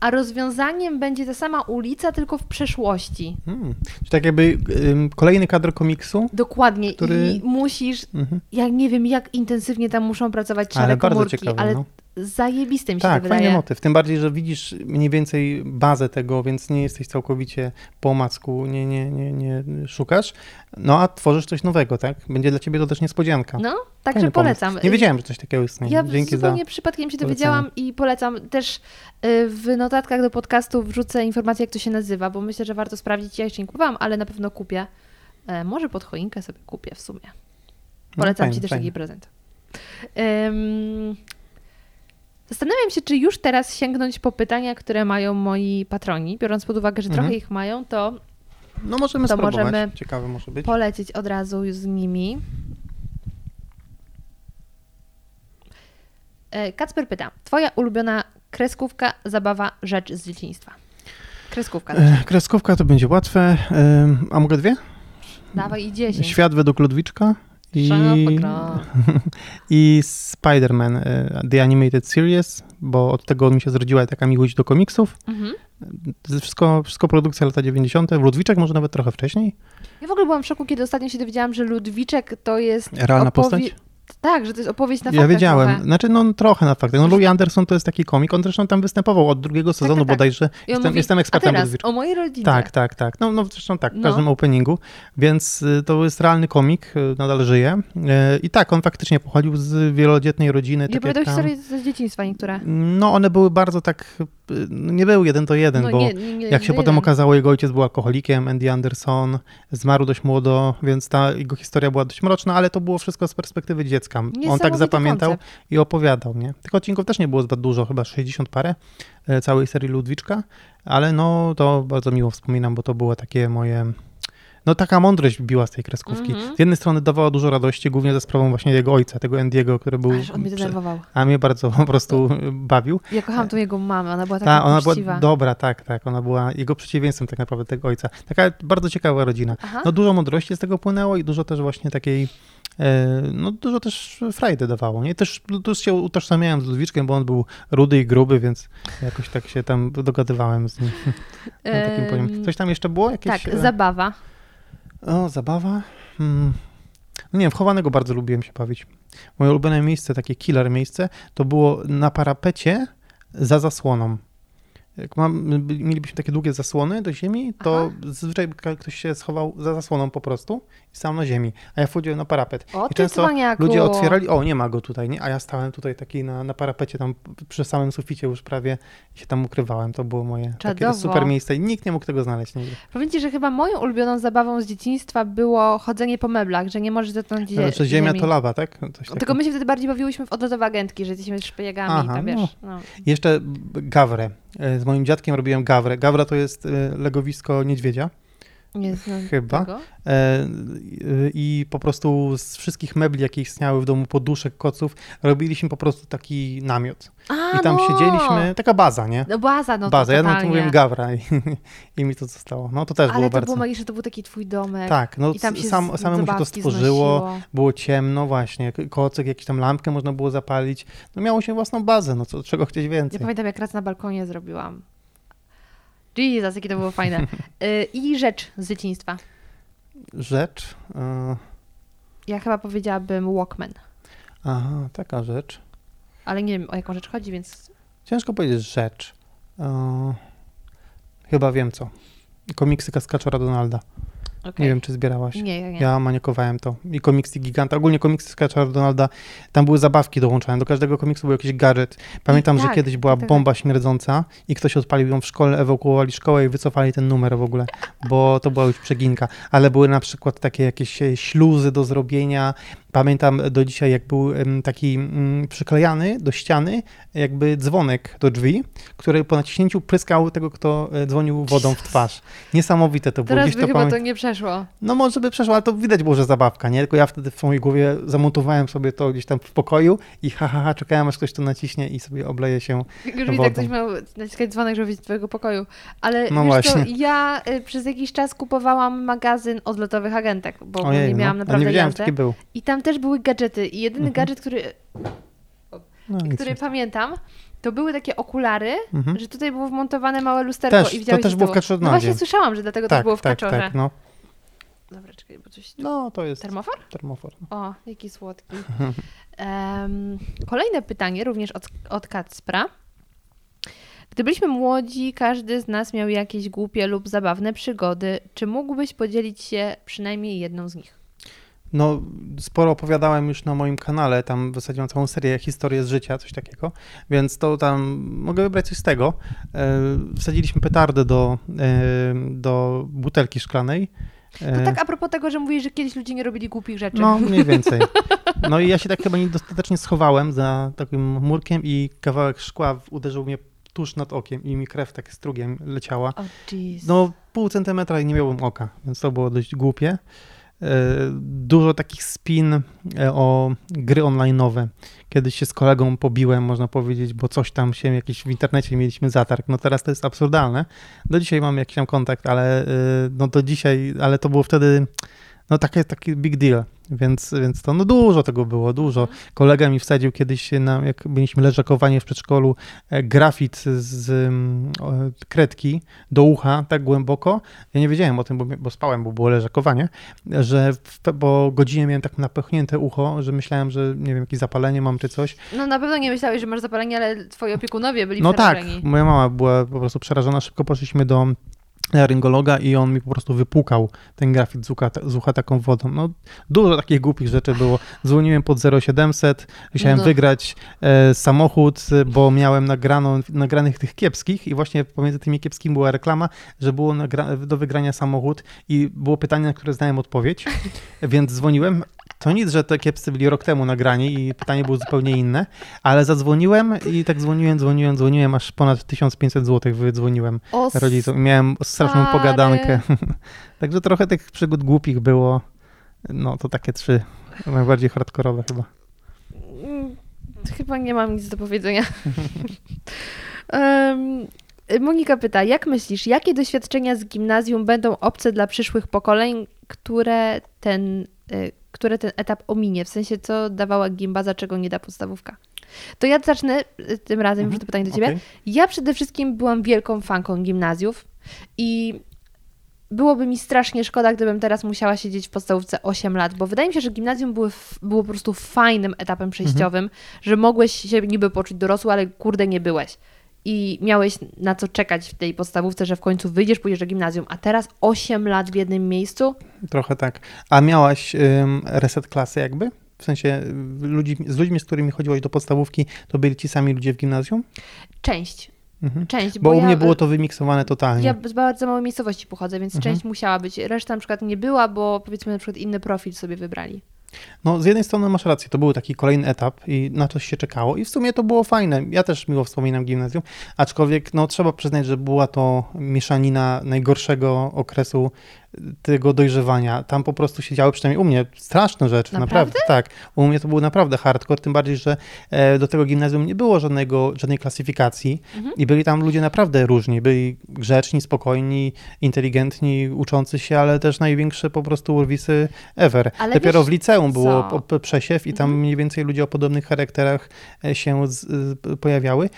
a rozwiązaniem będzie ta sama ulica, tylko w przeszłości. Hmm. Czyli tak jakby kolejny kadr komiksu. Dokładnie. Który- I musisz, Mhm. ja nie wiem, jak intensywnie tam muszą pracować szare Ale bardzo komórki, ciekawe, ale no. Zajebiste mi się Tak, fajny motyw. Tym bardziej, że widzisz mniej więcej bazę tego, więc nie jesteś całkowicie po omacku, nie, nie, nie, nie szukasz. No a tworzysz coś nowego, tak? Będzie dla ciebie to też niespodzianka. No, także Fajny pomysł. polecam. Nie wiedziałem, że coś takiego istnieje. Ja Dzięki zupełnie za... przypadkiem się polecenie. dowiedziałam i polecam też y, w notatkach do podcastu wrzucę informację, jak to się nazywa, bo myślę, że warto sprawdzić. Ja jeszcze nie kupowałam, ale na pewno kupię. E, może pod choinkę sobie kupię w sumie. No, Polecam fajnie, Ci też fajnie. taki prezent. Zastanawiam się, czy już teraz sięgnąć po pytania, które mają moi patroni. Biorąc pod uwagę, że Mhm. trochę ich mają, to No możemy To spróbować. możemy Ciekawe może być. polecieć od razu z nimi. E, Kacper pyta, twoja ulubiona kreskówka, zabawa, rzecz z dzieciństwa? Kreskówka. E, Kreskówka to będzie łatwe. Ym, A mogę dwie? Dawaj i 10. Świat według Ludwiczka i, i Spider-Man e, The Animated Series, bo od tego mi się zrodziła taka miłość do komiksów. Mhm. Wszystko, wszystko produkcja lata 90. Ludwiczek może nawet trochę wcześniej. Ja w ogóle byłam w szoku, kiedy ostatnio się dowiedziałam, że Ludwiczek to jest Realna postać? Tak, że to jest opowieść na ja faktach wiedziałem. trochę. Znaczy, no trochę na faktach. No Louis Anderson to jest taki komik, on zresztą tam występował od drugiego sezonu tak, tak. bodajże. I Jestem, mówi, jestem ekspertem teraz o mojej rodzinie. Tak, tak, tak. No, no zresztą tak, w No. każdym openingu. Więc y, to jest realny komik, y, nadal żyje. Y, I tak, on faktycznie pochodził z wielodzietnej rodziny. I tak opowiadał historie z dzieciństwa niektóre. No, one były bardzo tak, nie był jeden do jeden, No bo nie, nie, nie, jak się potem okazało, jego ojciec był alkoholikiem, Andy Anderson, zmarł dość młodo, więc ta jego historia była dość mroczna, ale to było wszystko z perspektywy dziecka. On tak zapamiętał koncept. i opowiadał, nie? Tych odcinków też nie było zbyt dużo, chyba 60 parę e, całej serii Ludwiczka, ale no to bardzo miło wspominam, bo to było takie moje... No taka mądrość biła z tej kreskówki. Mhm. Z jednej strony dawała dużo radości, głównie ze sprawą właśnie jego ojca, tego Andiego, który był... Aż on mnie denerwował. a mnie bardzo po prostu bawił. Ja kocham tą jego mamę, ona była Ta, taka ona była dobra, tak, tak. Ona była jego przeciwieństwem tak naprawdę tego ojca. Taka bardzo ciekawa rodzina. Aha. No dużo mądrości z tego płynęło i dużo też właśnie takiej, e, no dużo też frajdy dawało, nie? Też, też się utożsamiałem z Ludwiczkiem, bo on był rudy i gruby, więc jakoś tak się tam dogadywałem z nim na takim poziomie. Coś tam jeszcze było? Jakieś, Tak, e, zabawa. O, zabawa? Hmm. No nie wiem, w chowanego bardzo lubiłem się bawić. Moje ulubione miejsce, takie killer miejsce, to było na parapecie za zasłoną. Jak mam, mielibyśmy takie długie zasłony do ziemi, to zazwyczaj ka- ktoś się schował za zasłoną po prostu i stał na ziemi, a ja wchodziłem na parapet. O, I często ludzie otwierali, o nie ma go tutaj, nie? a ja stałem tutaj taki na, na parapecie tam przy samym suficie już prawie i się tam ukrywałem. To było moje takie super miejsce i nikt nie mógł tego znaleźć nigdy. Powiem Ci, że chyba moją ulubioną zabawą z dzieciństwa było chodzenie po meblach, że nie możesz dotknąć zie- Ale Czy ziemia ziemi. to lawa, tak? Tylko my się wtedy bardziej bawiłyśmy w odlotowe agentki, że jesteśmy szpiegami Aha, tam wiesz. No. Jeszcze gawrę. E, Z moim dziadkiem robiłem gawrę. Gawra to jest e, legowisko niedźwiedzia. Nie znam Chyba. Tego. E, I po prostu z wszystkich mebli, jakie istniały w domu, poduszek, koców, robiliśmy po prostu taki namiot. A, I tam no. siedzieliśmy, taka baza, nie? No baza, no baza. to Ja na to totalnie. mówiłem gawra i, i mi to zostało. No to też Ale było to bardzo. było magiczne, to był taki twój domek. Tak, no I tam się sam, samemu się to stworzyło, znosiło. było ciemno właśnie, kocyk, jakąś tam lampkę można było zapalić. No miało się własną bazę, no co, czego chcieć Ja więcej. pamiętam, jak raz na balkonie zrobiłam. Jesus, jakie to było fajne. Y, I rzecz z dzieciństwa. Rzecz, e, Ja chyba powiedziałabym Walkman, aha, taka rzecz. ale nie wiem o jaką rzecz chodzi, więc Ciężko powiedzieć rzecz. E, chyba wiem co. Komiksy Kaskaczora Donalda. Okej. Nie wiem, czy zbierałaś. Nie, ja nie. Ja maniakowałem to. I komiksy Giganta. Ogólnie komiksy Kaskaczora Donalda. Tam były zabawki dołączane. Do każdego komiksu był jakiś gadżet. Pamiętam, I że tak, kiedyś była tak, tak, bomba śmierdząca i ktoś odpalił ją w szkole, ewakuowali szkołę i wycofali ten numer w ogóle, bo to była już przeginka. Ale były na przykład takie jakieś e, śluzy do zrobienia, Pamiętam do dzisiaj, jak był taki mm, przyklejany do ściany, jakby dzwonek do drzwi, który po naciśnięciu pryskał tego, kto e, dzwonił wodą w twarz. Niesamowite to było. Teraz Gdzieś by to chyba pamię- to nie przeszło. No może by przeszło, ale to widać było, że zabawka, nie? Tylko ja wtedy w mojej głowie zamontowałem sobie to gdzieś tam w pokoju i ha, ha, ha czekałem, aż ktoś to naciśnie i sobie obleje się. Już widzę, Wodą. jak ktoś miał naciskać dzwonek, żeby wyjść z twojego pokoju. Ale No właśnie. co, ja y, przez jakiś czas kupowałam magazyn odlotowych agentek, bo Ojej, nie miałam no. Naprawdę nie wiedziałem, że jazdy. taki był. I tam też były gadżety. I jedyny Mhm. gadżet, który, No, który pamiętam, to były takie okulary, Mhm. że tutaj było wmontowane małe lusterko Też, i to widziałeś też z było w. No właśnie słyszałam, że dlatego to Tak, było w tak, kaczorze. tak, no. Dobra, czekaj, bo coś... No, to jest Termofor? termofor. O, jaki słodki. Em, kolejne pytanie, również od, od Kacpra. Gdy byliśmy młodzi, każdy z nas miał jakieś głupie lub zabawne przygody. Czy mógłbyś podzielić się przynajmniej jedną z nich? No, sporo opowiadałem już na moim kanale, tam w zasadzie mam całą serię historii z życia, coś takiego, więc to tam mogę wybrać coś z tego. E, Wsadziliśmy petardę do, e, do butelki szklanej. To E, tak a propos tego, że mówisz, że kiedyś ludzie nie robili głupich rzeczy. No, mniej więcej. No i ja się tak chyba niedostatecznie schowałem za takim murkiem i kawałek szkła uderzył mnie tuż nad okiem i mi krew tak strugiem leciała. O jeez. No, pół centymetra i nie miałbym oka, więc to było dość głupie. Dużo takich spin e, o gry online'owe. Kiedyś się z kolegą pobiłem, można powiedzieć, bo coś tam się jakiś w internecie mieliśmy zatarg. No teraz to jest absurdalne. Do dzisiaj mamy jakiś tam kontakt, ale e, no do dzisiaj, ale to było wtedy no takie, taki big deal. Więc, więc to no dużo tego było, dużo. Kolega mi wsadził kiedyś, na, jak byliśmy leżakowanie w przedszkolu, e, grafit z mm, kredki do ucha tak głęboko. Ja nie wiedziałem o tym, bo, bo spałem, bo było leżakowanie, że w, po godzinie miałem tak napechnięte ucho, że myślałem, że nie wiem, jakieś zapalenie mam czy coś. No na pewno nie myślałeś, że masz zapalenie, ale twoi opiekunowie byli No tak, moja mama była po prostu przerażona. Szybko poszliśmy do laryngologa i on mi po prostu wypłukał ten grafit z ucha, z ucha taką wodą. No, dużo takich głupich rzeczy było. Dzwoniłem pod 0700, chciałem No. wygrać e, samochód, bo miałem nagrano, nagranych tych kiepskich i właśnie pomiędzy tymi kiepskimi była reklama, że było do wygrania samochód i było pytanie, na które znałem odpowiedź, więc dzwoniłem. To nic, że te kiepscy byli rok temu nagrani i pytanie było zupełnie inne, ale zadzwoniłem i tak dzwoniłem, dzwoniłem, dzwoniłem, aż ponad 1500 zł wydzwoniłem O, rodzicom. I miałem straszną stary. pogadankę. Także trochę tych przygód głupich było. No to takie trzy najbardziej hardkorowe chyba. Mm, Chyba nie mam nic do powiedzenia. Em, Monika pyta, jak myślisz, jakie doświadczenia z gimnazjum będą obce dla przyszłych pokoleń, które ten, które ten etap ominie? W sensie, co dawała gimbaza, czego nie da podstawówka? To ja zacznę y, tym razem, już to pytanie do ciebie. Okej. Ja przede wszystkim byłam wielką fanką gimnazjów i byłoby mi strasznie szkoda, gdybym teraz musiała siedzieć w podstawówce 8 lat, bo wydaje mi się, że gimnazjum były, było po prostu fajnym etapem przejściowym, że mogłeś się niby poczuć dorosły, ale kurde nie byłeś. I miałeś na co czekać w tej podstawówce, że w końcu wyjdziesz, pójdziesz do gimnazjum, a teraz 8 lat w jednym miejscu? Trochę tak. A miałaś ym, reset klasy jakby? W sensie y, ludzi, z ludźmi, z którymi chodziłaś do podstawówki, to byli ci sami ludzie w gimnazjum? Część. Mhm. Część, Bo, bo, u mnie ja, było to wymiksowane totalnie. Ja z bardzo małej miejscowości pochodzę, więc Mhm. część musiała być. Reszta na przykład nie była, bo powiedzmy na przykład inny profil sobie wybrali. No, z jednej strony masz rację, to był taki kolejny etap i na to się czekało i w sumie to było fajne. Ja też miło wspominam gimnazjum, aczkolwiek no, trzeba przyznać, że była to mieszanina najgorszego okresu tego dojrzewania. Tam po prostu się działy, przynajmniej u mnie, straszne rzeczy, Naprawdę? naprawdę. Tak, u mnie to był naprawdę hardcore, tym bardziej, że e, do tego gimnazjum nie było żadnego, żadnej klasyfikacji Mhm. i byli tam ludzie naprawdę różni. Byli grzeczni, spokojni, inteligentni, uczący się, ale też największe po prostu urwisy ever. Ale Dopiero wiesz w liceum było co? przesiew i tam Mhm. mniej więcej ludzie o podobnych charakterach e, się z, pojawiały,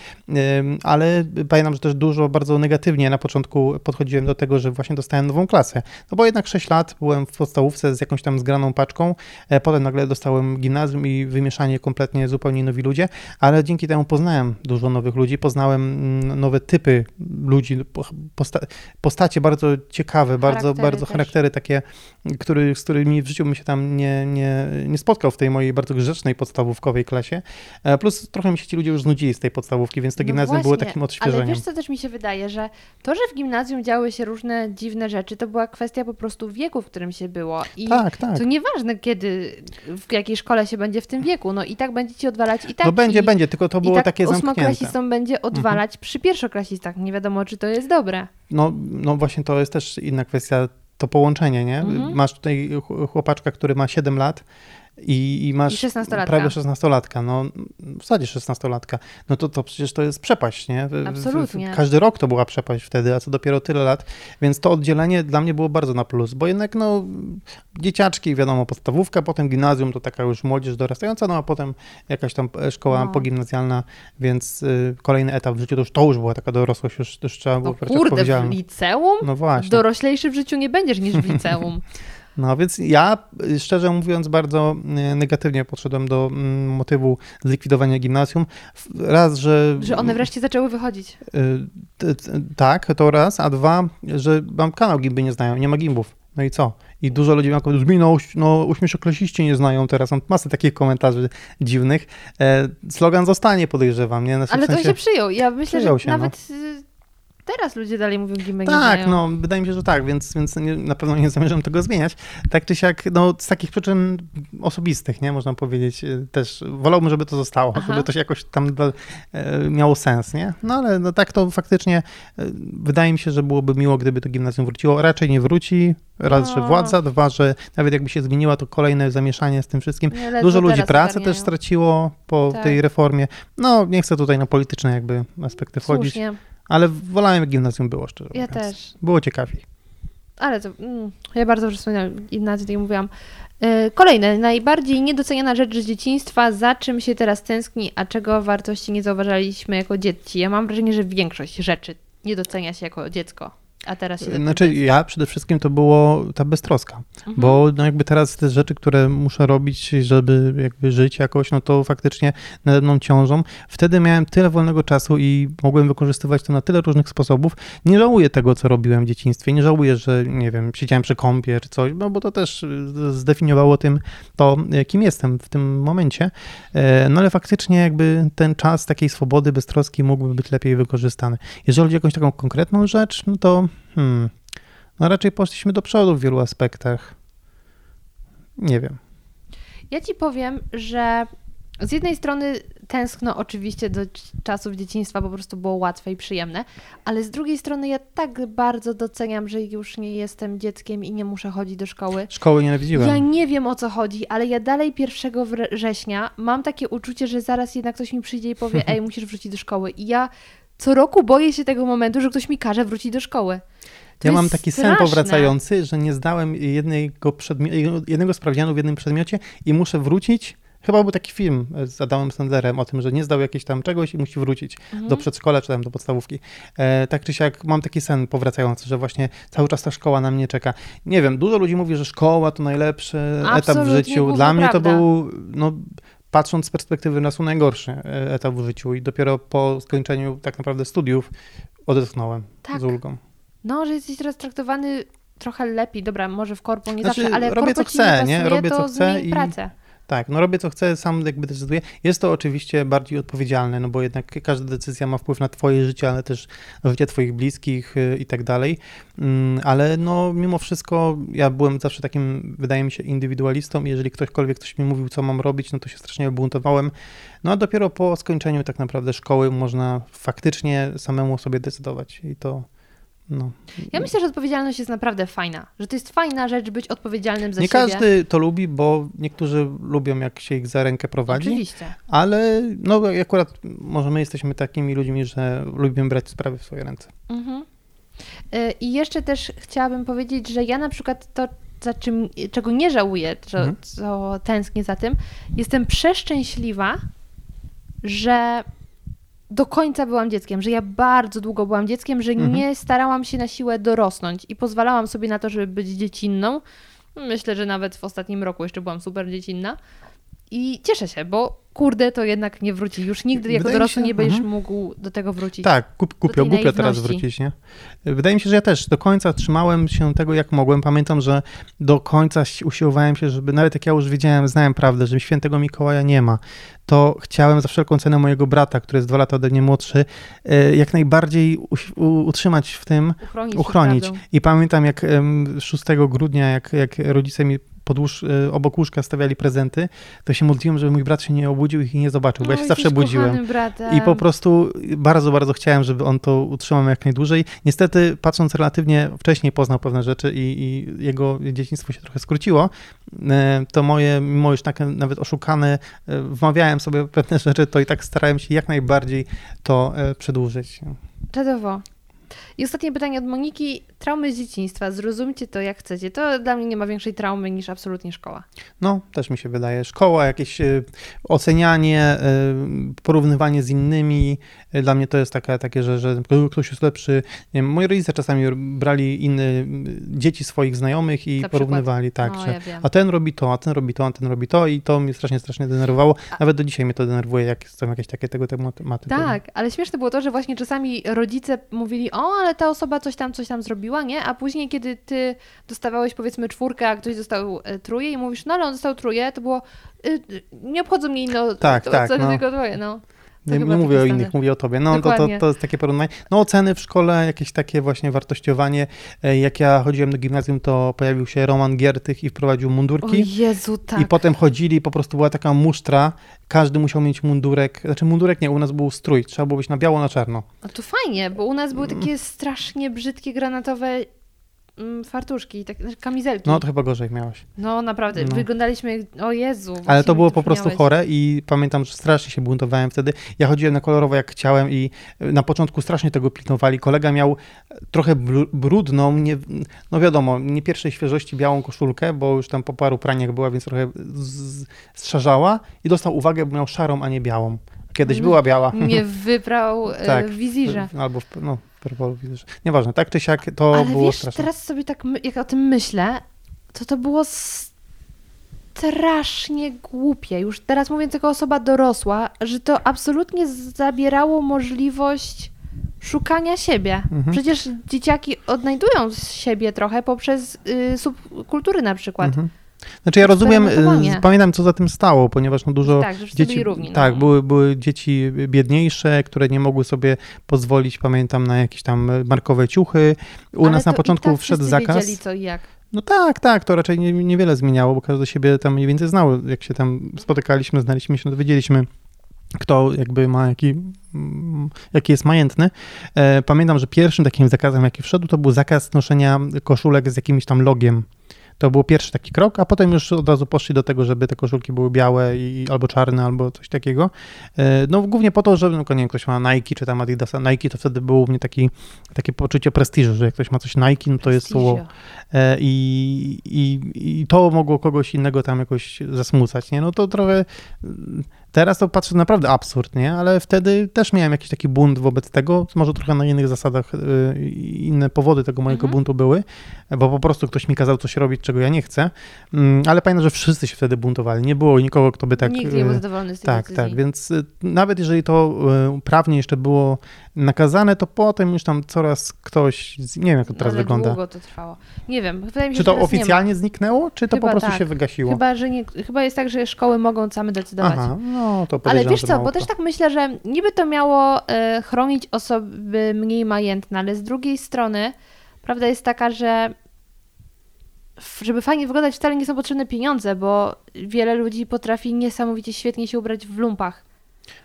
ale pamiętam, że też dużo bardzo negatywnie na początku podchodziłem do tego, że właśnie dostałem nową klasę. No bo jednak 6 lat byłem w podstawówce z jakąś tam zgraną paczką, e, potem nagle dostałem gimnazjum i wymieszanie kompletnie zupełnie nowi ludzie, ale dzięki temu poznałem dużo nowych ludzi, poznałem mm, nowe typy ludzi, po- posta postacie bardzo ciekawe, bardzo, Charaktery bardzo też. charaktery takie, który, z którymi w życiu bym się tam nie, nie, nie spotkał w tej mojej bardzo grzecznej podstawówkowej klasie. E, Plus trochę mi się ci ludzie już znudzili z tej podstawówki, więc to No gimnazjum było właśnie, takim Ale odświeżeniem. wiesz, co też mi się wydaje, że to, że w gimnazjum działy się różne dziwne rzeczy, to była kwestia kwestia po prostu wieku, w którym się było. I Tak, tak. to nieważne kiedy, w jakiej szkole się będzie w tym wieku, no i tak będzie ci odwalać i tak. No będzie, i, będzie, tylko to było tak takie zamknięte. Mhm. ósmoklasistom będzie odwalać przy pierwszoklasistach. Nie wiadomo, czy to jest dobre. No, no właśnie to jest też inna kwestia, to połączenie, nie? Mhm. Masz tutaj ch- chłopaczka, który ma 7 lat i, i masz I 16-latka. prawie 16-latka, no w zasadzie 16-latka, no to, to przecież to jest przepaść, nie? Absolutnie. Każdy rok to była przepaść wtedy, a co dopiero tyle lat, więc to oddzielenie dla mnie było bardzo na plus, bo jednak no dzieciaczki, wiadomo, podstawówka, potem gimnazjum to taka już młodzież dorastająca, no a potem jakaś tam e, szkoła No. pogimnazjalna, więc y, kolejny etap w życiu to już, to już była taka dorosłość, już, już trzeba było No brać kurde, w liceum? No właśnie. Doroślejszy w życiu nie będziesz niż w liceum. No więc ja, szczerze mówiąc, bardzo y, negatywnie podszedłem do mm, motywu zlikwidowania gimnazjum. Raz, że... Że one wreszcie zaczęły wychodzić. t- Tak, to raz, a dwa, że mam kanał gimby nie znają, nie ma gimbów. No i co? I dużo ludzi ma komentarz, no, no ośmieszoklasiści nie znają teraz, mam masę takich komentarzy dziwnych. E, slogan zostanie, podejrzewam, nie? Znaczy, w Ale to sensie- się przyjął. Ja myślę, że się, no. nawet y, teraz ludzie dalej mówią nie Tak, no wydaje mi się, że tak, więc, więc nie, na pewno nie zamierzam tego zmieniać. Tak czy siak, no z takich przyczyn osobistych, nie, można powiedzieć, y, też wolałbym, żeby to zostało, Aha. żeby to się jakoś tam e, miało sens, nie? No ale no, tak to faktycznie e, wydaje mi się, że byłoby miło, gdyby to gimnazjum wróciło. Raczej nie wróci, raz, że władza, dwa, że nawet jakby się zmieniła, to kolejne zamieszanie z tym wszystkim. Nie, Dużo ludzi pracę ogarniają. też straciło po Tak. tej reformie. No, nie chcę tutaj na polityczne jakby aspekty wchodzić, Słusznie. Ale wolałem, jak gimnazjum było, szczerze Ja mówiąc. też. Było ciekawiej. Ale to, mm, ja bardzo dobrze wspominałam, gimnazjum, tak jak mówiłam. Y, Kolejne, najbardziej niedoceniana rzecz z dzieciństwa, za czym się teraz tęskni, a czego wartości nie zauważaliśmy jako dzieci. Ja mam wrażenie, że większość rzeczy nie docenia się jako dziecko, a teraz się Znaczy ja przede wszystkim to było ta beztroska, Mhm. bo no jakby teraz te rzeczy, które muszę robić, żeby jakby żyć jakoś, no to faktycznie nade mną ciążą. Wtedy miałem tyle wolnego czasu i mogłem wykorzystywać to na tyle różnych sposobów. Nie żałuję tego, co robiłem w dzieciństwie. Nie żałuję, że nie wiem, siedziałem przy kąpie czy coś, no bo to też zdefiniowało tym to, kim jestem w tym momencie. E, No ale faktycznie jakby ten czas takiej swobody, beztroski mógłby być lepiej wykorzystany. Jeżeli chodzi o jakąś taką konkretną rzecz, no to hmm, no raczej poszliśmy do przodu w wielu aspektach. Nie wiem. Ja ci powiem, że z jednej strony tęskno oczywiście do czasów dzieciństwa, po prostu było łatwe i przyjemne, ale z drugiej strony ja tak bardzo doceniam, że już nie jestem dzieckiem i nie muszę chodzić do szkoły. Szkoły nienawidziłem. Ja nie wiem o co chodzi, ale ja dalej 1 wr- września mam takie uczucie, że zaraz jednak ktoś mi przyjdzie i powie, ej, musisz wrócić do szkoły. I ja co roku boję się tego momentu, że ktoś mi każe wrócić do szkoły. To ja mam taki sen straszne. powracający, że nie zdałem jednego, jednego sprawdzianu w jednym przedmiocie i muszę wrócić. Chyba był taki film z Adamem Sandlerem o tym, że nie zdał jakiegoś tam czegoś i musi wrócić Mhm. do przedszkola czy tam do podstawówki. E, tak czy siak mam taki sen powracający, że właśnie cały czas ta szkoła na mnie czeka. Nie wiem, dużo ludzi mówi, że szkoła to najlepszy etap w Absolutnie życiu. Dla mnie to prawda. był, no, patrząc z perspektywy czasu, najgorszy e, etap w życiu i dopiero po skończeniu tak naprawdę studiów odetchnąłem Tak. z ulgą. No, że jesteś teraz traktowany trochę lepiej. Dobra, może w korpo nie Znaczy, zawsze, ale robię, co chcę, nie, pasuje, Robię, to co chcę i- pracę. Tak, no robię co chcę, sam jakby decyduję. Jest to oczywiście bardziej odpowiedzialne, no bo jednak każda decyzja ma wpływ na twoje życie, ale też życie twoich bliskich y, i tak dalej. Mm, Ale no mimo wszystko ja byłem zawsze takim, wydaje mi się, indywidualistą jeżeli ktośkolwiek coś mi mówił, co mam robić, no to się strasznie buntowałem. No a dopiero po skończeniu tak naprawdę szkoły można faktycznie samemu sobie decydować i to no. Ja myślę, że odpowiedzialność jest naprawdę fajna. Że to jest fajna rzecz być odpowiedzialnym za Nie siebie. każdy to lubi, bo niektórzy lubią jak się ich za rękę prowadzi. Oczywiście. Ale no akurat może my jesteśmy takimi ludźmi, że lubimy brać sprawy w swoje ręce. Mhm. Y, I jeszcze też chciałabym powiedzieć, że ja na przykład to, za czym, czego nie żałuję, co, Mhm. co tęsknię za tym, jestem przeszczęśliwa, że do końca byłam dzieckiem, że ja bardzo długo byłam dzieckiem, że Mhm. nie starałam się na siłę dorosnąć i pozwalałam sobie na to, żeby być dziecinną. Myślę, że nawet w ostatnim roku jeszcze byłam super dziecinna. I cieszę się, bo kurde, to jednak nie wróci. Już nigdy jako Wydaje dorosły się- nie będziesz mhm. mógł do tego wrócić. Tak, kup, głupio, tej głupio teraz wrócić, nie? Wydaje mi się, że ja też do końca trzymałem się tego, jak mogłem. Pamiętam, że do końca si- usiłowałem się, żeby nawet jak ja już wiedziałem, znałem prawdę, że świętego Mikołaja nie ma, to chciałem za wszelką cenę mojego brata, który jest dwa lata ode mnie młodszy, e, jak najbardziej utrzymać w tym, Uchronić. uchronić. I pamiętam, jak em, 6 grudnia, jak, jak rodzice mi pod łóż, e, obok łóżka stawiali prezenty, to się modliłem, żeby mój brat się nie obudził i ich nie zobaczył, bo ja O, się zawsze budziłem. Bratem. I po prostu bardzo, bardzo chciałem, żeby on to utrzymał jak najdłużej. Niestety, patrząc relatywnie wcześniej, poznał pewne rzeczy i, i jego dzieciństwo się trochę skróciło. E, To moje, mimo już takie nawet oszukane, e, wmawiałem sobie pewne rzeczy, to i tak starałem się jak najbardziej to przedłużyć. Czadowo. I ostatnie pytanie od Moniki. Traumy z dzieciństwa. Zrozumcie to jak chcecie. To dla mnie nie ma większej traumy niż absolutnie szkoła. No, też mi się wydaje. Szkoła, jakieś e, ocenianie, e, porównywanie z innymi. E, Dla mnie to jest taka, takie, że, że ktoś jest lepszy. Nie wiem, moi rodzice czasami brali inne dzieci swoich znajomych i porównywali. Tak, no, że ja a ten robi to, a ten robi to, a ten robi to i to mnie strasznie, strasznie denerwowało. Nawet do dzisiaj mnie to denerwuje, jak są jakieś takie tego tematy. Tak, ale śmieszne było to, że właśnie czasami rodzice mówili, o, ale ta osoba coś tam, coś tam zrobiła, nie? A później, kiedy ty dostawałeś powiedzmy czwórkę, a ktoś dostał e, truje i mówisz, no ale on dostał truje, to było, y, y, nie obchodzą mnie inne Tak, to, tak, no. tylko twoje, no. To Nie, nie mówię o innych, mówię o tobie. No to, to, to jest takie porównanie. No oceny w szkole, jakieś takie właśnie wartościowanie. E, Jak ja chodziłem do gimnazjum, to pojawił się Roman Giertych i wprowadził O mundurki. Jezu, tak. I potem chodzili, po prostu była taka musztra, każdy musiał mieć mundurek, znaczy mundurek nie, u nas był strój, trzeba było być na biało, na czarno. No to fajnie, bo u nas były takie strasznie brzydkie granatowe fartuszki, tak, znaczy kamizelki. No to chyba gorzej miałaś. No naprawdę, No. wyglądaliśmy o Jezu. Ale to było po prostu przypomniałeś. chore i pamiętam, że strasznie się buntowałem wtedy. Ja chodziłem na kolorowo jak chciałem i na początku strasznie tego pilnowali. Kolega miał trochę bru- brudną, nie, no wiadomo, nie pierwszej świeżości białą koszulkę, bo już tam po paru praniach była, więc trochę strzarzała i dostał uwagę, bo miał szarą, a nie białą. Kiedyś Mm. była biała. Nie wybrał e, Tak. w wizirze. Albo w, no, Purple Wizerze. Nieważne, tak czy siak to Ale było wiesz, straszne. teraz sobie tak, jak o tym myślę, to to było strasznie głupie. Już teraz mówiąc jako osoba dorosła, że to absolutnie zabierało możliwość szukania siebie. Mhm. Przecież dzieciaki odnajdują siebie trochę poprzez y, subkultury na przykład. Mhm. Znaczy ja rozumiem, y, pamiętam co za tym stało, ponieważ no dużo Tak, dzieci, równi. tak, no. były, były dzieci biedniejsze, które nie mogły sobie pozwolić, pamiętam, na jakieś tam markowe ciuchy. U Ale nas na początku tak wszedł zakaz. wiedzieli co i jak. No tak, tak, to raczej nie- niewiele zmieniało, bo każdy siebie tam mniej więcej znał. Jak się tam spotykaliśmy, znaliśmy się, no to wiedzieliśmy, kto jakby ma jaki, mm, jaki jest majętny. E, Pamiętam, że pierwszym takim zakazem, jaki wszedł, to był zakaz noszenia koszulek z jakimś tam logiem. To był pierwszy taki krok, a potem już od razu poszli do tego, żeby te koszulki były białe i albo czarne, albo coś takiego. E, No głównie po to, że no, nie wiem, ktoś ma Nike czy tam Adidasa Nike, to wtedy było u mnie taki, takie poczucie prestiżu, że jak ktoś ma coś Nike, no to jest. Prestiżio. E, I, i, I to mogło kogoś innego tam jakoś zasmucać, nie? No to trochę, teraz to patrzę naprawdę absurd, nie? Ale wtedy też miałem jakiś taki bunt wobec tego, może trochę na innych zasadach, y, inne powody tego mojego Mhm. buntu były, bo po prostu ktoś mi kazał coś robić, czego ja nie chcę, Mm, ale pamiętam, że wszyscy się wtedy buntowali, nie było nikogo, kto by tak... Nikt nie był y, zadowolony z tej tak, decyzji. tak, więc y, nawet jeżeli to prawnie jeszcze było nakazane, to potem już tam coraz ktoś, nie wiem jak to teraz Ale wygląda. długo to trwało. Nie wiem, wydaje mi się, Czy to oficjalnie zniknęło, czy to Chyba po prostu tak. się wygasiło? Chyba, że nie, chyba jest tak, że szkoły mogą same decydować. Aha, no to Ale wiesz co, bo też tak myślę, że niby to miało e, chronić osoby mniej majętne, ale z drugiej strony prawda jest taka, że żeby fajnie wyglądać wcale nie są potrzebne pieniądze, bo wiele ludzi potrafi niesamowicie świetnie się ubrać w lumpach.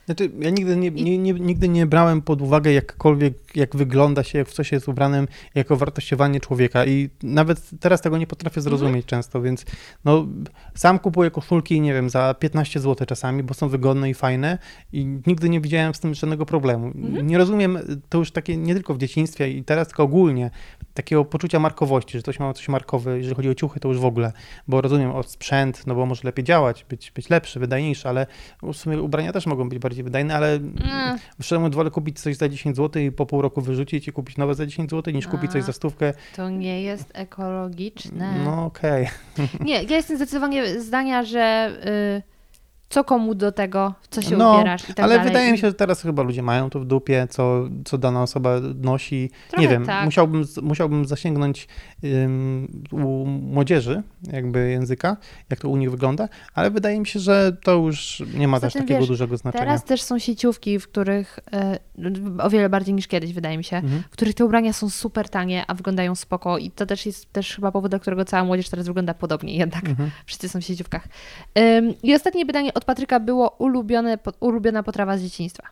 Znaczy, ja nigdy nie, nie, nie, nigdy nie brałem pod uwagę jakkolwiek, jak wygląda się, jak w co się jest ubranym, jako wartościowanie człowieka i nawet teraz tego nie potrafię zrozumieć Mhm. często, więc no, sam kupuję koszulki, nie wiem, za 15 zł czasami, bo są wygodne i fajne i nigdy nie widziałem z tym żadnego problemu. Mhm. Nie rozumiem, to już takie nie tylko w dzieciństwie i teraz, tylko ogólnie, takiego poczucia markowości, że ktoś ma coś markowe, jeżeli chodzi o ciuchy, to już w ogóle, bo rozumiem o sprzęt, no bo może lepiej działać, być, być lepszy, wydajniejszy, ale w sumie ubrania też mogą być bardziej wydajne, ale Mm. Szczerze wolę kupić coś za 10 zł i po pół roku wyrzucić i kupić nowe za 10 zł, niż kupić coś A. za stówkę. To nie jest ekologiczne. No okej. Nie, ja jestem zdecydowanie zdania, że y, co komu do tego, w co się No, ubierasz i tak Ale dalej. wydaje mi się, że teraz chyba ludzie mają to w dupie, co, co dana osoba nosi. Trochę nie wiem, tak. musiałbym, musiałbym zasięgnąć ym, u młodzieży jakby języka, jak to u nich wygląda, ale wydaje mi się, że to już nie ma Poza też takiego wiesz, dużego znaczenia. Teraz też są sieciówki, w których e, o wiele bardziej niż kiedyś, wydaje mi się, Mhm. w których te ubrania są super tanie, a wyglądają spoko i to też jest też chyba powód, dla którego cała młodzież teraz wygląda podobnie jednak. Mhm. Wszyscy są w sieciówkach. I ostatnie pytanie od Patryka było ulubione, ulubiona potrawa z dzieciństwa.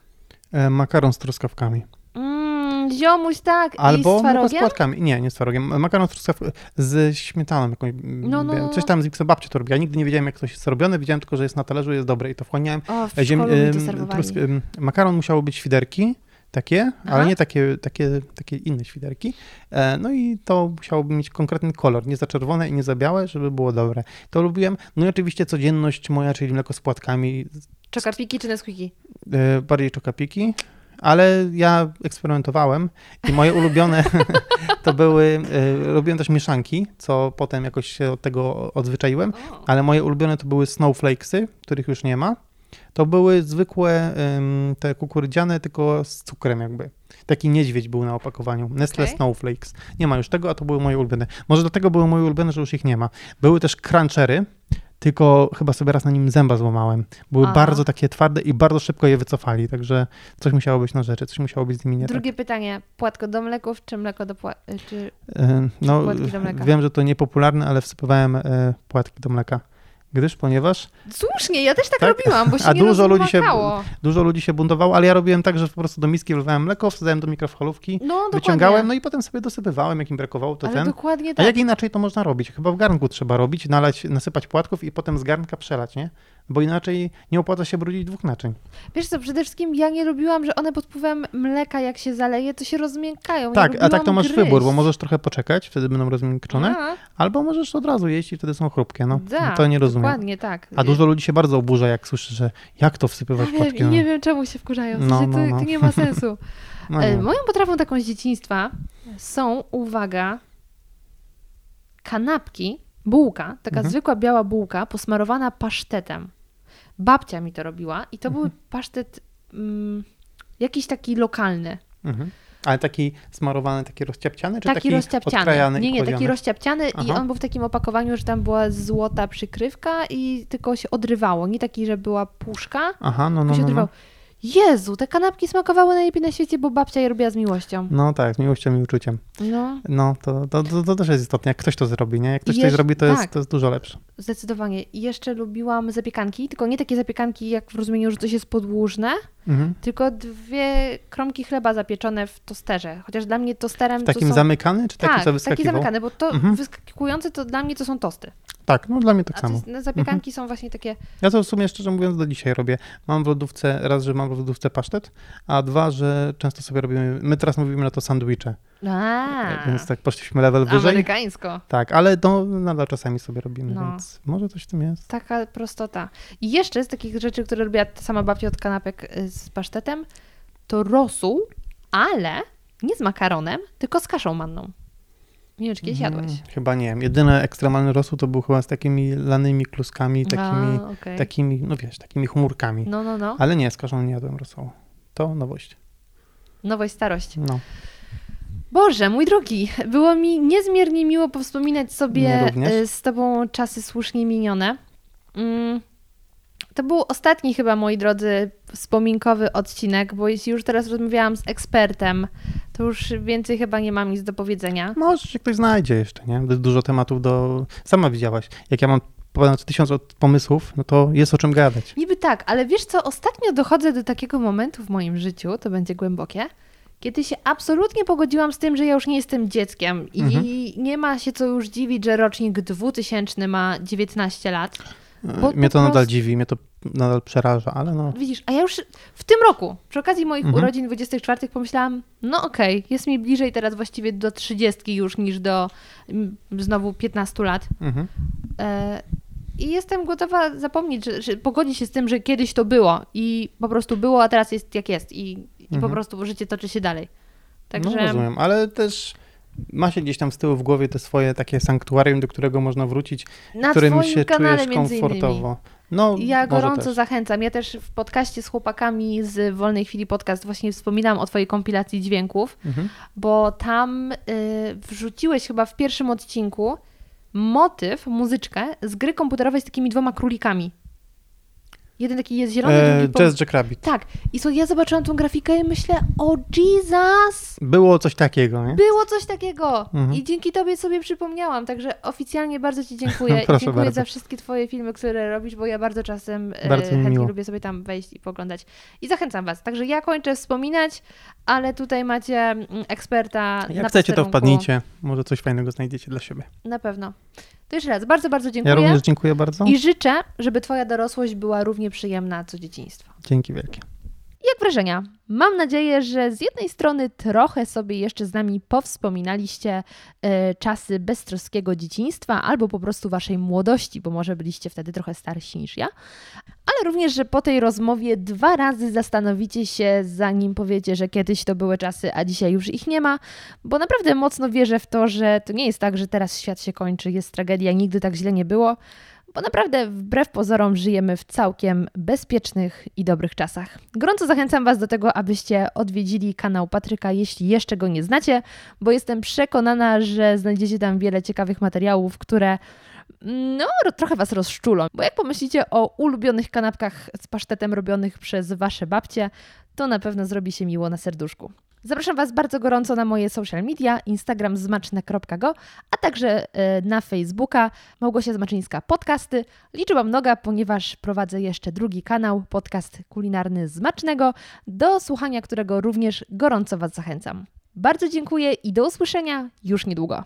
E, Makaron z truskawkami. Mm, ziomuś, tak. I Albo z mleko z twarogiem? Nie, nie z twarogiem. Makaron z truskawkami, z śmietaną jakąś. No, no, no. Coś tam z Wiksa babcia to robiła. Nigdy nie wiedziałem, jak coś jest robione. Wiedziałem tylko, że jest na talerzu, jest dobre i to wchłaniałem. O, w Ziem- mi to makaron musiało być świderki, takie, Aha. ale nie takie, takie, takie inne świderki. E, no i to musiało mieć konkretny kolor, nie za czerwone i nie za białe, żeby było dobre. To lubiłem. No i oczywiście codzienność moja, czyli mleko z płatkami, Czokapiki czy Nesquiki? e, bardziej czokapiki. Ale ja eksperymentowałem i moje ulubione to były, e, robiłem też mieszanki, co potem jakoś się od tego odzwyczaiłem. Ale moje ulubione to były snowflakesy, których już nie ma. To były zwykłe te kukurydziane, tylko z cukrem jakby. Taki niedźwiedź był na opakowaniu. Nestle Okej. Snowflakes. Nie ma już tego, a to były moje ulubione. Może do tego były moje ulubione, że już ich nie ma. Były też crunchery, tylko chyba sobie raz na nim zęba złamałem. Były A. bardzo takie twarde i bardzo szybko je wycofali, także coś musiało być na rzeczy, coś musiało być z nimi nie Drugie pytanie. Płatko do mleków czy mleko do płatku? Czy... tak. No, płatki do mleka? wiem, że to niepopularne, ale wsypywałem e, płatki do mleka. Gdyż, ponieważ Słusznie, ja też tak, Tak? robiłam, bo się A nie dużo ludzi się-. Dużo ludzi się buntowało, ale ja robiłem tak, że po prostu do miski wlewałem mleko, wsadzałem do mikrofalówki, No, wyciągałem, no i potem sobie dosypywałem, jak im brakowało, to Ale ten. dokładnie A tak. jak inaczej to można robić? Chyba w garnku trzeba robić, nalać, nasypać płatków i potem z garnka przelać, nie? Bo inaczej nie opłaca się brudzić dwóch naczyń. Wiesz co, przede wszystkim ja nie lubiłam, że one pod wpływem mleka, jak się zaleje, to się rozmiękają. Tak, a tak to masz gryźć. wybór, bo możesz trochę poczekać, wtedy będą rozmiękczone, A, albo możesz od razu jeść i wtedy są chrupkie, no. tak, to nie rozumiem. Dokładnie tak. A dużo ludzi się bardzo oburza, jak słyszy, że jak to wsypywać ja płatki. no. nie wiem, czemu się wkurzają. W No, sensie, to, no, no. to nie ma sensu. No, E, nie. Moją potrawą taką z dzieciństwa są, uwaga, kanapki, bułka, taka Mhm. zwykła biała bułka posmarowana pasztetem. Babcia mi to robiła i to Mhm. był pasztet mm, jakiś taki lokalny. Mhm. Ale taki smarowany, taki rozciapciany, czy taki, Taki rozciapciany. Nie, i nie, taki rozciapciany i Aha. on był w takim opakowaniu, że tam była złota przykrywka i tylko się odrywało. Nie taki, że była puszka, Aha, no, no, się no, odrywało. no. Jezu, te kanapki smakowały najlepiej na świecie, bo babcia je robiła z miłością. No tak, z miłością i uczuciem. No, No, to, to, to, to też jest istotne. Jak ktoś to zrobi, nie? Jak ktoś coś Jeszcze- zrobi, to jest, tak. to jest dużo lepsze. zdecydowanie. I jeszcze lubiłam zapiekanki, tylko nie takie zapiekanki jak w rozumieniu, że coś jest podłużne, Mhm. tylko dwie kromki chleba zapieczone w tosterze. Chociaż dla mnie tosterem W takim to są... zamykany, czy taki, tak, co taki wyskakiwał? zamykany, bo to Mhm. wyskakujące to dla mnie to są tosty. Tak, no dla mnie tak A samo. zapiekanki są właśnie takie... Ja to w sumie szczerze mówiąc do dzisiaj robię. Mam w lodówce, raz, że mam w lodówce pasztet, a dwa, że często sobie robimy, my teraz mówimy na to sandwicze, A, więc tak poszliśmy level wyżej. amerykańsko. Tak, ale to nadal czasami sobie robimy, No. więc może coś w tym jest. Taka prostota. I jeszcze z takich rzeczy, które robiła sama babcia od kanapek y, z pasztetem, to rosół, ale nie z makaronem, tylko z kaszą manną. Nie wiem, czy kiedyś jadłeś. Mm, Chyba nie. Jedyny ekstremalny rosół to był chyba z takimi lanymi kluskami, takimi, A, okej. takimi no wiesz, takimi chmurkami. No, no, no. Ale nie, z kaszą nie jadłem rosołu. To nowość. Nowość, starość. No. Boże, mój drogi, było mi niezmiernie miło powspominać sobie y, z Tobą czasy słusznie minione. Mm, To był ostatni chyba, moi drodzy, wspominkowy odcinek, bo jeśli już teraz rozmawiałam z ekspertem, to już więcej chyba nie mam nic do powiedzenia. Może się ktoś znajdzie jeszcze, nie? Du- Dużo tematów do... Sama widziałaś. Jak ja mam ponad tysiąc pomysłów, no to jest o czym gadać. Niby tak, ale wiesz co, ostatnio dochodzę do takiego momentu w moim życiu, to będzie głębokie, kiedy się absolutnie pogodziłam z tym, że ja już nie jestem dzieckiem i Mhm. nie ma się co już dziwić, że rocznik 2000 ma 19 lat. Bo mnie po to nadal dziwi, mnie to nadal przeraża, ale no... Widzisz, a ja już w tym roku, przy okazji moich Mhm. urodzin 24 pomyślałam, no okej, jest mi bliżej teraz właściwie do 30 już niż do znowu 15 lat. Mhm. E, I jestem gotowa zapomnieć, że, że pogodzić się z tym, że kiedyś to było i po prostu było, a teraz jest jak jest i, i po Mhm. prostu życie toczy się dalej. Także No rozumiem, ale też ma się gdzieś tam z tyłu w głowie te swoje takie sanktuarium, do którego można wrócić, na którym się czujesz komfortowo. No, Ja gorąco też. zachęcam. Ja też w podcaście z chłopakami z Wolnej Chwili Podcast właśnie wspominałam o Twojej kompilacji dźwięków, Mhm. bo tam y, wrzuciłeś chyba w pierwszym odcinku motyw, muzyczkę z gry komputerowej z takimi dwoma królikami. Jeden taki jest zielony, E, drugi po... Jazz Jack Rabbit. Tak. I so, ja zobaczyłam tą grafikę i myślę, o Jesus! Było coś takiego, nie? Było coś takiego Mhm. i dzięki Tobie sobie przypomniałam, także oficjalnie bardzo Ci dziękuję i dziękuję bardzo. za wszystkie Twoje filmy, które robisz, bo ja bardzo czasem e, Bardzo mi chętnie miło. lubię sobie tam wejść i poglądać. I zachęcam Was. Także ja kończę wspominać, ale tutaj macie mm, eksperta Jak na chcecie, to posterunku. wpadnijcie. Może coś fajnego znajdziecie dla siebie. Na pewno. To jeszcze raz, bardzo, bardzo Ja dziękuję również dziękuję bardzo. i życzę, żeby Twoja dorosłość była równie przyjemna co dzieciństwo. Dzięki wielkie. Jak wrażenia? Mam nadzieję, że z jednej strony trochę sobie jeszcze z nami powspominaliście e, czasy beztroskiego dzieciństwa albo po prostu waszej młodości, bo może byliście wtedy trochę starsi niż ja, ale również, że po tej rozmowie dwa razy zastanowicie się, zanim powiecie, że kiedyś to były czasy, a dzisiaj już ich nie ma, bo naprawdę mocno wierzę w to, że to nie jest tak, że teraz świat się kończy, jest tragedia, nigdy tak źle nie było. Bo naprawdę, wbrew pozorom, żyjemy w całkiem bezpiecznych i dobrych czasach. Gorąco zachęcam Was do tego, abyście odwiedzili kanał Patryka, jeśli jeszcze go nie znacie, bo jestem przekonana, że znajdziecie tam wiele ciekawych materiałów, które no, ro- trochę Was rozczulą. Bo jak pomyślicie o ulubionych kanapkach z pasztetem robionych przez Wasze babcie, to na pewno zrobi się miło na serduszku. Zapraszam Was bardzo gorąco na moje social media, Instagram zmaczne.go, a także e, na Facebooka Małgosia Zmaczyńska Podcasty. Liczyłam noga, ponieważ prowadzę jeszcze drugi kanał, podcast kulinarny Zmacznego, do słuchania którego również gorąco Was zachęcam. Bardzo dziękuję i do usłyszenia już niedługo.